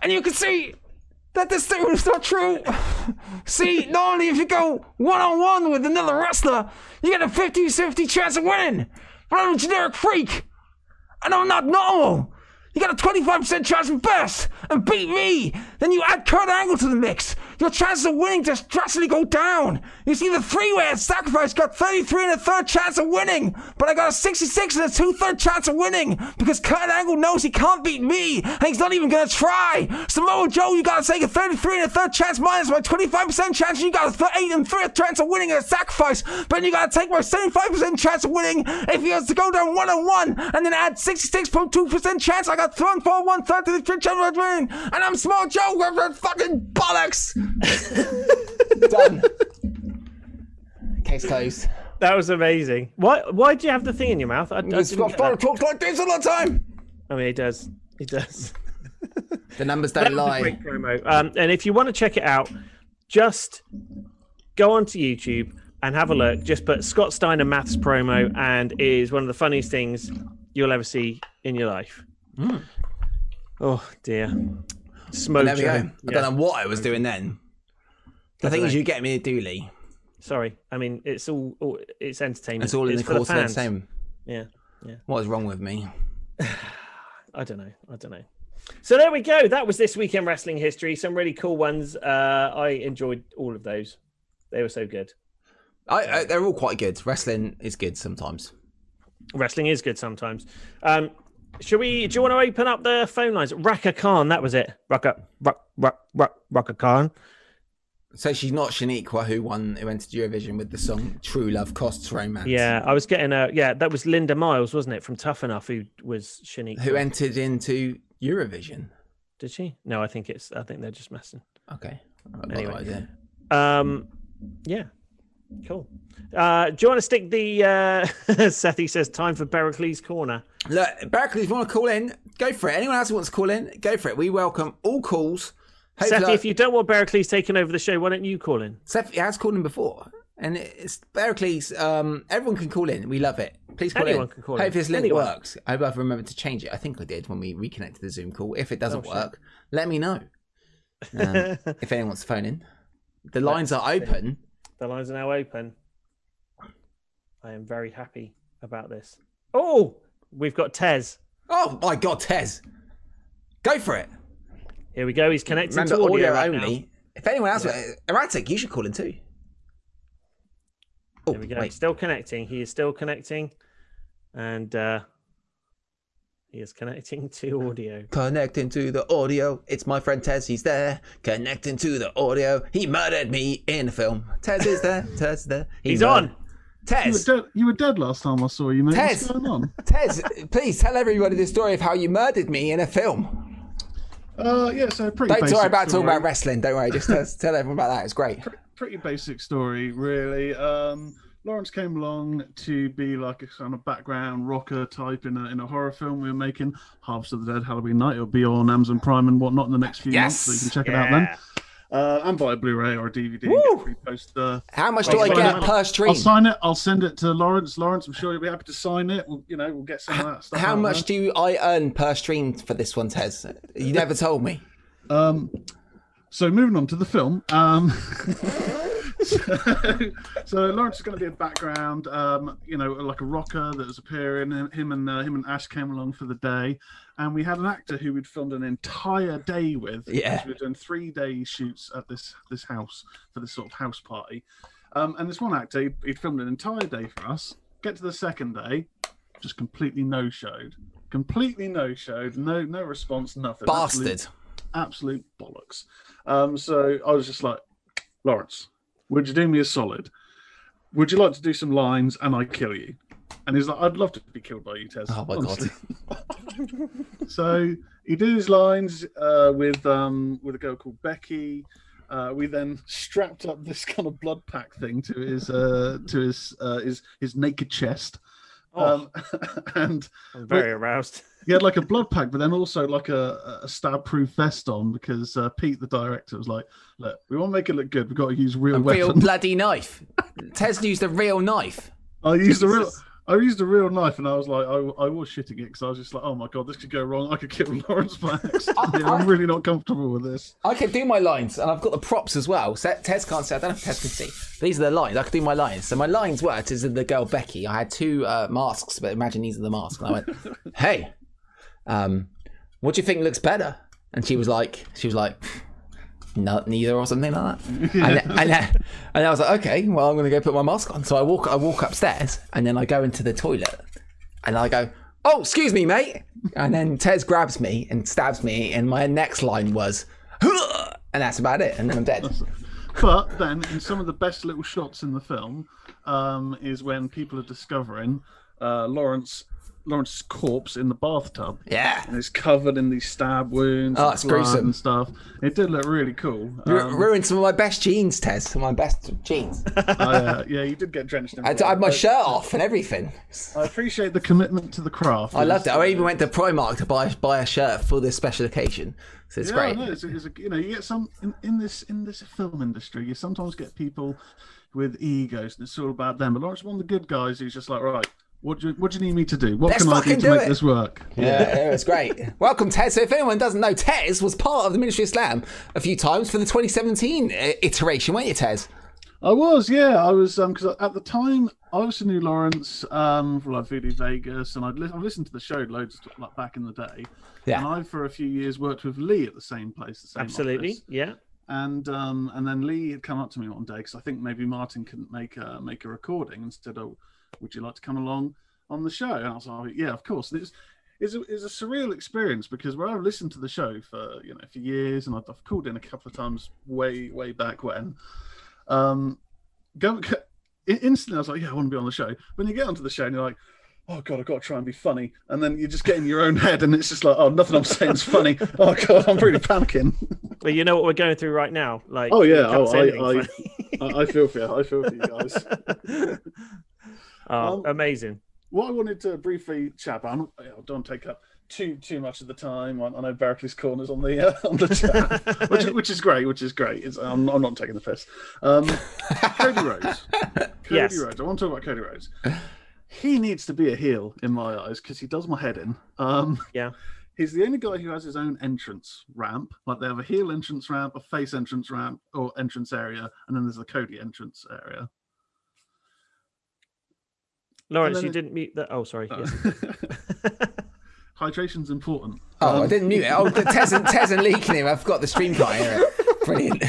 and you can see that this statement is not true. See, not only if you go one on one with another wrestler, you get a 50 50 chance of winning. But I'm a generic freak. And I'm not normal. You got a 25% chance of best and beat me. Then you add Kurt Angle to the mix. Your chances of winning just drastically go down. You see, the three-way at Sacrifice got 33 and a third chance of winning, but I got a 66 and a two-third chance of winning because Kurt Angle knows he can't beat me, and he's not even gonna try. Samoa Joe, you gotta take a 33 and a third chance minus my 25% chance. You got a 8 and 3 chance of winning at Sacrifice, but you gotta take my 75% chance of winning if he has to go down one on one, and then add 66.2% chance. I got thrown for one third to the chance of winning, and I'm Samoa Joe fucking bollocks. Done. Case closed. That was amazing. Why? Why do you have the thing in your mouth? I, I Scott get talks like this all the time. I mean, he does. He does. The numbers don't lie. great promo. Um, and if you want to check it out, just go onto YouTube and have a look. Just put Scott Steiner maths promo, and it is one of the funniest things you'll ever see in your life. Oh dear. Smoke. There we go. I don't know what I was doing then. The thing know. is, you get me a dually. Sorry. I mean, it's all, all it's entertainment. It's all in the for course of the fans. same. Yeah. What is wrong with me? I don't know. I don't know. So there we go. That was this weekend wrestling history. Some really cool ones. Uh, I enjoyed all of those. They were so good. I, I, they're all quite good. Wrestling is good sometimes. Wrestling is good sometimes. Um, should we? Do you want to open up the phone lines? Raka Khan, that was it. Raka, Rak, Rak, Rak, Raka Khan. So she's not Shaniqua who won who entered Eurovision with the song "True Love Costs Romance." Yeah, I was getting a. Yeah, that was Linda Miles, wasn't it, from Tough Enough, who was Shanique. Who entered into Eurovision? Did she? No, I think it's. I think they're just messing. Okay. Anyway. idea. Um, yeah, cool. Uh, do you want to stick the? Uh, Seth he says time for Pericles corner. Look, you want to call in, go for it. Anyone else who wants to call in, go for it. We welcome all calls. Hopefully Seth, if you don't want Pericles taking over the show, why don't you call in? Seth has called in before, and it's Pericles. Um, everyone can call in. We love it. Please call Anyone in. can call in. Hope this link Anyone. works. I hope I've remembered to change it. I think I did when we reconnected the Zoom call. If it doesn't Oh, work, let me know. Um, if anyone wants to phone in, the lines are open. The lines are now open. I am very happy about this. Oh, we've got Tez. Oh my God, Tez, go for it. Here we go. He's connecting Remember, to audio, audio right only. Now. If anyone else, erratic, you should call in too. Oh, There we go. wait. Still connecting. He is still connecting, and uh, he is connecting to audio. Connecting to the audio. It's my friend Tez. He's there. Connecting to the audio. He murdered me in the film. Tez is there. Tez is there. He He's murdered- on. You were, dead, you were dead last time I saw you, mate. Tez. What's going on? Tez, please tell everybody the story of how you murdered me in a film. Uh, yeah, so pretty Don't basic worry about story. talking about wrestling. Don't worry. Just tell, tell everyone about that. It's great. Pretty basic story, really. Um, Lawrence came along to be like a kind of background rocker type in a, in a horror film we were making, Harvest of the Dead Halloween Night. It'll be on Amazon Prime and whatnot in the next few months, so you can check it out then. Uh, and buy a Blu-ray or a DVD. Woo! Get repost How much do I Wait, get wait, per stream? I'll sign it. I'll send it to Lawrence. Lawrence, I'm sure you'll be happy to sign it. We'll, you know, we'll get some of that stuff. How out much there. do I earn per stream for this one, Tez? You never told me. Um, so moving on to the film. Um, so Lawrence is going to be a background, um, you know, like a rocker that was appearing. and Him and uh, him and Ash came along for the day, and we had an actor who we'd filmed an entire day with. Yeah. we were doing three day shoots at this this house for this sort of house party. Um, and this one actor, he'd, he'd filmed an entire day for us. Get to the second day, just completely no showed, completely no showed, no no response, nothing. Absolute- Bastard. absolute bollocks. Um, so I was just like, Lawrence, would you do me a solid? Would you like to do some lines and I kill you? And he's like, I'd love to be killed by you, Tez. Oh my honestly." so he did his lines uh, with um, with a girl called Becky. Uh, we then strapped up this kind of blood pack thing to his uh, to his uh, his his naked chest. Um, and I'm very aroused. He had like a blood pack, but then also like a, a stab-proof vest on because uh, Pete, the director, was like, "Look, we want to make it look good. We've got to use real A real bloody knife. Tez used a real knife. I used a real, I used a real knife, and I was like, I, I was shitting it because I was just like, "Oh my god, this could go wrong. I could kill Lawrence by accident. I'm really not comfortable with this." I can do my lines, and I've got the props as well. So Tez can't see. I don't know if Tez can see. These are the lines. I can do my lines. So my lines were to the girl Becky. I had two uh, masks, but imagine these are the masks. And I went, "Hey, um, what do you think looks better?" And she was like, "She was like." No, neither or something like that, and, and, then- and I was like, okay, well, I'm going to go put my mask on. So I walk, I walk upstairs, and then I go into the toilet, and I go, "Oh, excuse me, mate," and then Tez grabs me and stabs me, and my next line was, and that's about it, and then I'm dead. But then, in some of the best little shots in the film, um, is when people are discovering uh, Lawrence Lawrence's corpse in the bathtub. Yeah. and it's covered in these stab wounds, Oh, and it's gruesome. and stuff. It did look really cool. Ru- Um, ruined some of my best jeans, Tez. Some of my best jeans. I, uh, yeah, you did get drenched in I. I had my shirt off and everything. I appreciate the commitment to the craft. I loved it. I even went to Primark to buy buy a shirt for this special occasion. So it's yeah, great. No, it's, it's a, you know, you get some in, in this in this film industry. You sometimes get people with egos, and it's all about them. But Lawrence, one of the good guys, who's just like, right, what do you, what do you need me to do? What Let's can I do fucking to do make it." this work? Yeah, it was great. Welcome, Tez. So, if anyone doesn't know, Tez was part of the Ministry of Slam a few times for the 2017 iteration, weren't you, Tez? I was, yeah, I was, um, because at the time I also knew Lawrence um from like Voodoo Vegas, and I'd li- I've listened to the show loads like back in the day. Yeah. And I, for a few years, worked with Lee at the same place, the same Absolutely. office. Yeah. and um, and then Lee had come up to me one day because I think maybe Martin couldn't make a make a recording and said, "Oh, would you like to come along on the show?" And I was like, "Yeah, of course." It's it's a, it's a surreal experience because where I've listened to the show for you know for years and I've, I've called in a couple of times way way back when. Um, go instantly I was like, "Yeah, I want to be on the show." When you get onto the show and you're like. Oh god, I've got to try and be funny, and then you just get in your own head, and it's just like, oh, nothing I'm saying is funny. Oh god, I'm really panicking. Well, you know what we're going through right now. Like, Oh yeah, oh, I, I. I, I feel for you. I feel for you guys. oh, Um, amazing. What I wanted to briefly chat about, I'm- don't take up too too much of the time. I, I know Berkeley's corners on the uh, on the chat, which, which is great, which is great. It's, I'm, I'm not taking the piss. Um, Cody Rhodes, Cody Yes. Rhodes. I want to talk about Cody Rhodes. He needs to be a heel in my eyes because he does my head in. Um, Yeah. He's the only guy who has his own entrance ramp. Like they have a heel entrance ramp, a face entrance ramp, or entrance area, and then there's the Cody entrance area. Lawrence, you it- didn't mute that. Oh, sorry. Yes. Hydration's important. Oh, I Um, didn't mute it. Oh, the Tez and, Tez and Lee can hear. I've got the stream can't hear it. Brilliant.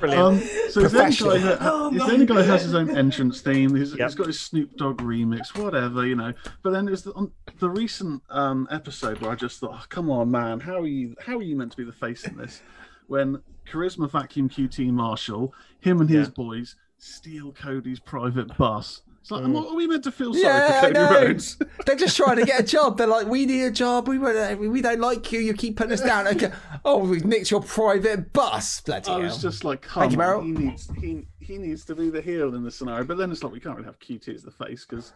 Brilliant. Um, so he's the, only Professional. guy who, he's the only guy who has his own entrance theme. He's, Yep. he's got his Snoop Dogg remix, whatever, you know. But then there's the, on the recent um, episode where I just thought, oh, come on, man, how are you? How are you meant to be the face in this? When Charisma Vacuum QT Marshall, him and his Yeah. boys steal Cody's private bus. It's like, mm. am I- are we meant to feel sorry Yeah, for Cody. Rhodes? They're just trying to get a job. They're like, we need a job. We uh, we don't like you. You keep putting us down. Okay. Oh, we've nicked your private bus. Bloody I hell. was just like, Thank come you, on, Meryl. he needs he he needs to be the heel in this scenario. But then it's like we can't really have QT as the face because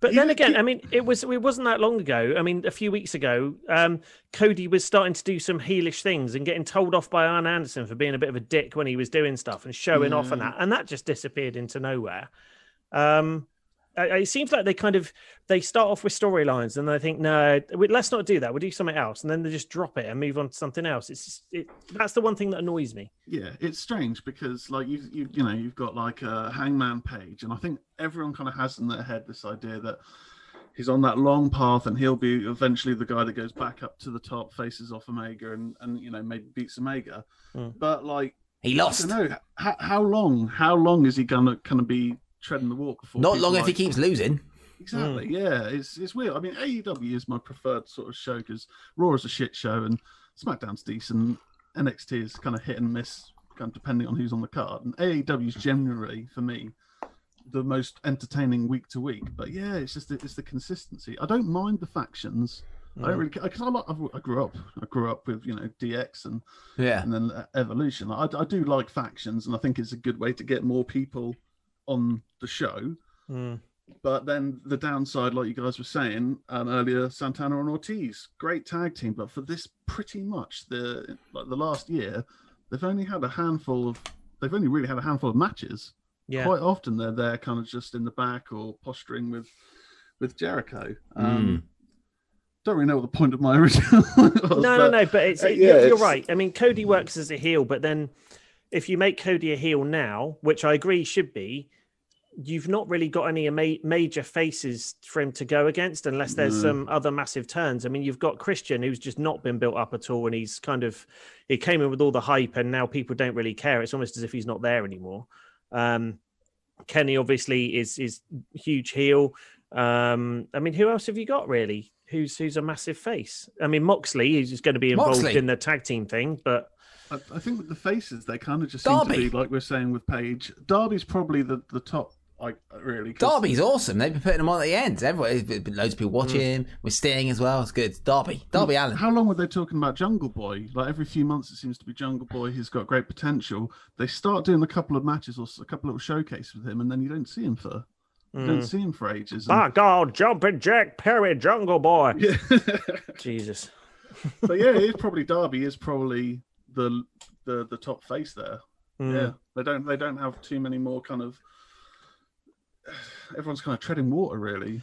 But then again, I mean, it was it wasn't that long ago. I mean, a few weeks ago, um, Cody was starting to do some heelish things and getting told off by Arn Anderson for being a bit of a dick when he was doing stuff and showing off and that, and that just disappeared into nowhere. Um, it seems like they kind of they start off with storylines and they think no let's not do that we'll do something else and then they just drop it and move on to something else it's just, it, that's the one thing that annoys me Yeah, it's strange because like you you you know you've got like a Hangman Page, and I think everyone kind of has in their head this idea that he's on that long path and he'll be eventually the guy that goes back up to the top, faces off Omega, and and you know maybe beats Omega. Mm. But like He I lost. don't know how, how long how long is he gonna gonna be treading the walk before Not people long if he keeps losing. Exactly. Mm. Yeah, it's it's weird. I mean, AEW is my preferred sort of show because Raw is a shit show and SmackDown's decent. NXT is kind of hit and miss, kind of depending on who's on the card. And AEW is generally for me the most entertaining week to week. But yeah, it's just it's the consistency. I don't mind the factions. I don't mm. really because I, like, I grew up I grew up with you know DX and Yeah. and then Evolution. I, I do like factions, and I think it's a good way to get more people on the show. Mm. But then the downside, like you guys were saying um, earlier, Santana and Ortiz, great tag team. But for this, pretty much the like the last year, they've only had a handful of. They've only really had a handful of matches. yeah Quite often, they're there, kind of just in the back or posturing with with Jericho. Um, Don't really know what the point of my original. was, no no but- no but it's uh, it- yeah, you're, you're right i mean cody works as a heel but then if you make cody a heel now which i agree should be you've not really got any ama- major faces for him to go against unless there's No. some other massive turns. I mean, you've got Christian who's just not been built up at all, and he's kind of he came in with all the hype, and now people don't really care. It's almost as if he's not there anymore. Um, Kenny obviously is is huge heel. Um, I mean, who else have you got really? Who's who's a massive face? I mean, Moxley is going to be involved Moxley. in the tag team thing, but I, I think with the faces, they kind of just seem to be like we're saying with Paige. Darby's probably the the top, like really. 'cause- Darby's awesome. They've been putting him on at the end. Everybody, there's been loads of people watching him. We're staying as well. It's good. Darby. Darby Allin. How long were they talking about Jungle Boy? Like every few months, it seems to be Jungle Boy. He's got great potential. They start doing a couple of matches or a couple of showcases with him, and then you don't see him for you don't see him for ages. and- by God, jumping Jack Perry, Jungle Boy, yeah. Jesus. but yeah, it's probably Darby is probably the the the top face there. Mm. Yeah, they don't they don't have too many more kind of. Everyone's kind of treading water, really.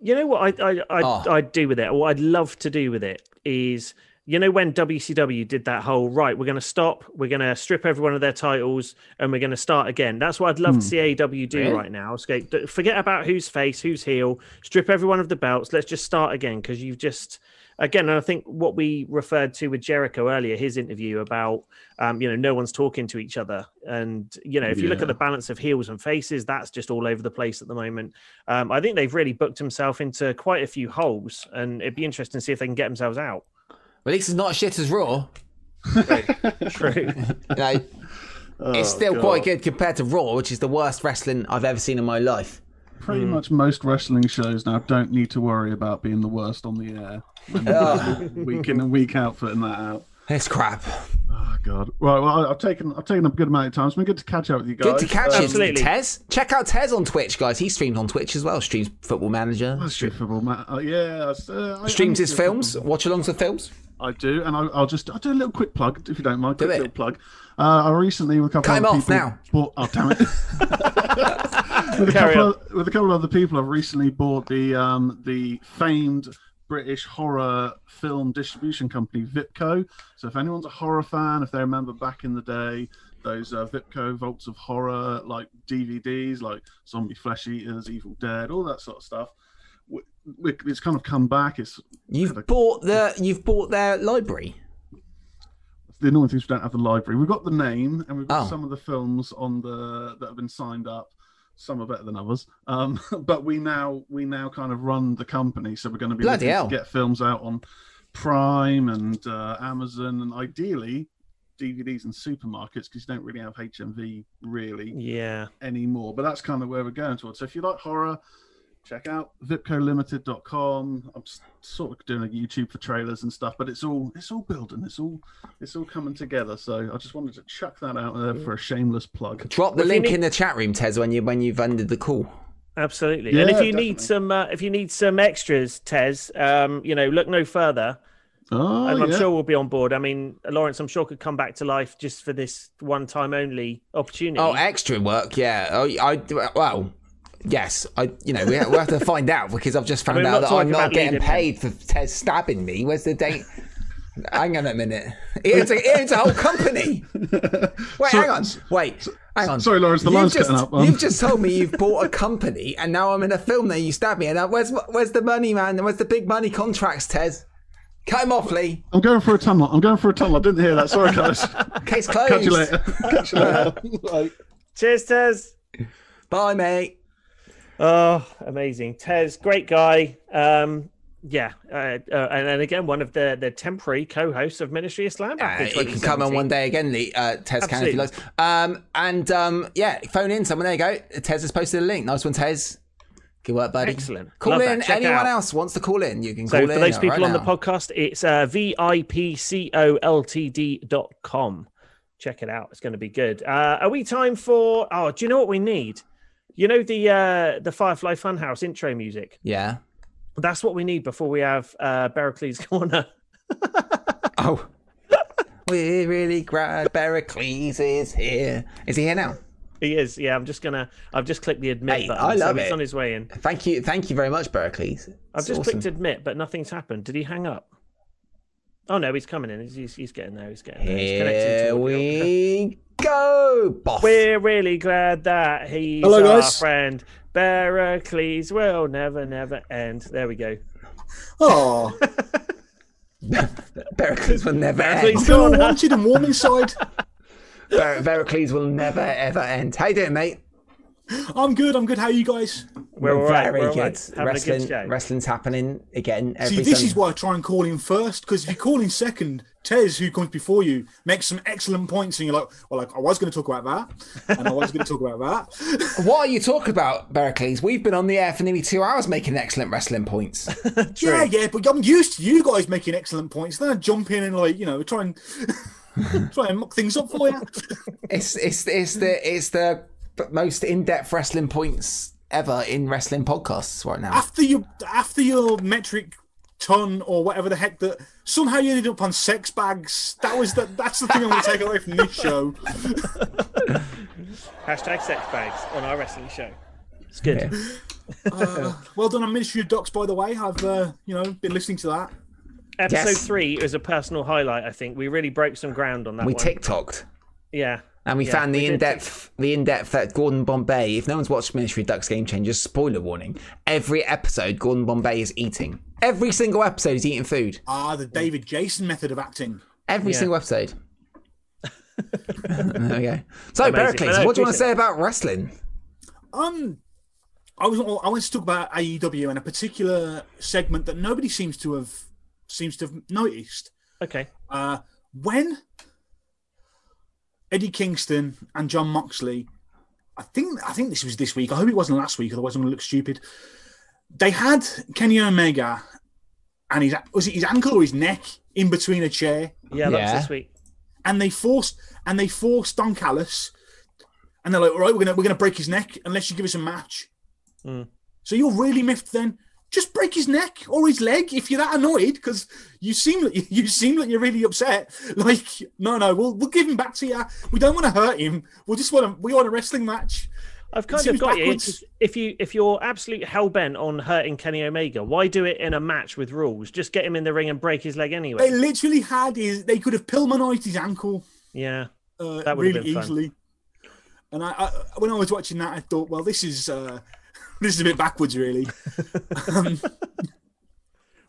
You know what I I I ah. Oh. I'd do with it. What I'd love to do with it is you know when WCW did that whole right, we're going to stop, we're going to strip everyone of their titles, and we're going to start again. That's what I'd love to hmm. see AEW do Really? right now. Okay, d- forget about who's face, who's heel, strip everyone of the belts. Let's just start again because you've just again. I think what we referred to with Jericho earlier, his interview about um, you know no one's talking to each other, and you know if you look at the balance of heels and faces, that's just all over the place at the moment. Um, I think they've really booked himself into quite a few holes, and it'd be interesting to see if they can get themselves out. Well, at least it's not shit as Raw. True. You know, it's still God. quite good compared to Raw, which is the worst wrestling I've ever seen in my life. Pretty much most wrestling shows now don't need to worry about being the worst on the air. When week in and week out, putting that out. It's crap. Oh God! Right, well, I- I've taken I've taken a good amount of time. It's been good to catch up with you guys. Good to catch Um, you, Absolutely. Tez. Check out Tez on Twitch, guys. He streams on Twitch as well. Streams Football Manager. I stream football, Matt. Uh, yeah, uh, I- I Streams need his to- films. Watch alongs with films. I do, and I, I'll just I'll do a little quick plug if you don't mind. Do quick it. little plug. Uh, I recently with a couple him of people now. bought. Oh damn it! with a couple on. of, with a couple of other people, I've recently bought the um the famed British horror film distribution company Vipco. So if anyone's a horror fan, if they remember back in the day. Those uh, Vipco Vaults of Horror, like DVDs, like Zombie Flesh Eaters, Evil Dead, all that sort of stuff. It's kind of come back. It's You've bought the. You've bought their library. The annoying thing is we don't have the library. We've got the name and we've got Oh. some of the films on the that have been signed up. Some are better than others, um, but we now we now kind of run the company, so we're going to be Bloody looking to get films out on Prime and uh, Amazon, and ideally DVDs and supermarkets because you don't really have HMV really yeah. anymore. But that's kind of where we're going towards. So if you like horror, check out VipcoLimited.com. I'm sort of doing a YouTube for trailers and stuff, but it's all it's all building. It's all it's all coming together. So I just wanted to chuck that out there for a shameless plug. Drop the Well, if link need- in the chat room, Tez, when you when you've ended the call. Absolutely. Yeah, and if you need some, uh, if you need some extras, Tez, um, you know, look no further, Oh, and I'm yeah. sure we'll be on board. I mean, Lawrence, I'm sure could come back to life just for this one time only opportunity. Oh, extra work, yeah. Oh, I well, Yes, I. You know, we have, we have to find out because I've just found we're out that I'm not getting leading paid for Tez stabbing me. Where's the date? hang on a minute. It's a, he owns a whole company. Wait, hang on. Wait, hang on. sorry, Lawrence, the You've line's just, cutting up, um. You've just told me you've bought a company, and now I'm in a film there. you stabbed me. And now where's where's the money, man? Where's the big money contracts, Tez? Cut him off, Lee. I'm going for a tunnel. I'm going for a tunnel. I didn't hear that. Sorry, guys. Case closed. Catch you later. Catch you later. Cheers, Tez. Bye, mate. Oh, amazing. Tez, great guy. Um, yeah, uh, uh, and, again, one of the the temporary co-hosts of Ministry of Slam. back Uh, in can come on one day again, Lee. Uh, Tez can if he likes. Um, and um, yeah, phone in someone. There you go. Tez has posted a link. Nice one, Tez. Good work, buddy. Excellent. Call Love in. Anyone out. else wants to call in, you can So call for in. those people right on the podcast, it's uh, vipcoltd.com. Check it out. It's going to be good. Uh, are we time for? Oh, do you know what we need? You know the uh, the Firefly Funhouse intro music. Yeah. That's what we need before we have uh, Berkeley's corner. Oh. We're really glad Bericles is here. Is he here now? He is. Yeah, I'm just gonna. I've just clicked the admit Hey, button. I love so he's it. on his way in. Thank you. Thank you very much, Bericles. I've just awesome. clicked admit, but nothing's happened. Did he hang up? Oh no, he's coming in. He's, he's, he's getting there. He's getting there. He's connecting to Here we go, boss. We're really glad that he's Hello, our guys. friend. Berkeley's will never, never end. There we go. Oh, Bericles will never Bericles. end. I feel all wanted and warm inside. Ber- Bericles will never ever end. How you doing, mate? I'm good. I'm good. How are you guys? We're all right. very We're all good. right. Having a Wrestling, good show. wrestling's happening again. Every See, this Sunday. is why I try and call in first because if you call in second, Tez, who comes before you, makes some excellent points, and you're like, "Well, like, I was going to talk about that, and I was going to talk about that." What are you talking about, Bericles? We've been on the air for nearly two hours making excellent wrestling points. yeah, yeah, but I'm used to you guys making excellent points. Then I jump in and like, you know, try and try and muck things up for you. it's it's it's the it's the most in depth wrestling points ever in wrestling podcasts right now. after you after your metric ton or whatever the heck that somehow you ended up on sex bags. That was the that's the thing I'm going to take away from this show. Hashtag sex bags on our wrestling show. It's good. Uh, well done on Ministry of Ducks, by the way. I've uh, you know been listening to that. Episode Yes. three is a personal highlight. I think we really broke some ground on that we one. TikToked. Yeah. And we Yeah, found the we in depth, the in depth that Gordon Bombay. If no one's watched Ministry of Ducks Game Changers, spoiler warning. Every episode, Gordon Bombay is eating. Every single episode, he's eating food. Ah, the David Jason method of acting. Every Yeah. single episode. there we go. So, Amazing. Bericles, No, no, what do you want to say about wrestling? Um, I was I want to talk about AEW and a particular segment that nobody seems to have seems to have noticed. Okay. Uh, when Eddie Kingston and Jon Moxley, I think I think this was this week. I hope it wasn't last week, otherwise I'm going to look stupid. They had Kenny Omega and his was it his ankle or his neck in between a chair, Yeah, that's Yeah. this week. and they forced and they forced Don Callis, and they're like, all right, we're gonna we're gonna break his neck unless you give us a match. Mm. So you're really miffed then? Just break his neck or his leg if you're that annoyed, because you seem like you seem like you're really upset. Like, no, no, we'll we'll give him back to you. We don't want to hurt him. We just want to we want a wrestling match. I've kind of got you. backwards. It's- If you if you're absolute hell bent on hurting Kenny Omega, why do it in a match with rules? Just get him in the ring and break his leg anyway. They literally had his. They could have Pillmanized his ankle Yeah. uh, That would have really been fun. easily. And I, I, when I was watching that, I thought, well, this is uh, this is a bit backwards, really. um,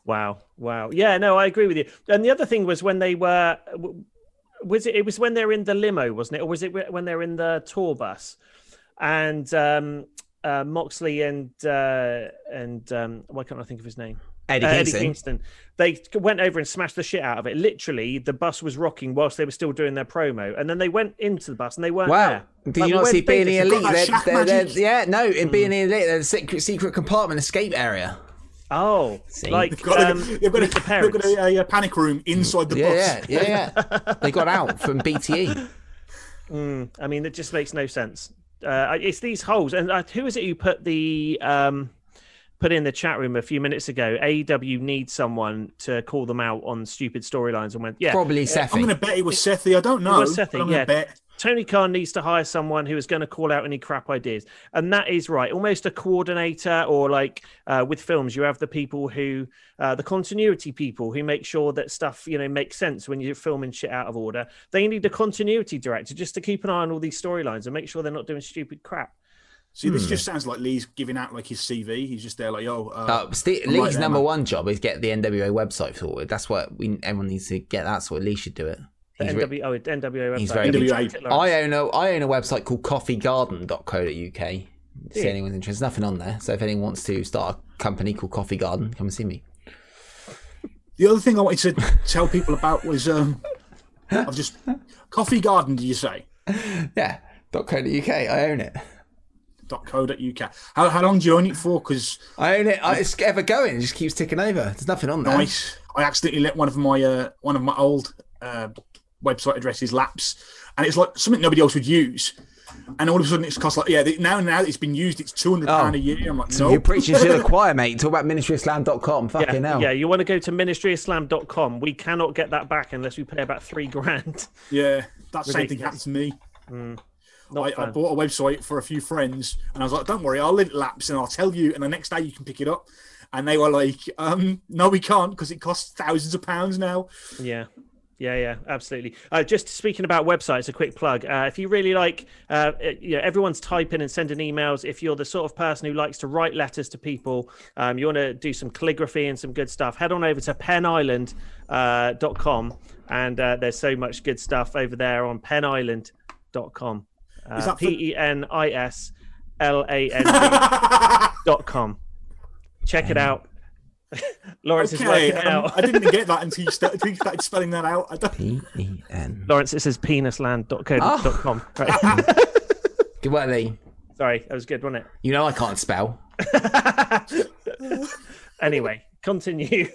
Wow. Wow. Yeah. No, I agree with you. And the other thing was when they were. Was it? It was when they're in the limo, wasn't it, or was it when they're in the tour bus? And um, uh, Moxley and uh, and um, why can't I think of his name? Eddie Uh, Kingston. Eddie Kingston. They went over and smashed the shit out of it. Literally, the bus was rocking whilst they were still doing their promo, and then they went into the bus and they weren't Wow. there. Did Like, you not see Being the Vegas? Elite? They're- they're- they're- yeah, no, in Hmm. Being the Elite, there's a secret, secret compartment escape area. Oh, See? like they've got, um, a, they've got, Meet the they've got a, a panic room inside the Yeah, bus. yeah, yeah, yeah. they got out from. BTE. I mean, it just makes no sense. Uh, it's these holes, and uh, who is it who put the um, put in the chat room a few minutes ago? AEW needs someone to call them out on stupid storylines, and went, yeah, Probably Seth. I'm going to bet it was Sethi. I don't know. was Sethi, but I'm yeah. going to bet. Tony Khan needs to hire someone who is going to call out any crap ideas, and that is right. Almost a coordinator, or like uh, with films, you have the people who, uh, the continuity people who make sure that stuff you know makes sense when you're filming shit out of order. They need a continuity director just to keep an eye on all these storylines and make sure they're not doing stupid crap. See, this just sounds like Lee's giving out like his CV. He's just there like, yo, uh, Uh, Steve, I'm right Lee's there, number man. one job is get the NWA website sorted. That's what we everyone needs to get. That's what Lee should do it. The He's re- oh, NWA website. he's very good. Check it, Lawrence. I own a I own a website called coffeegarden.co.uk. See Yeah. anyone's interested. There's nothing on there. So if anyone wants to start a company called Coffee Garden, come and see me. The other thing I wanted to tell people about was um, I've just Coffee Garden. Did you say Yeah. .co.uk. I own it. .co.uk? How, how long do you own it for? Because I own it. I, it's ever going. It just keeps ticking over. There's nothing on there. nice. I accidentally let one of my uh, one of my old uh, website addresses lapse, and it's like something nobody else would use. And all of a sudden, it's cost like yeah. Now now that it's been used, it's two hundred pound Oh. a year. I'm like, So no. You're preaching to the choir, mate. Talk about ministryislam.com. Fucking Yeah, hell. yeah, you want to go to ministryislam.com. We cannot get that back unless we pay about three grand. Yeah, that same thing Ridiculous. happened to me. Not I, I bought a website for a few friends, and I was like, "Don't worry, I'll let it lapse, and I'll tell you." And the next day, you can pick it up. And they were like, um, "No, we can't because it costs thousands of pounds now." Yeah. Yeah, yeah, absolutely. Uh, just speaking about websites, a quick plug. Uh, if you really like, uh, you know, everyone's typing and sending emails. If you're the sort of person who likes to write letters to people, um, you want to do some calligraphy and some good stuff, head on over to penisland.com. Uh, dot com, and uh, there's so much good stuff over there on penisland.com. Is Uh, that P E N I S L A N D dot com. Check it out. Lawrence is Okay, working um, out. I didn't get that until you started, until you started spelling that out. I don't, P-E-N. Lawrence, it says penisland.co.com. Oh. com. Right. Good work, Lee. Sorry, that was good, wasn't it? You know I can't spell. Anyway, continue.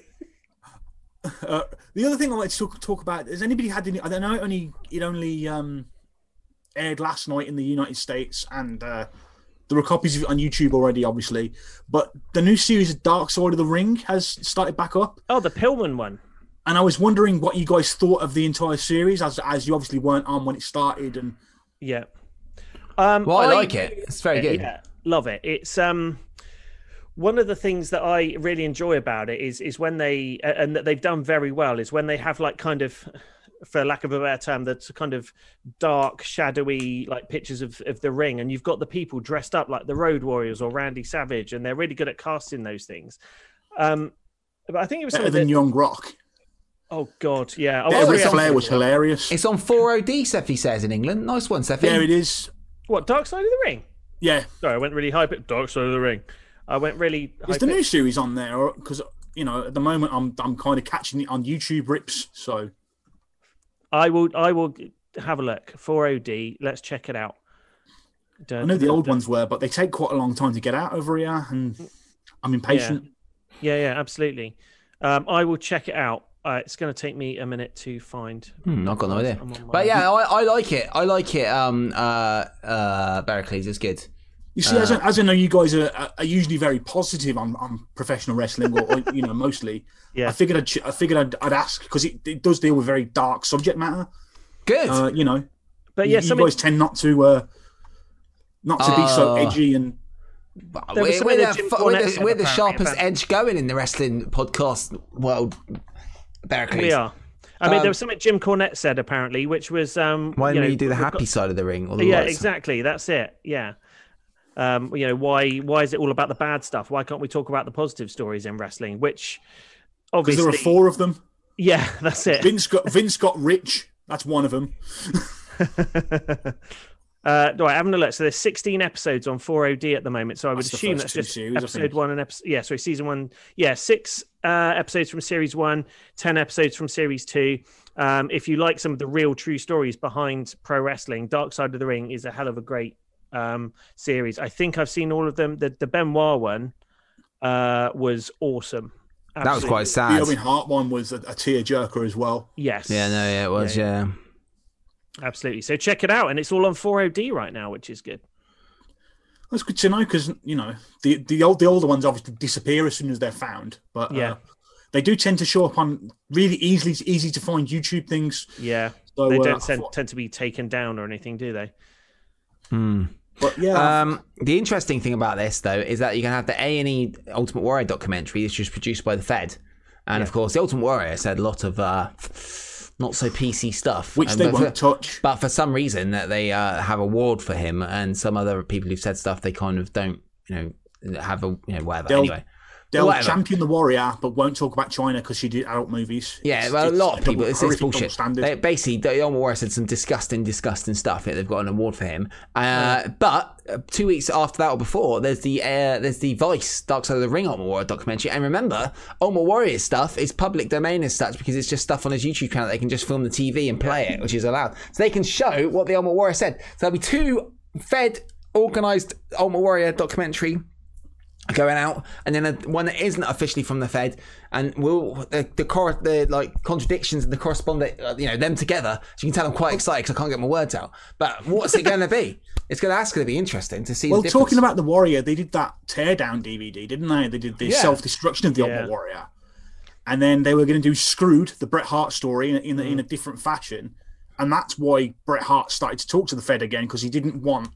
uh, the other thing I wanted to talk, talk about has anybody had any? I don't know. It only it only um, aired last night in the United States, and uh, there were copies of it on YouTube already, obviously. But the new series of Dark Side of the Ring has started back up. Oh, the Pillman one. and I was wondering what you guys thought of the entire series, as as you obviously weren't on when it started, and Yeah. Um, Well, I, like it. It's very good. Yeah, love it. It's um one of the things that I really enjoy about it is is when they and that they've done very well is when they have like kind of for lack of a better term that's kind of dark shadowy like pictures of, of the ring and you've got the people dressed up like the road warriors or randy savage and they're really good at casting those things um but i think it was better some of than the, Young Rock. oh god yeah Oh, Ric. Flair was hilarious. It's on 4OD, Seffi says in England. Nice one, Seffi. There it is. what dark side of the ring Yeah, sorry i went really hype at dark side of the ring i went really is the new series on there? Because you know, at the moment, I'm I'm kind of catching it on YouTube rips. So I will. I will have a look. 4OD. Let's check it out. I know the old ones were, but they take quite a long time to get out over here, and I'm impatient. Yeah, yeah, absolutely. Um, I will check it out. Uh, it's going to take me a minute to find. Hmm, I've got no idea. I'm on my- But yeah, I, I like it. I like it. Um, uh, uh, Barricades is good. You see, as, I, as I know, you guys are, are- are usually very positive on, on professional wrestling, or, or you know, mostly. Yeah. I figured I'd, I figured I'd, I'd ask because it, it does deal with very dark subject matter. Good. Uh, you know, But you, yeah, you something. guys tend not to uh, not to be so Uh, edgy and But there we're, we're, the, Jim we're, the, we're the sharpest about- edge going in the wrestling podcast world. Barricades. We are. I mean, Um, there was something Jim Cornette said apparently, which was um. Why don't know, you do the we've got- happy side of the ring? Or the Yeah, lights? exactly. That's it. Yeah. Um, you know why? Why is it all about the bad stuff? Why can't we talk about the positive stories in wrestling? Which, obviously, there are four of them. Yeah, that's it. Vince got Vince got rich. That's one of them. Uh, right, having a look. So there's 16 episodes on 4OD at the moment. So I would That's assume that's just series, episode one and episode. Yeah, sorry, season one. Yeah, six uh, episodes from series one, 10 episodes from series two. Um, if you like some of the real true stories behind pro wrestling, Dark Side of the Ring is a hell of a great um, series. I think I've seen all of them. The, the Benoit one uh, was awesome. That was quite Absolutely. The sad. Owen Hart one was a, a tearjerker as well. Yes. Yeah, no, yeah, it was. Yeah, Yeah, Absolutely. So check it out. And it's all on 4OD right now, which is good. That's good to know because you know the the old the older ones obviously disappear as soon as they're found, but Yeah. uh, they do tend to show up on really easily easy to find YouTube things. Yeah. So, they uh, don't I tend, thought- tend to be taken down or anything, do they? But yeah, Um, the interesting thing about this, though, is that you're going to have the A and E Ultimate Warrior documentary, which was produced by the Fed, and of course, the Ultimate Warrior said a lot of uh, not so PC stuff, which And they won't for, touch. But for some reason, that they uh, have a award for him, and some other people who've said stuff, they kind of don't, you know, have a you know whatever. They'll- anyway, They'll whatever. champion the warrior, but won't talk about Chyna because she did adult movies. Yeah, It's- well, a lot of people. It's, it's bullshit. They, basically, the Ultimate Warrior said some disgusting, disgusting stuff. Yeah, they've got an award for him. Uh, But uh, two weeks after that or before, there's the uh, there's the Vice Dark Side of the Ring Ultimate Warrior documentary. And remember, Ultimate Warrior stuff is public domain as such because it's just stuff on his YouTube channel. They can just film the TV and play it, which is allowed. So they can show what the Ultimate Warrior said. So there'll be two Fed organized Ultimate Warrior documentary going out, and then a, one that isn't officially from the Fed, and will the the, cor- the like contradictions and the correspondent, uh, you know, them together. So you can tell I'm quite excited because I can't get my words out. But what's it going to be? It's going to that's going to be interesting to see. Well, the talking about the Warrior, they did that teardown DVD, didn't they? They did the Yeah. self destruction of the Yeah. Ultimate Warrior, and then they were going to do Screwed, the Bret Hart story, in, in, in a Mm. different fashion, and that's why Bret Hart started to talk to the Fed again because he didn't want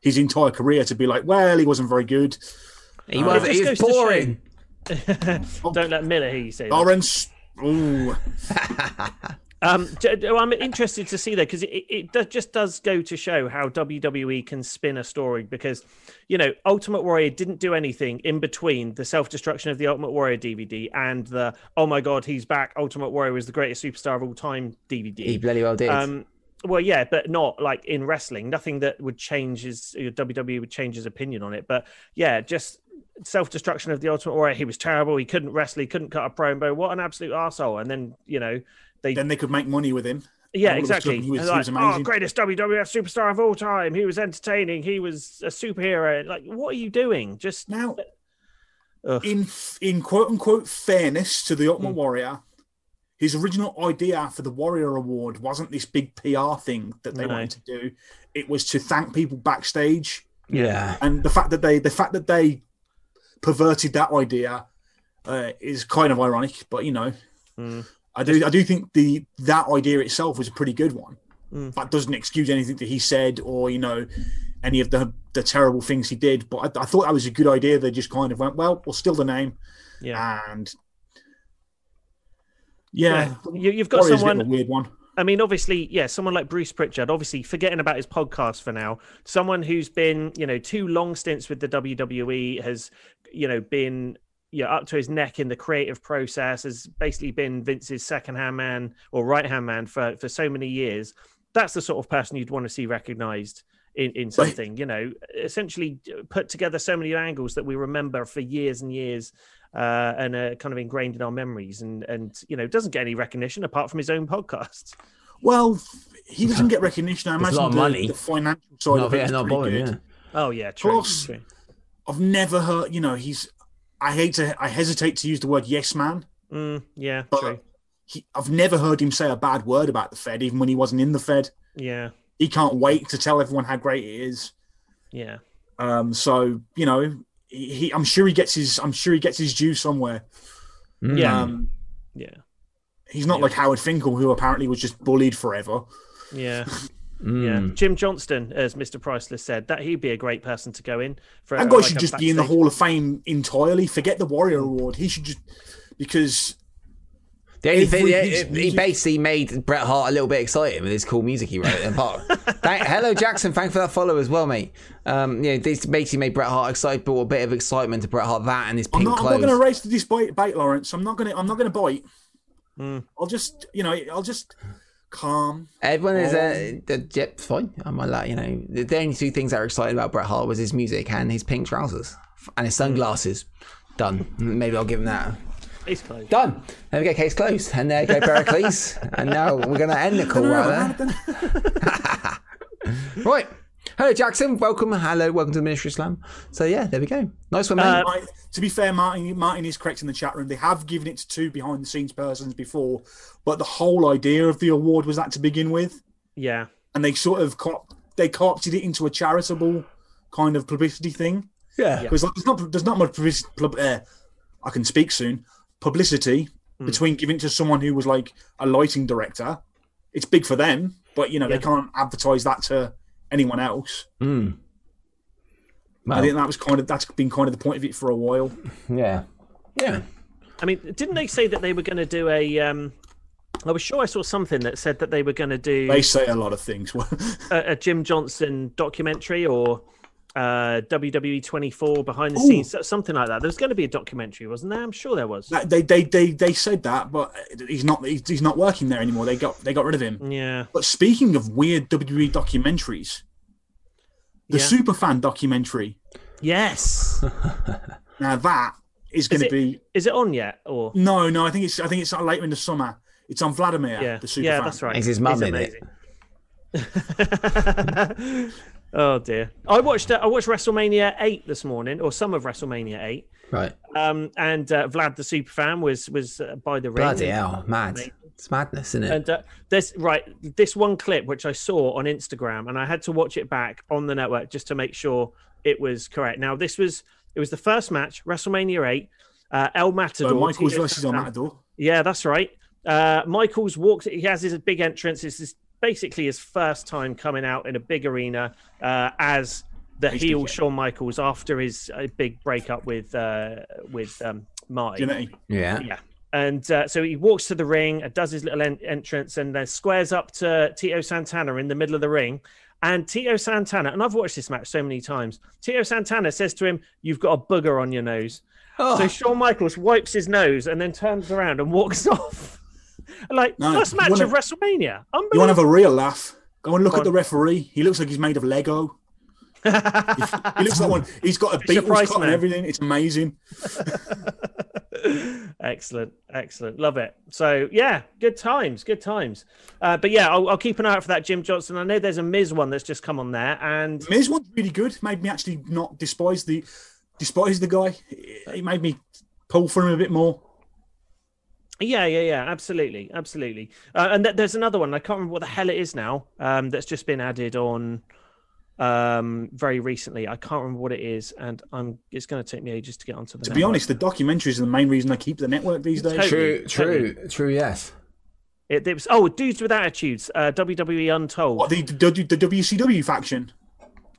his entire career to be like, well, he wasn't very good. He was, It he goes boring. Don't let Miller hear you say that. Lawrence, ooh, Um, j- j- I'm interested to see that because it, it just does go to show how WWE can spin a story. Because, you know, Ultimate Warrior didn't do anything in between the self destruction of the Ultimate Warrior DVD and the oh my god, he's back. Ultimate Warrior was the greatest superstar of all time DVD. He bloody well did. Um, well, yeah, but not like in wrestling. Nothing that would change his WWE would change his opinion on it. But yeah, just self destruction of the Ultimate Warrior. He was terrible. He couldn't wrestle. He couldn't cut a promo. What an absolute asshole! And then you know they then they could make money with him. yeah, all of a exactly. he was- And he like, was amazing. Oh, greatest WWF superstar of all time. He was entertaining. He was a superhero. Like, what are you doing? Just Now, Ugh. in in quote unquote fairness to the. Ultimate hmm. Warrior, his original idea for the Warrior Award wasn't this big PR thing that they No. wanted to do. It was to thank people backstage, yeah. and the fact that they the fact that they perverted that idea uh, is kind of ironic. But you know, Mm. I do I do think the that idea itself was a pretty good one. Mm. That doesn't excuse anything that he said or you know any of the the terrible things he did. But I, I thought that was a good idea. They just kind of went, well, we'll steal the name yeah. and yeah, You, you've got Warrior's a bit of someone weird one. I mean, obviously, yeah, someone like Bruce Prichard, obviously forgetting about his podcast for now, someone who's been, you know, two long stints with the WWE has, you know, been you know, up to his neck in the creative process, has basically been Vince's second hand man or right hand man for, for so many years. That's the sort of person you'd want to see recognized in, in something, you know, essentially put together so many angles that we remember for years and years uh, and uh, kind of ingrained in our memories and, and, you know, doesn't get any recognition apart from his own podcast. Well, he doesn't get recognition. I imagine a lot of the, money. the financial side Not, of it yeah, not pretty good. yeah. Oh yeah, true. Plus- true. I've never heard. You know, he's. I hate to. I hesitate to use the word yes man. Mm, yeah, But true. he, I've never heard him say a bad word about the Fed, even when he wasn't in the Fed. Yeah, He can't wait to tell everyone how great it is. yeah, Um, so you know, he, he, I'm sure he gets his. I'm sure he gets his due somewhere. yeah, Um, yeah, he's not Yeah. like Howard Finkel, who apparently was just bullied forever. yeah, Mm. yeah. Jim Johnston, as Mr. Priceless said, that he'd be a great person to go in for. That guy like should a just be in the Hall of Fame entirely. Forget the Warrior Award. He should just because The only thing, yeah, he basically made Bret Hart a little bit excited with his cool music he wrote in part. Thank, hello, Jackson. Thanks for that follow as well, mate. Um, yeah, this basically made Bret Hart excited, brought a bit of excitement to Bret Hart. That and his I'm pink not, I'm not going to race to this bite, bite, Lawrence. I'm not going to. I'm not going to bite. Hmm. I'll just, you know, I'll just calm. Everyone is uh, the yeah, fine. I'm like, you know, the, the only two things that were excited about Bret Hart was his music and his pink trousers and his sunglasses. Done. Maybe I'll give him that. It's close. Done. There we go. Case closed. And there go Pericles. and now we're going to end the call right there. Right. Hello, Jackson. Welcome. Hello. Welcome to the Ministry of Slam. So yeah, there we go. Nice one, mate. Uh, Right, to be fair, Martin, Martin is correct in the chat room. They have given it to two behind the scenes persons before, but the whole idea of the award was that to begin with, Yeah, and they sort of co- they co-opted it into a charitable kind of publicity thing. yeah. Because like, there's not there's not much publicity. Pub, uh, I can speak soon. Publicity Hmm. between giving it to someone who was like a lighting director it's big for them, but you know Yeah. they can't advertise that to anyone else. Mm. I think that was kind of that's been kind of the point of it for a while. yeah. Yeah. I mean, didn't they say that they were going to do a? Um, I was sure I saw something that said that they were going to do They say a lot of things. a, a Jim Johnston documentary or uh, WWE 24 behind the Ooh. scenes, something like that. There was going to be a documentary, wasn't there? I'm sure there was. They, they they they said that, but he's not he's, he's not working there anymore. They got they got rid of him. Yeah. But speaking of weird WWE documentaries, the Yeah. Superfan documentary. Yes. Now that is going to be Is it on yet? Or no no. I think it's I think it's later in the summer. It's on Vladimir. yeah, the Superfan. yeah, that's right. Is his mum It's in it? amazing. oh dear! I watched uh, I watched WrestleMania eight this morning, or some of WrestleMania eight. Right. Um, and uh, Vlad the superfan was was uh, by the ring. Bloody hell. Mad. It's madness, isn't it? And uh, this right, this one clip which I saw on Instagram, and I had to watch it back on the network just to make sure it was correct. Now, this was it was the first match, WrestleMania eight. Uh, El Matador, So Michaels Tito versus El Matador. Yeah, that's right. Uh, Michaels walks. He has his big entrance. This is basically his first time coming out in a big arena uh, as the heel Shawn Michaels after his uh, big breakup with uh, with um, Marty. Unity. yeah. Yeah. And uh, so he walks to the ring, uh, does his little en- entrance, and then squares up to Tito Santana in the middle of the ring. And Tito Santana, and I've watched this match so many times. Tito Santana says to him, "You've got a booger on your nose." Oh. So Shawn Michaels wipes his nose and then turns around and walks off. Like No, first match wanna- of WrestleMania. You want to have a real laugh? Go and look Go at the referee. He looks like he's made of Lego. he looks like one. He's got a Beatles Price cut and everything. It's amazing. excellent, excellent, love it. So yeah, good times, good times. Uh, but yeah, I'll, I'll keep an eye out for that Jim Johnston. I know there's a Miz one that's just come on there, and Miz one's really good. Made me actually not despise the despise the guy. It made me pull for him a bit more. Yeah, yeah, yeah, absolutely, absolutely. Uh, and th- there's another one. I can't remember what the hell it is now. Um, that's just been added on um very recently. I can't remember what it is, and I'm. It's going to take me ages to get onto the. To be honest, the documentaries are the main reason I keep the network these days. Totally. True, true, true, yes. it, it was oh, dudes with attitudes. Uh, WWE Untold. What the, the, the WCW faction?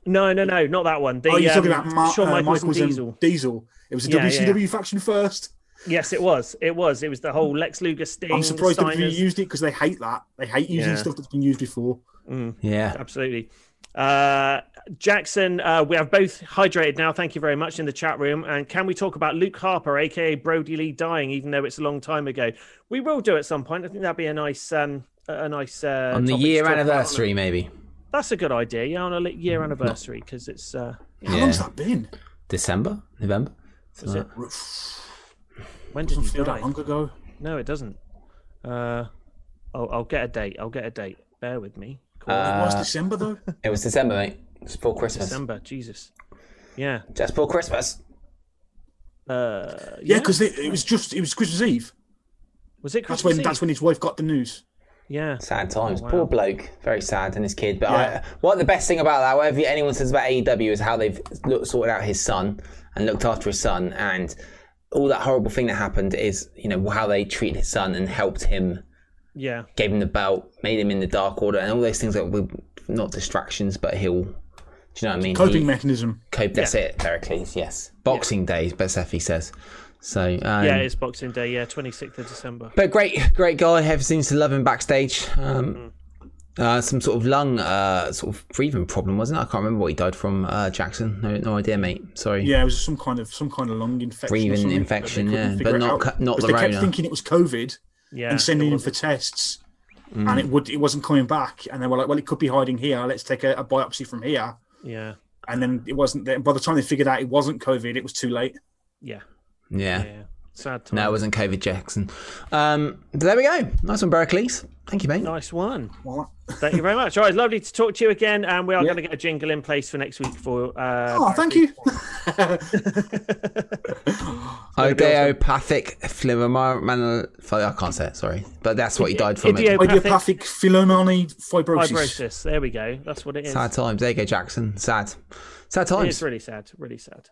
No, no, no, not that one. The, oh, you're talking um, about Ma- Shawn uh, Michaels, Michaels and and Diesel. Diesel. It was the Yeah, yeah, WCW faction first. Yes, it was. It was. It was the whole Lex Luger Sting. I'm surprised that you used it because they hate that. They hate using Yeah. stuff that's been used before. Yeah. Absolutely. Uh, Jackson, uh, we have both hydrated now. Thank you very much in the chat room. And can we talk about Luke Harper, aka Brodie Lee, dying, even though it's a long time ago? We will do at some point. I think that'd be a nice, um, a a nice uh, On the year talk about. anniversary, maybe. That's a good idea. Yeah, on a year anniversary because it's. Uh, How Yeah. long's that been? December? November? was it? When did Doesn't he feel die? that long ago. No, it doesn't. Uh, I'll, I'll get a date. I'll get a date. Bear with me. Cool. it Uh, was December though. It was December, mate. It's before Christmas. December. Jesus. Yeah. Just before Christmas. Uh, Yeah, because it, it was just it was Christmas Eve. was it That's when Eve? that's when his wife got the news. Yeah. Sad times. Oh, wow. Poor bloke. Very sad, and his kid. But Yeah. I, what the best thing about that, whatever anyone says about AEW, is how they've looked, sorted out his son and looked after his son, and all that horrible thing that happened is, you know, how they treated his son and helped him, Yeah. gave him the belt, made him in the Dark Order, and all those things that were not distractions, but he'll. Do you know what I mean? Coping He- mechanism. Cope. That's it, Pericles. Yes. Boxing Day, but Seffi says. So um, Yeah, it's Boxing Day. Yeah, 26th of December. But great, great guy. Ever seems to love him backstage. Um, uh, some sort of lung, uh, sort of breathing problem, wasn't it? I can't remember what he died from. Uh, Jackson, no, no idea, mate. Sorry. Yeah, it was some kind of some kind of lung infection. Breathing something, infection, but they couldn't yeah, but it not out. co- not 'Cause the They kept thinking it was COVID Yeah. and sending him for tests, Mm. and it would it wasn't coming back. And they were like, "Well, it could be hiding here. Let's take a, a biopsy from here." Yeah. And then it wasn't there. By the time they figured out it wasn't COVID, it was too late. Yeah. Yeah. Yeah. Sad time. No, it wasn't COVID Jackson. Um, but there we go. Nice one, Berkeley's. Thank you, mate. Nice one. Thank you very much. All right, lovely to talk to you again, and we are Yeah. going to get a jingle in place for next week for. Uh, oh, thank you. Odeopathic phleromanal. I can't say it. Sorry, but that's what he died from. It. Idiopathic Idiopathic fibrosis. fibrosis. There we go. That's what it is. Sad times. There you go, Jackson. Sad. Sad times. It's really sad. Really sad.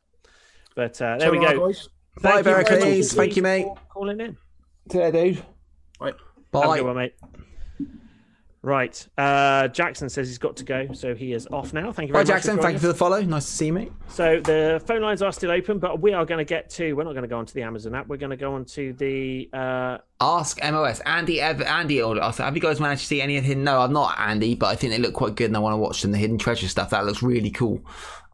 But uh, there we go. guys. Bye, Thank you very Berkeley's. Thank you, mate. Calling in. Today, dude. Right. Bye. Have a Bye. good one, mate. Right. Uh, Jackson says he's got to go, so he is off now. Thank you very much. Jackson. for Thank you for the follow. Nice to see you, mate. So the phone lines are still open, but we are going to get to. We're not going to go onto the Amazon app. We're going to go onto the. Uh, Ask MOS. Andy, Ev- Andy, have you guys managed to see any of hidden? No, I'm not, Andy, but I think they look quite good and I want to watch them. The hidden treasure stuff, that looks really cool.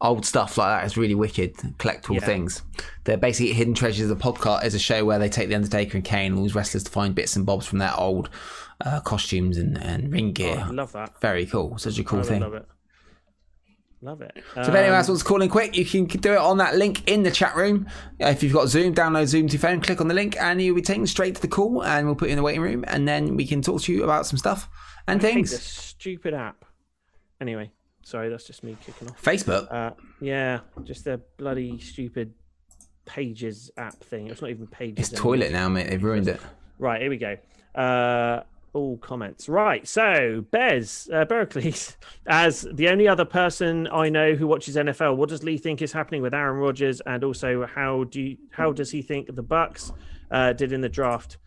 Old stuff like that is really wicked. Collectible Yeah. things. They're basically Hidden Treasures, a podcast, is a show where they take The Undertaker and Kane and all these wrestlers to find bits and bobs from their old uh, costumes and, and ring gear. I love that. Very cool. Such a cool thing. love it. Love it. So if anyone Um, else wants to call in quick, you can do it on that link in the chat room. Uh, If you've got Zoom, download Zoom to your phone, click on the link, and you'll be taken straight to the call, and we'll put you in the waiting room, and then we can talk to you about some stuff and I things. stupid app. Anyway, sorry, that's just me kicking off. Facebook. Uh, yeah, just the bloody stupid Pages app thing. It's not even Pages. It's anymore. toilet now, mate. They've ruined it. Right, here we go. Uh, all comments. Right, so Bez, uh, Berkeley's, as the only other person I know who watches NFL, what does Lee think is happening with Aaron Rodgers, and also how do you, how does he think the Bucks uh, did in the draft?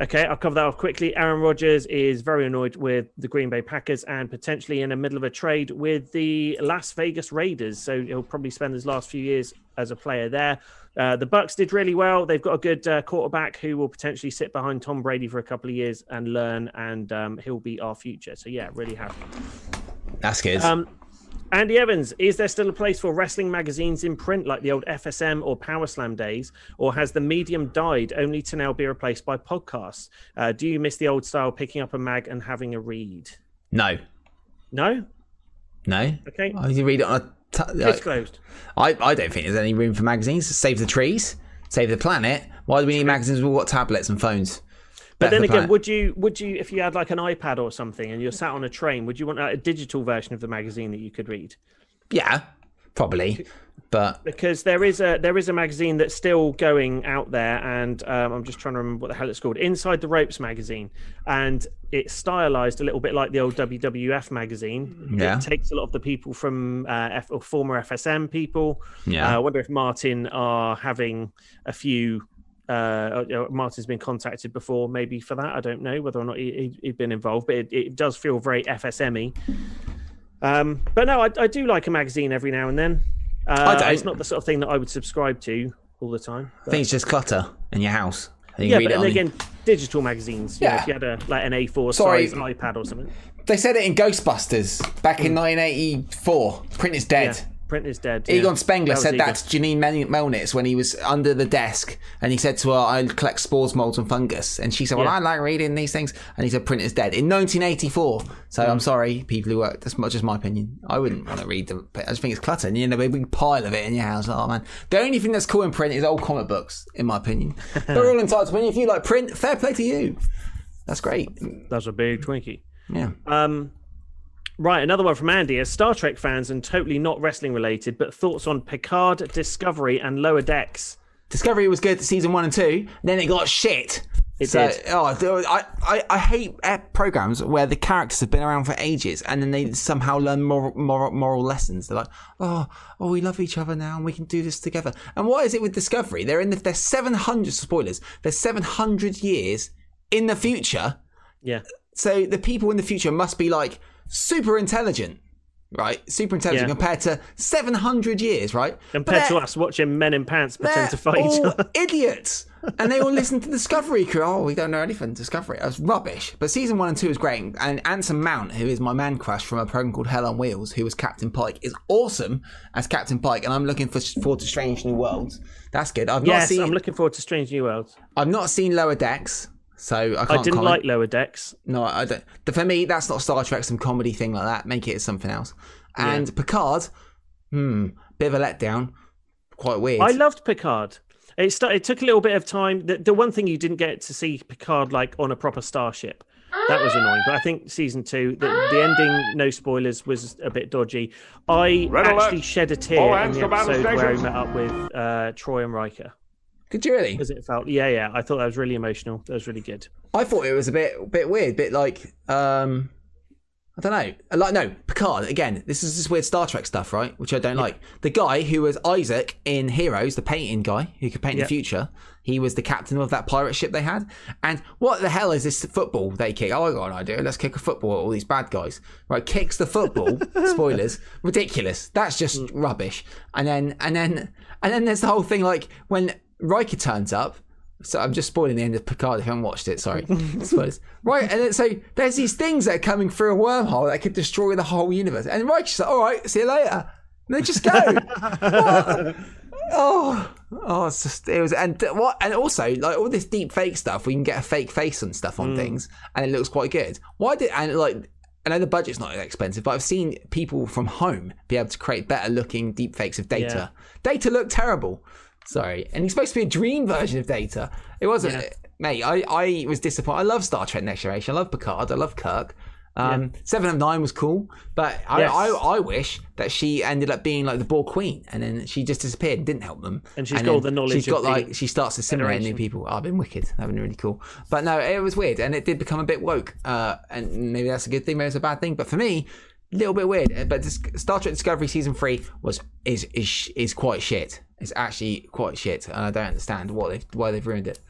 Okay, I'll cover that off quickly. Aaron Rodgers is very annoyed with the Green Bay Packers and potentially in the middle of a trade with the Las Vegas Raiders. So he'll probably spend his last few years as a player there. Uh, the Bucks did really well. They've got a good uh, quarterback who will potentially sit behind Tom Brady for a couple of years and learn, and um, he'll be our future. So yeah, really happy. That's good. Um, Andy Evans, is there still a place for wrestling magazines in print like the old FSM or Power Slam days, or has the medium died only to now be replaced by podcasts? Uh, do you miss the old style, picking up a mag and having a read? no. No? No. Okay. You read it on a. T- It's closed. I, I don't think there's any room for magazines. Save the trees, save the planet. Why do we need magazines? We've got tablets and phones. But Better then the again, planet. would you would you if you had like an iPad or something and you're sat on a train, would you want a digital version of the magazine that you could read? yeah, probably. But because there is a there is a magazine that's still going out there, and um, I'm just trying to remember what the hell it's called. Inside the Ropes magazine, and it's stylized a little bit like the old WWF magazine. Yeah. it takes a lot of the people from uh, F- or former FSM people. Yeah. uh, I wonder if Martin are having a few. Uh, uh, Martin's been contacted before, maybe for that. I don't know whether or not he, he, he'd been involved, but it, it does feel very FSME. Um, but no, I, I do like a magazine every now and then. Uh, don't. It's not the sort of thing that I would subscribe to all the time. I think it's just clutter in your house. And you yeah, read but it then on the- again, digital magazines. You know, Yeah. if you had a like an A4 Sorry. size iPad or something. They said it in Ghostbusters back in 1984. Print is dead. Yeah, print is dead. Egon yeah. Spengler was said Egon. that to Janine Mel- Melnitz when he was under the desk, and he said to her, "I collect spores, molds, and fungus." And she said, "Well, Yeah. I like reading these things." And he said, "Print is dead." In 1984. So Mm. I'm sorry, people who work. That's just my opinion. I wouldn't want to read them. But I just think it's clutter. And you know, a big pile of it in your house. Oh man, the only thing that's cool in print is old comic books, in my opinion. They're all entitled to. If you like print, fair play to you. That's great. That's a big Twinkie. Yeah. Um, right, another one from Andy. As Star Trek fans and totally not wrestling related, but thoughts on Picard, Discovery, and Lower Decks. Discovery was good season one and two. Then it got shit. It so, did. Oh, I, I, I hate programs where the characters have been around for ages and then they somehow learn moral, moral, moral lessons. They're like, oh, oh, we love each other now and we can do this together. And what is it with Discovery? They're in the, they're 700 spoilers. They're 700 years in the future. Yeah, So the people in the future must be like super intelligent, right? Super intelligent Yeah. compared to 700 years, right? Compared to us watching Men in Pants pretend to fight each other. idiots. And they all listen to Discovery Crew. Oh, we don't know anything. Discovery. Was rubbish. But season one and two is great. And Anson Mount, who is my man crush from a program called Hell on Wheels, who was Captain Pike, is awesome as Captain Pike. And I'm looking for, forward to Strange New Worlds. That's good. I've not Yes, seen. I'm looking forward to Strange New Worlds. I've not seen Lower Decks, so I can't. I didn't comment. like Lower Decks. No, I don't. For me, that's not Star Trek, some comedy thing like that. Make it something else. And Picard, hmm, bit of a letdown. Quite weird. I loved Picard. It, st- it took a little bit of time. The, the one thing you didn't get to see Picard like on a proper starship. That was annoying. But I think season two, the, the ending, no spoilers, was a bit dodgy. I Red alert. actually shed a tear All in the episode where he met up with uh, Troi and Riker. Did you really? Because it felt, yeah, yeah. I thought that was really emotional. That was really good. I thought it was a bit, bit weird, bit like, um, I don't know. Like no, Picard again. This is this weird Star Trek stuff, right? Which I don't like. The guy who was Isaac in Heroes, the painting guy who could paint Yeah. the future. He was the captain of that pirate ship they had. And what the hell is this football they kick? Oh, I got an idea. Let's kick a football at all these bad guys. Right, kicks the football. spoilers. Ridiculous. That's just rubbish. And then and then and then there's the whole thing like when Riker turns up. So I'm just spoiling the end of Picard if you haven't watched it. Sorry. Right, and then, so there's these things that are coming through a wormhole that could destroy the whole universe. And Riker's like, "All right, see you later." And they just go. Oh, oh, it's just it was and what and also like all this deep fake stuff. We can get a fake face and stuff on mm. things, and it looks quite good. Why did and like I know the budget's not that expensive, but I've seen people from home be able to create better looking deep fakes of data. Data looked terrible. Sorry, and he's supposed to be a dream version of Data. It wasn't, mate. I I was disappointed. I love Star Trek Next Generation. I love Picard. I love Kirk. Um, Seven of Nine was cool, but I, Yes. I I wish that she ended up being like the Borg Queen, and then she just disappeared and didn't help them. And she's she's got all the knowledge She's got like she starts assimilating new people. Oh, I've been wicked. That'd been really cool. But no, it was weird, and it did become a bit woke. Uh, and maybe that's a good thing, maybe it's a bad thing. But for me, little bit weird. But this, Star Trek Discovery season three was is is is quite shit. It's actually quite shit, and I don't understand what they why they've ruined it.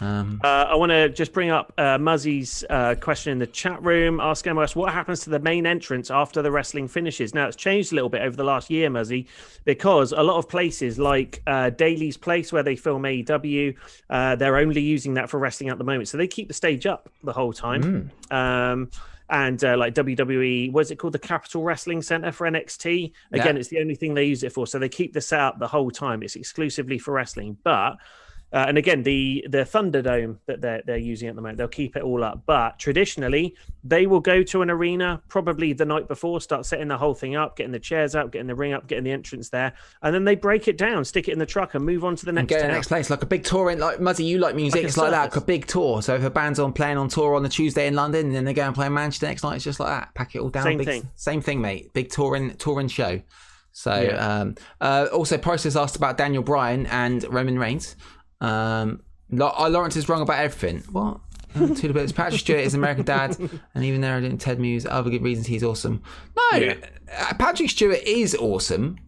Um, Uh, I want to just bring up uh, Muzzy's uh, question in the chat room. Ask MOS what happens to the main entrance after the wrestling finishes. Now it's changed a little bit over the last year, Muzzy, because a lot of places like uh, Daily's Place, where they film AEW, uh, they're only using that for wrestling at the moment. So they keep the stage up the whole time. Um, and uh, like WWE, what's it called? The Capitol Wrestling Center for NXT. Again, Yeah. it's the only thing they use it for. So they keep the setup the whole time. It's exclusively for wrestling. But uh, and again, the the Thunderdome that they're they're using at the moment, they'll keep it all up. But traditionally, they will go to an arena probably the night before, start setting the whole thing up, getting the chairs up, getting the ring up, getting the entrance there, and then they break it down, stick it in the truck, and move on to the and next go to the next place, like a big tour in like Muzzy, you like music, Like it's like that, like a big tour. So if a band's on playing on tour on the Tuesday in London, and then they go and play in Manchester next night, it's just like that. Pack it all down. Same big, thing. Same thing, mate. Big touring touring show. So Yeah. um, uh, also Price has asked about Daniel Bryan and Roman Reigns. Um, uh, Lawrence is wrong about everything. What? Two bits. Patrick Stewart is American Dad, and even there, I didn't Ted Muse, other good reasons he's awesome. No, uh, Patrick Stewart is awesome.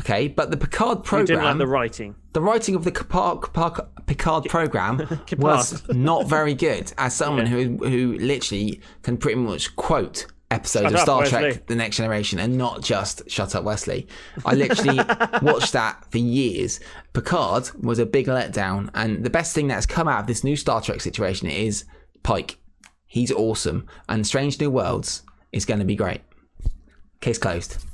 Okay, but the Picard You program, didn't like the writing. the writing of the Picard, Picard, Picard program was not very good. As someone who who literally can pretty much quote episodes Shut of up, Star Wesley. Trek: The Next Generation, and not just "Shut Up, Wesley." I literally watched that for years. Picard was a big letdown, and the best thing that's come out of this new Star Trek situation is Pike. He's awesome, and Strange New Worlds is going to be great. Case closed.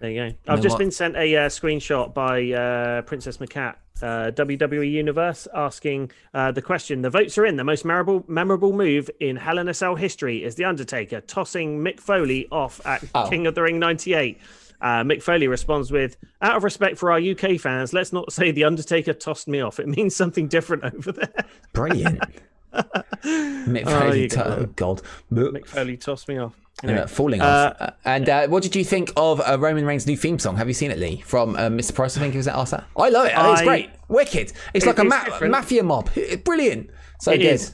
There you go. I've just what? been sent a uh, screenshot by uh, Princess Macat, uh, WWE Universe, asking uh, the question: The votes are in. The most memorable memorable move in Hell in a Cell history is the Undertaker tossing Mick Foley off at Oh. King of the Ring '98. Uh, Mick Foley responds with, "Out of respect for our UK fans, let's not say the Undertaker tossed me off. It means something different over there." Brilliant. Mick Oh, Foley, you t- got oh God. Mick Foley tossed me off. Anyway, Uh, falling off. Uh, and uh, what did you think of uh, Roman Reigns' new theme song? Have you seen it, Lee? From uh, Mr. Price, I think it was at Arsa. I love it. I think it's great. Wicked. It's like a it's ma- mafia mob. It's brilliant. So It good. is.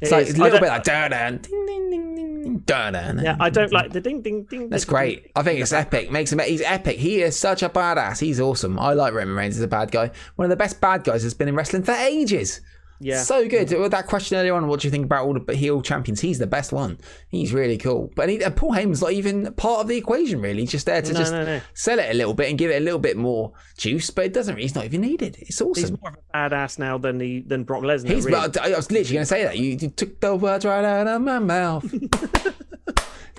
It's It like is. a little bit like dun dun ding ding ding ding ding dun dun. yeah, I don't like the ding ding ding. That's great. I think it's epic. Makes him. He's epic. He is such a badass. He's awesome. I like Roman Reigns as a bad guy. One of the best bad guys has been in wrestling for ages. Yeah. So good. With that question earlier on, what do you think about all the heel champions? He's the best one. He's really cool. But he, Paul Heyman's not even part of the equation, really. He's just there to No, just no, no. sell it a little bit and give it a little bit more juice. But it doesn't. He's not even needed. It's awesome. He's more of a badass now than the than Brock Lesnar. He's. really. I was literally going to say that. You, you took the words right out of my mouth.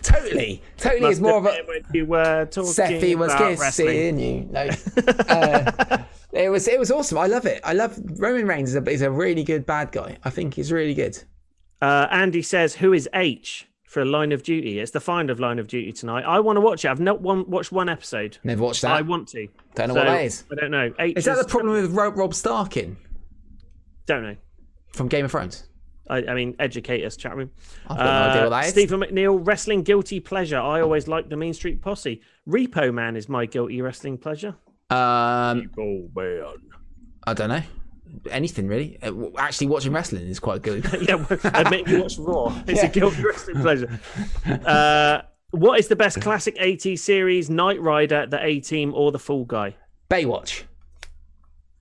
totally. Totally. Must is more of a. when you were talking Seffi was about wrestling. you. No. Uh, it was it was awesome. I love it. I love Roman Reigns is a, is a really good bad guy. I think he's really good. Uh, Andy says, "Who is H for Line of Duty?" It's the find of Line of Duty tonight. I want to watch it. I've not one, watched one episode. Never watched that. I want to. Don't know So, what that is. I don't know. H Is that the problem with Rob, Rob Starkin Don't know. from Game of Thrones? I, I mean, educate us, chat room. I've got no idea what that is. Stephen McNeil, wrestling guilty pleasure. I always liked the Mean Street Posse. Repo Man is my guilty wrestling pleasure. Um, man. I don't know. Anything really. Uh, Actually, watching wrestling is quite good. yeah, admit you watch Raw. It's a guilty wrestling pleasure. Uh, What is the best classic 80s series? Knight Rider, The A Team, or The Fall Guy? Baywatch.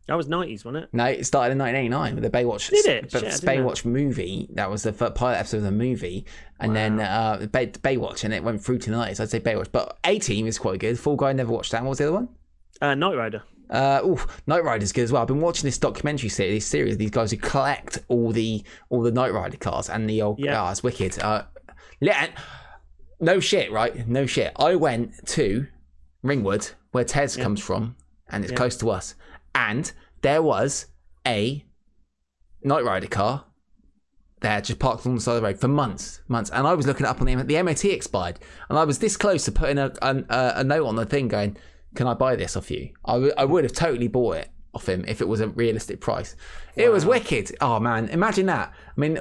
That was 90s, wasn't it? No, it started in 1989 with the Baywatch. Did it? But Shit, I didn't know. Baywatch movie. That was the pilot episode of the movie, and then uh, Bay- Baywatch, and it went through to the 90s. I'd say Baywatch, but A Team is quite good. Fall Guy never watched that. What was the other one? Uh, Knight Rider. Uh, ooh, Knight Rider's good as well. I've been watching this documentary series, this series. These guys who collect all the all the Knight Rider cars and the old. Yeah. Yeah, oh, wicked. Uh, yeah, no shit, right? No shit. I went to Ringwood, where Tez comes from, and it's close to us, and there was a Knight Rider car there, just parked on the side of the road for months, months. And I was looking it up on the the MOT expired, and I was this close to putting a a, a note on the thing going, "Can I buy this off you?" I, w- I would have totally bought it off him if it was a realistic price. It was wicked. Oh man, imagine that. I mean,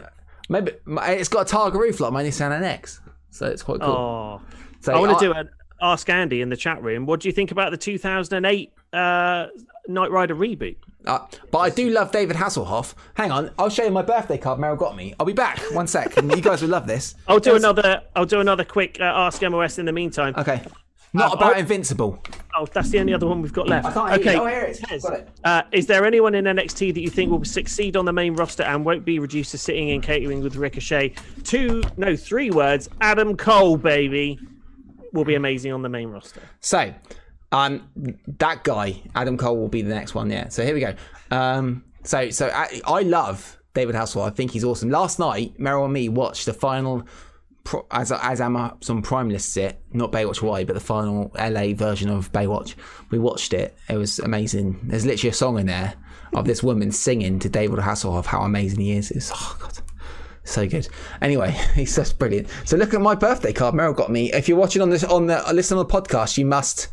maybe it's got a Targa roof like my Nissan NX, so it's quite cool. Oh. so I want to do an Ask Andy in the chat room. What do you think about the 2008 uh, Knight Rider reboot? Uh, but I do love David Hasselhoff. Hang on, I'll show you my birthday card Meryl got me. I'll be back. One sec. you guys will love this. I'll do There's- another. I'll do another quick uh, Ask MOS in the meantime. Okay. Not Um, about I- Invincible. Oh, that's the only other one we've got left. Okay. Oh, here it is. It. Uh, is there anyone in NXT that you think will succeed on the main roster and won't be reduced to sitting in catering with Ricochet? Two, no, three words. Adam Cole, baby, will be amazing on the main roster. So, um, that guy, Adam Cole, will be the next one. Yeah. So here we go. Um, so so I, I love David Hasselhoff. I think he's awesome. Last night, Meryl and me watched the final. As as Amazon Prime lists it, not Baywatch Hawaii, but the final LA version of Baywatch. We watched it. It was amazing. There's literally a song in there of this woman singing to David Hasselhoff how amazing he is. It's oh god, so good. Anyway, he's just brilliant. So look at my birthday card. Meryl got me. If you're watching on this on the listen on the podcast, you must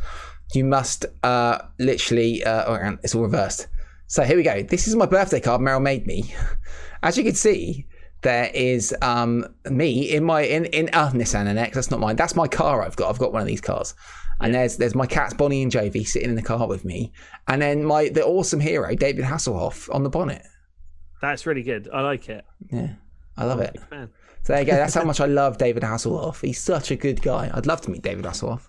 you must uh literally uh oh, it's all reversed. So here we go. This is my birthday card Meryl made me. As you can see, there is um me in my in in uh, Nissan NX. That's not mine. That's my car. I've got. I've got one of these cars. And there's there's my cats Bonnie and Jovi sitting in the car with me, and then my the awesome hero David Hasselhoff on the bonnet. That's really good. I like it. Yeah, I love it. Big fan. So there you go. That's how much I love David Hasselhoff. He's such a good guy. I'd love to meet David Hasselhoff.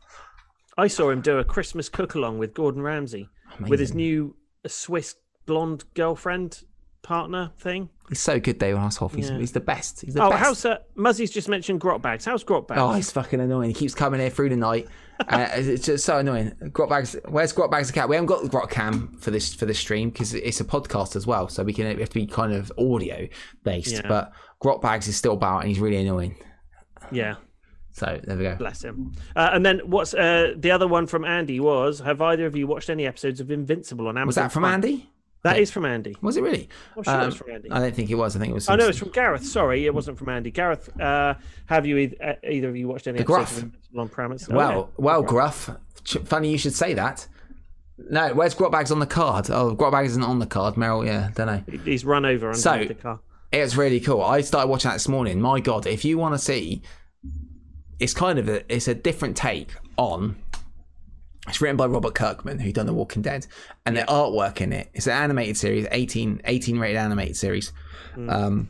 I saw him do a Christmas cook along with Gordon Ramsay with his new Swiss blonde girlfriend partner thing. He's so good, David Hasselhoff. He's, Yeah. he's the best. He's the Oh, best. how's uh, Muzzy's just mentioned Grot Bags? How's Grot Bags? Oh, he's fucking annoying. He keeps coming here through the night. Uh, it's just so annoying. Grot bags. Where's Grot bags the cat? We haven't got the Grot cam for this for this stream because it's a podcast as well, so we can we have to be kind of audio based. Yeah. But Grot bags is still about, and he's really annoying. yeah. So there we go. Bless him. Uh, and then what's uh, the other one from Andy was Have either of you watched any episodes of Invincible on Amazon? Was that from Prime? Andy? That is from Andy. Was it really? I'm sure it was Um, from Andy. I don't think it was. I think it was. Oh no, it's from Gareth. Sorry, it wasn't from Andy. Gareth, uh, have you uh, either of you watched any The Gruff. of Invincible? Oh, Well, yeah. well, Gruff. Ch- Funny you should say that. No, where's Grot bags on the card? Oh, Grot bags isn't on the card. Meryl, yeah, don't know. he's run over So- the car. It's really cool. I started watching that this morning. My God, if you want to see, it's kind of a it's a different take on. It's written by Robert Kirkman, who done The Walking Dead, and the artwork in it. It's an animated series, 18, 18 rated animated series. Um,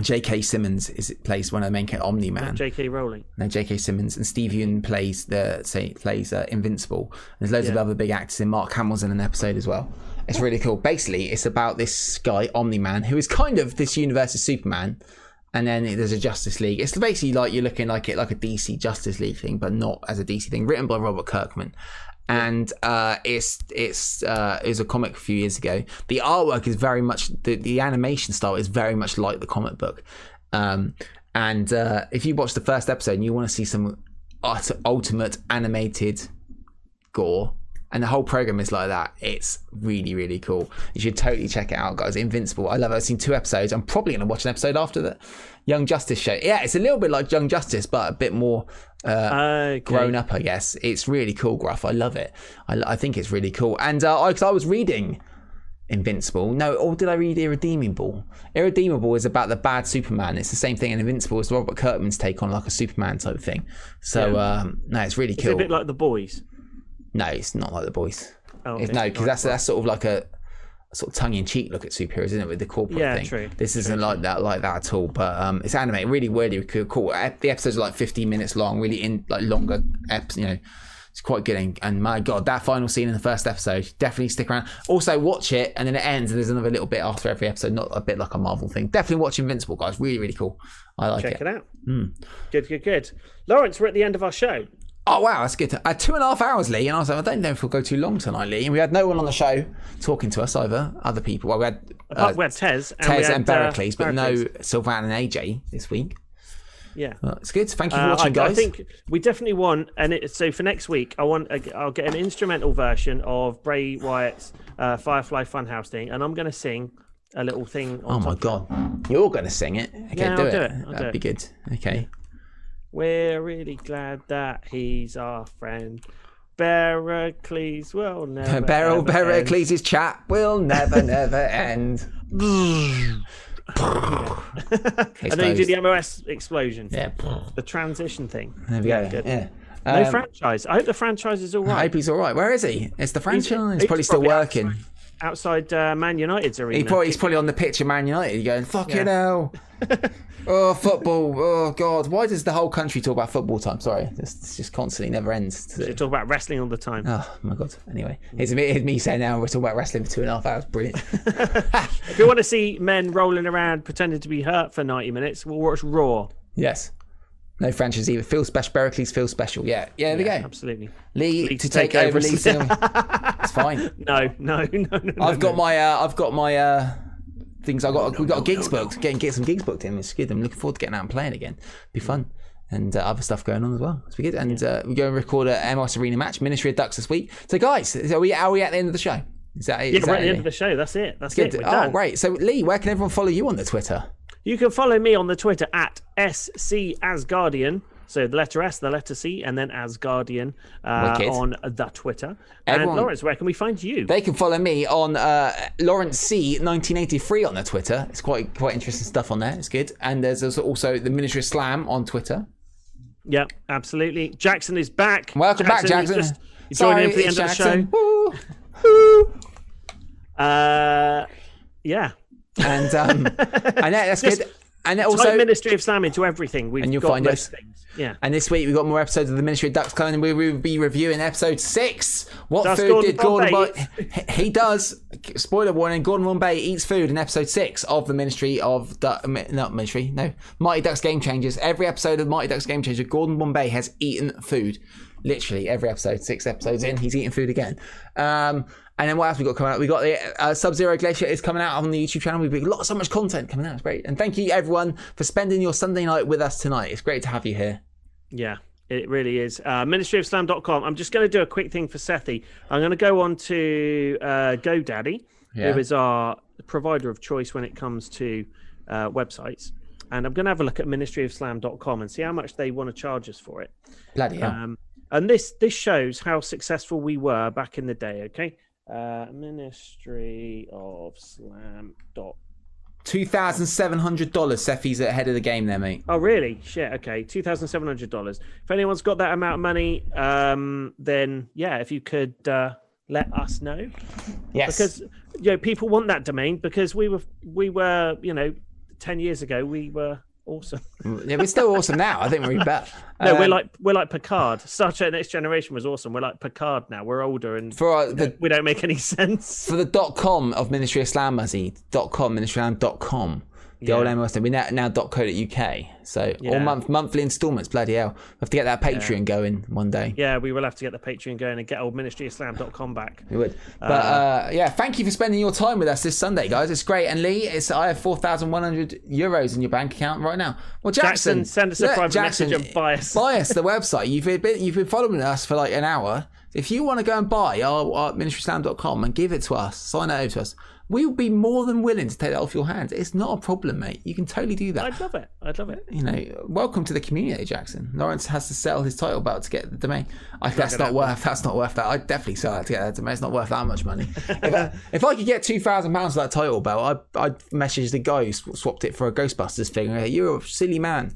J.K. Simmons is plays one of the main characters, Omni Man. J.K. Rowling. No, J.K. Simmons and Steve Yeun plays the say plays uh, Invincible. There's loads of other big actors in. Mark Hamill's in an episode as well. It's really cool. Basically, it's about this guy Omni Man who is kind of this universe's Superman, and then there's a Justice League. It's basically like you're looking like it like a DC Justice League thing, but not as a DC thing. Written by Robert Kirkman. And uh, it's it's uh, it was a comic a few years ago. The artwork is very much the, the animation style is very much like the comic book. Um, and uh, if you watch the first episode and you want to see some ut- ultimate animated gore, and the whole program is like that, it's really really cool. You should totally check it out, guys. Invincible, I love it. I've seen two episodes. I'm probably going to watch an episode after the Young Justice show. Yeah, it's a little bit like Young Justice, but a bit more Okay. grown up, I guess. It's really cool, Gruff. I love it. I, I think it's really cool. And uh, I, I was reading Invincible. No, or did I read Irredeemable? Irredeemable is about the bad Superman. It's the same thing, and Invincible is Robert Kirkman's take on like a Superman type thing. So um, no, it's really It's a bit like the boys. No, it's not like the boys. Oh, It's- no, because that's that's sort of like a sort of tongue-in-cheek look at superheroes, isn't it, with the corporate Yeah, thing? true. This isn't like that, like that at all. But um, it's animated, really, really cool. The episodes are like 15 minutes long, really in like longer eps. You know, it's quite good. And, and my god, that final scene in the first episode, definitely stick around. Also, watch it, and then it ends, and there's another little bit after every episode, not a bit like a Marvel thing. Definitely watch Invincible, guys. Really, really cool. I like Check it. Check it out. Good, good, good. Lawrence, we're at the end of our show. Oh wow, that's good. Uh, two and a half hours, Lee, and I was like, I don't know if we'll go too long tonight, Lee. And we had no one on the show talking to us either. Other people. Well, we had uh, we had Tez and, Tez and Bericles, uh, but no. Sylvan and AJ this week. Yeah. Well, it's good. Thank you for Uh, watching, I, guys. I think we definitely want, and it, so for next week, I want a, I'll get an instrumental version of Bray Wyatt's uh, Firefly Funhouse thing, and I'm going to sing a little thing. On oh my god, you're going to sing it? Okay, Yeah, do I'll it. do it. I'll That'd do be it. good. Okay. We're really glad that he's our friend. Bericles will never. Beryl end. Bericles' chat will never, never end. And then you do the MOS explosion, yeah. the transition thing. There we go. good. Yeah. No Um, franchise. I hope the franchise is all right. I hope he's all right. Where is he? It's the franchise. He's, he's probably still working. Outside uh, Man United's arena. He probably, he's probably on the pitch of Man United going, fucking Yeah. hell. oh, football. Oh, God. Why does the whole country talk about football time? Sorry. It's, it's just constantly never ends. They talk about wrestling all the time. Oh, my God. Anyway, it's me, here's me saying now we're talking about wrestling for two and a half hours. Brilliant. If you want to see men rolling around pretending to be hurt for 90 minutes, we'll watch Raw. yes. No franchise either. Feel Special. Berkeley's feel Special. Yeah. Yeah, there we go. Absolutely. Lee Lee to take, over. Lee. It's fine. No, no, no, no. no, I've got no. my uh, I've got my uh, things. I got we got gigs booked. Getting get some gigs booked in. It's good. I'm looking forward to getting out and playing again. Be fun. And uh, other stuff going on as well. It's be good. And uh, we go and record a MS Arena match, Ministry of Ducks this week. So guys, are we are we at the end of the show? Is that Yeah, is we're at the end of the show. That's it. That's Good. it. We're Oh, done. great. So Lee, where can everyone follow you on the Twitter? You can follow me on the Twitter at SC Asgardian. So the letter S, the letter C, and then Asgardian uh, on the Twitter. Everyone- And Lawrence, where can we find you? They can follow me on uh, Lawrence C 1983 on the Twitter. It's quite quite interesting stuff on there. It's good. And there's also- the Ministry of Slam on Twitter. Yeah, absolutely. Jackson is back. Welcome back, you Jackson. just- joined in for the end it's of the show. Woo. Woo. Uh, yeah. And um, know that's Just good. And Type also, Ministry of Slam into everything. We've And you'll got find most us. things. Yeah. and this week we've got more episodes of the Ministry of Ducks Clan, and we will be reviewing episode six. What Does food Gordon did Gordon Bombay Bombay? He does. Spoiler warning: Gordon Bombay eats food in episode six of the Ministry of Du- not Ministry, no Mighty Ducks Game Changers. Every episode of Mighty Ducks Game Changer, Gordon Bombay has eaten food. Literally every episode, six episodes in, he's eating food again. Um, and then what else we got coming out? We got the uh, Sub Zero Glacier is coming out on the YouTube channel. We've got lots, so much content coming out. It's great. And thank you everyone for spending your Sunday night with us tonight. It's great to have you here. Yeah, it really is. Uh, ministryofslam.com. I'm just going to do a quick thing for Seffi. I'm going to go on to uh, GoDaddy, Yeah. who is our provider of choice when it comes to uh, websites. And I'm going to have a look at ministryofslam.com and see how much they want to charge us for it. Bloody hell. Um, and this this shows how successful we were back in the day. Okay, uh, Ministry of Slam. Dot. Two thousand seven hundred dollars. Seffi's ahead of the game there, mate. Oh, really? Shit. Okay, two thousand seven hundred dollars. If anyone's got that amount of money, um, then yeah, if you could uh, let us know, Yes. because you know people want that domain because we were we were you know ten years ago we were awesome. yeah, we're still awesome now. I think we're even better. No, we're Um, like we're like Picard. Star Trek Next Generation was awesome. We're like Picard now. We're older and for uh, the we don't make any sense. for the dot com of Ministry of Slam, dot com, Ministry of Slam dot com. The old Yeah. MLS. We now now dot co dot uk. So all month monthly instalments. Bloody hell. We have to get that Patreon going one day. Yeah, we will have to get the Patreon going and get old ministryofslam.com back. We would. But uh, yeah, thank you for spending your time with us this Sunday, guys. It's great. And Lee, it's I have four thousand one hundred euros in your bank account right now. Well, Jackson, Jackson, send us a private message and buy us. Buy us the website. You've been you've been following us for like an hour. If you want to go and buy our, our ministryslam.com and give it to us, sign it over to us, we will be more than willing to take that off your hands. It's not a problem, mate. You can totally do that I'd love it. I'd love it. you know, welcome to the community, Jackson. Lawrence has to sell his title belt to get the domain. I, that's not worth. That's not worth that. I'd definitely sell that to get that domain. It's not worth that much money. if, I, if I could get two thousand pounds for that title belt, I'd, I'd message the guy who swapped it for a Ghostbusters figure. You're a silly man.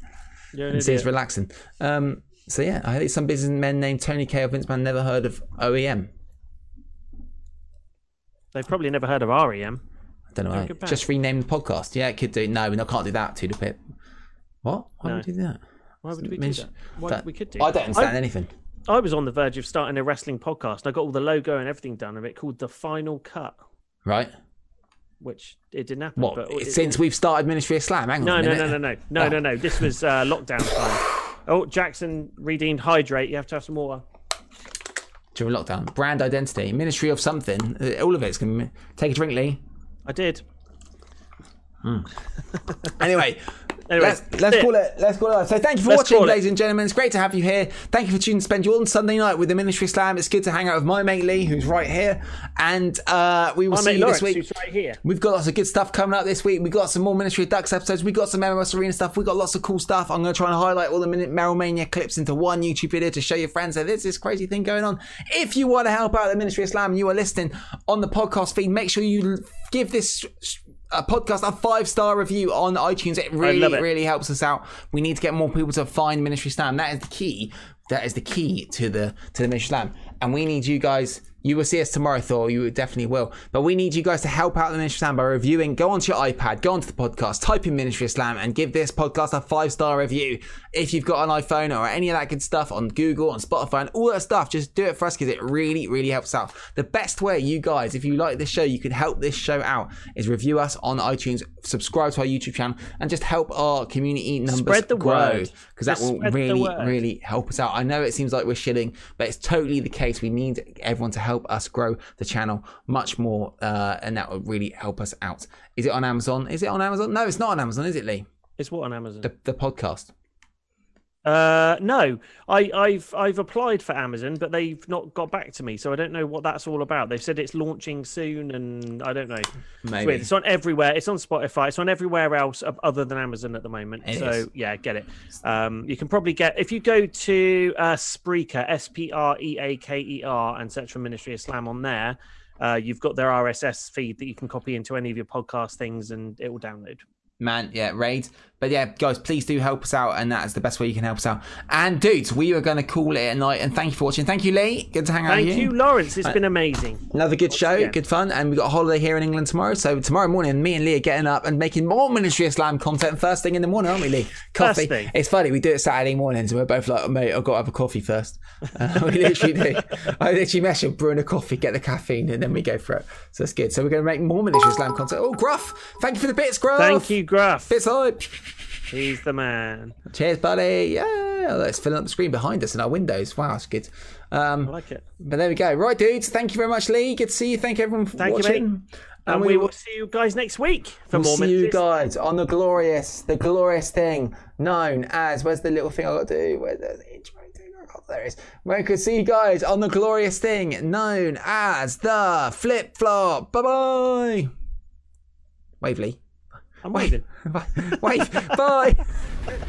You're an And see, it's relaxing. Um, so yeah, I think some businessmen named Tony K or Vince Man never heard of OEM. They've probably never heard of REM. I don't know. They're a mate. good band. Just rename the podcast. Yeah, it could do. No, no, can't do that. To the pit. What? Why No. would we do that? Why would we do that? Why that- we could do I don't understand anything. I was on the verge of starting a wrestling podcast. I got all the logo and everything done of it called The Final Cut, Right? which it didn't happen. What? but it- since we've started Ministry of Slam? Hang on. No, a no, no, no, no, no, Oh. no, no. This was uh, lockdown time. Oh, Jackson redeemed hydrate. You have to have some water. During lockdown, brand identity, Ministry of something. uh, All of it's going to take a drink, Lee. I did. Anyway. Anyway, let's let's call it let's call it. So thank you for Let's watching, ladies and gentlemen. It's great to have you here. Thank you for tuning to spend your Sunday night with the Ministry Slam. It's good to hang out with my mate Lee, who's right here, and uh, we will My see you Lawrence, this week. right here. We've got lots of good stuff coming up this week. We've got some more Ministry of Ducks episodes. We've got some MMS Arena stuff. We've got lots of cool stuff. I'm going to try and highlight all the Meryl Mania clips into one YouTube video to show your friends that there's this crazy thing going on. If you want to help out the Ministry of Slam and you are listening on the podcast feed, make sure you give this uh, podcast a five star review on iTunes. It really, it. really helps us out. We need to get more people to find Ministry Slam. That is the key. That is the key to the to the Ministry Slam. And we need you guys. You will see us tomorrow, Thor. You definitely will. But we need you guys to help out the Ministry of Slam by reviewing. Go onto your iPad, go onto the podcast, type in Ministry of Slam, and give this podcast a five star review. If you've got an iPhone or any of that good stuff on Google, on Spotify, and all that stuff, just do it for us because it really, really helps out. The best way, you guys, if you like this show, you can help this show out is review us on iTunes, subscribe to our YouTube channel, and just help our community numbers Spread the grow because that Just will really, really help us out. I know it seems like we're shilling, but it's totally the case. We need everyone to help us grow the channel much more, uh, and that will really help us out. Is it on Amazon? Is it on Amazon? No, it's not on Amazon, is it, Lee? It's what on Amazon? The, the podcast. Uh, no, I, I've I've applied for Amazon, but they've not got back to me, so I don't know what that's all about. They've said it's launching soon, and I don't know. It's Maybe. weird. It's on everywhere. It's on Spotify. It's on everywhere else other than Amazon at the moment. It so is. yeah, get it. Um, you can probably get if you go to uh, Spreaker, S P R E A K E R, and search for Ministry of Slam on there. Uh, you've got their RSS feed that you can copy into any of your podcast things, and it will download. Man, yeah, raid. But yeah, guys, please do help us out, and that is the best way you can help us out. And dudes, we are going to call it a night. And thank you for watching. Thank you, Lee. Good to hang out Thank with you, Lawrence. It's been amazing. Another good show, again. good fun, and we got a holiday here in England tomorrow. So tomorrow morning, me and Lee are getting up and making more Ministry of Slam content first thing in the morning, aren't we, Lee? Coffee. thing. It's funny we do it Saturday mornings, and we're both like, mate, I've got to have a coffee first. Uh, we literally do. I literally mess up brewing a coffee, get the caffeine, and then we go for it. So it's good. So we're going to make more Ministry of Slam content. Oh, Gruff, thank you for the bits, Gruff. Thank you, Gruff. Bits hype. He's the man. Cheers, buddy. Yeah, let's fill up the screen behind us in our windows. Wow, that's good. Um, I like it. but there we go. Right, dudes. Thank you very much, Lee. Good to see you. Thank you, everyone, for Thank you, watching. mate. And we will see you guys next week for We'll more see you guys on the glorious, the glorious thing known as. Where's the little thing I got to do? Where's the intro thing? I got there it is. We could see you guys on the glorious thing known as the flip flop. Bye bye. Wave Lee. I'm waving. Bye. Wave. bye.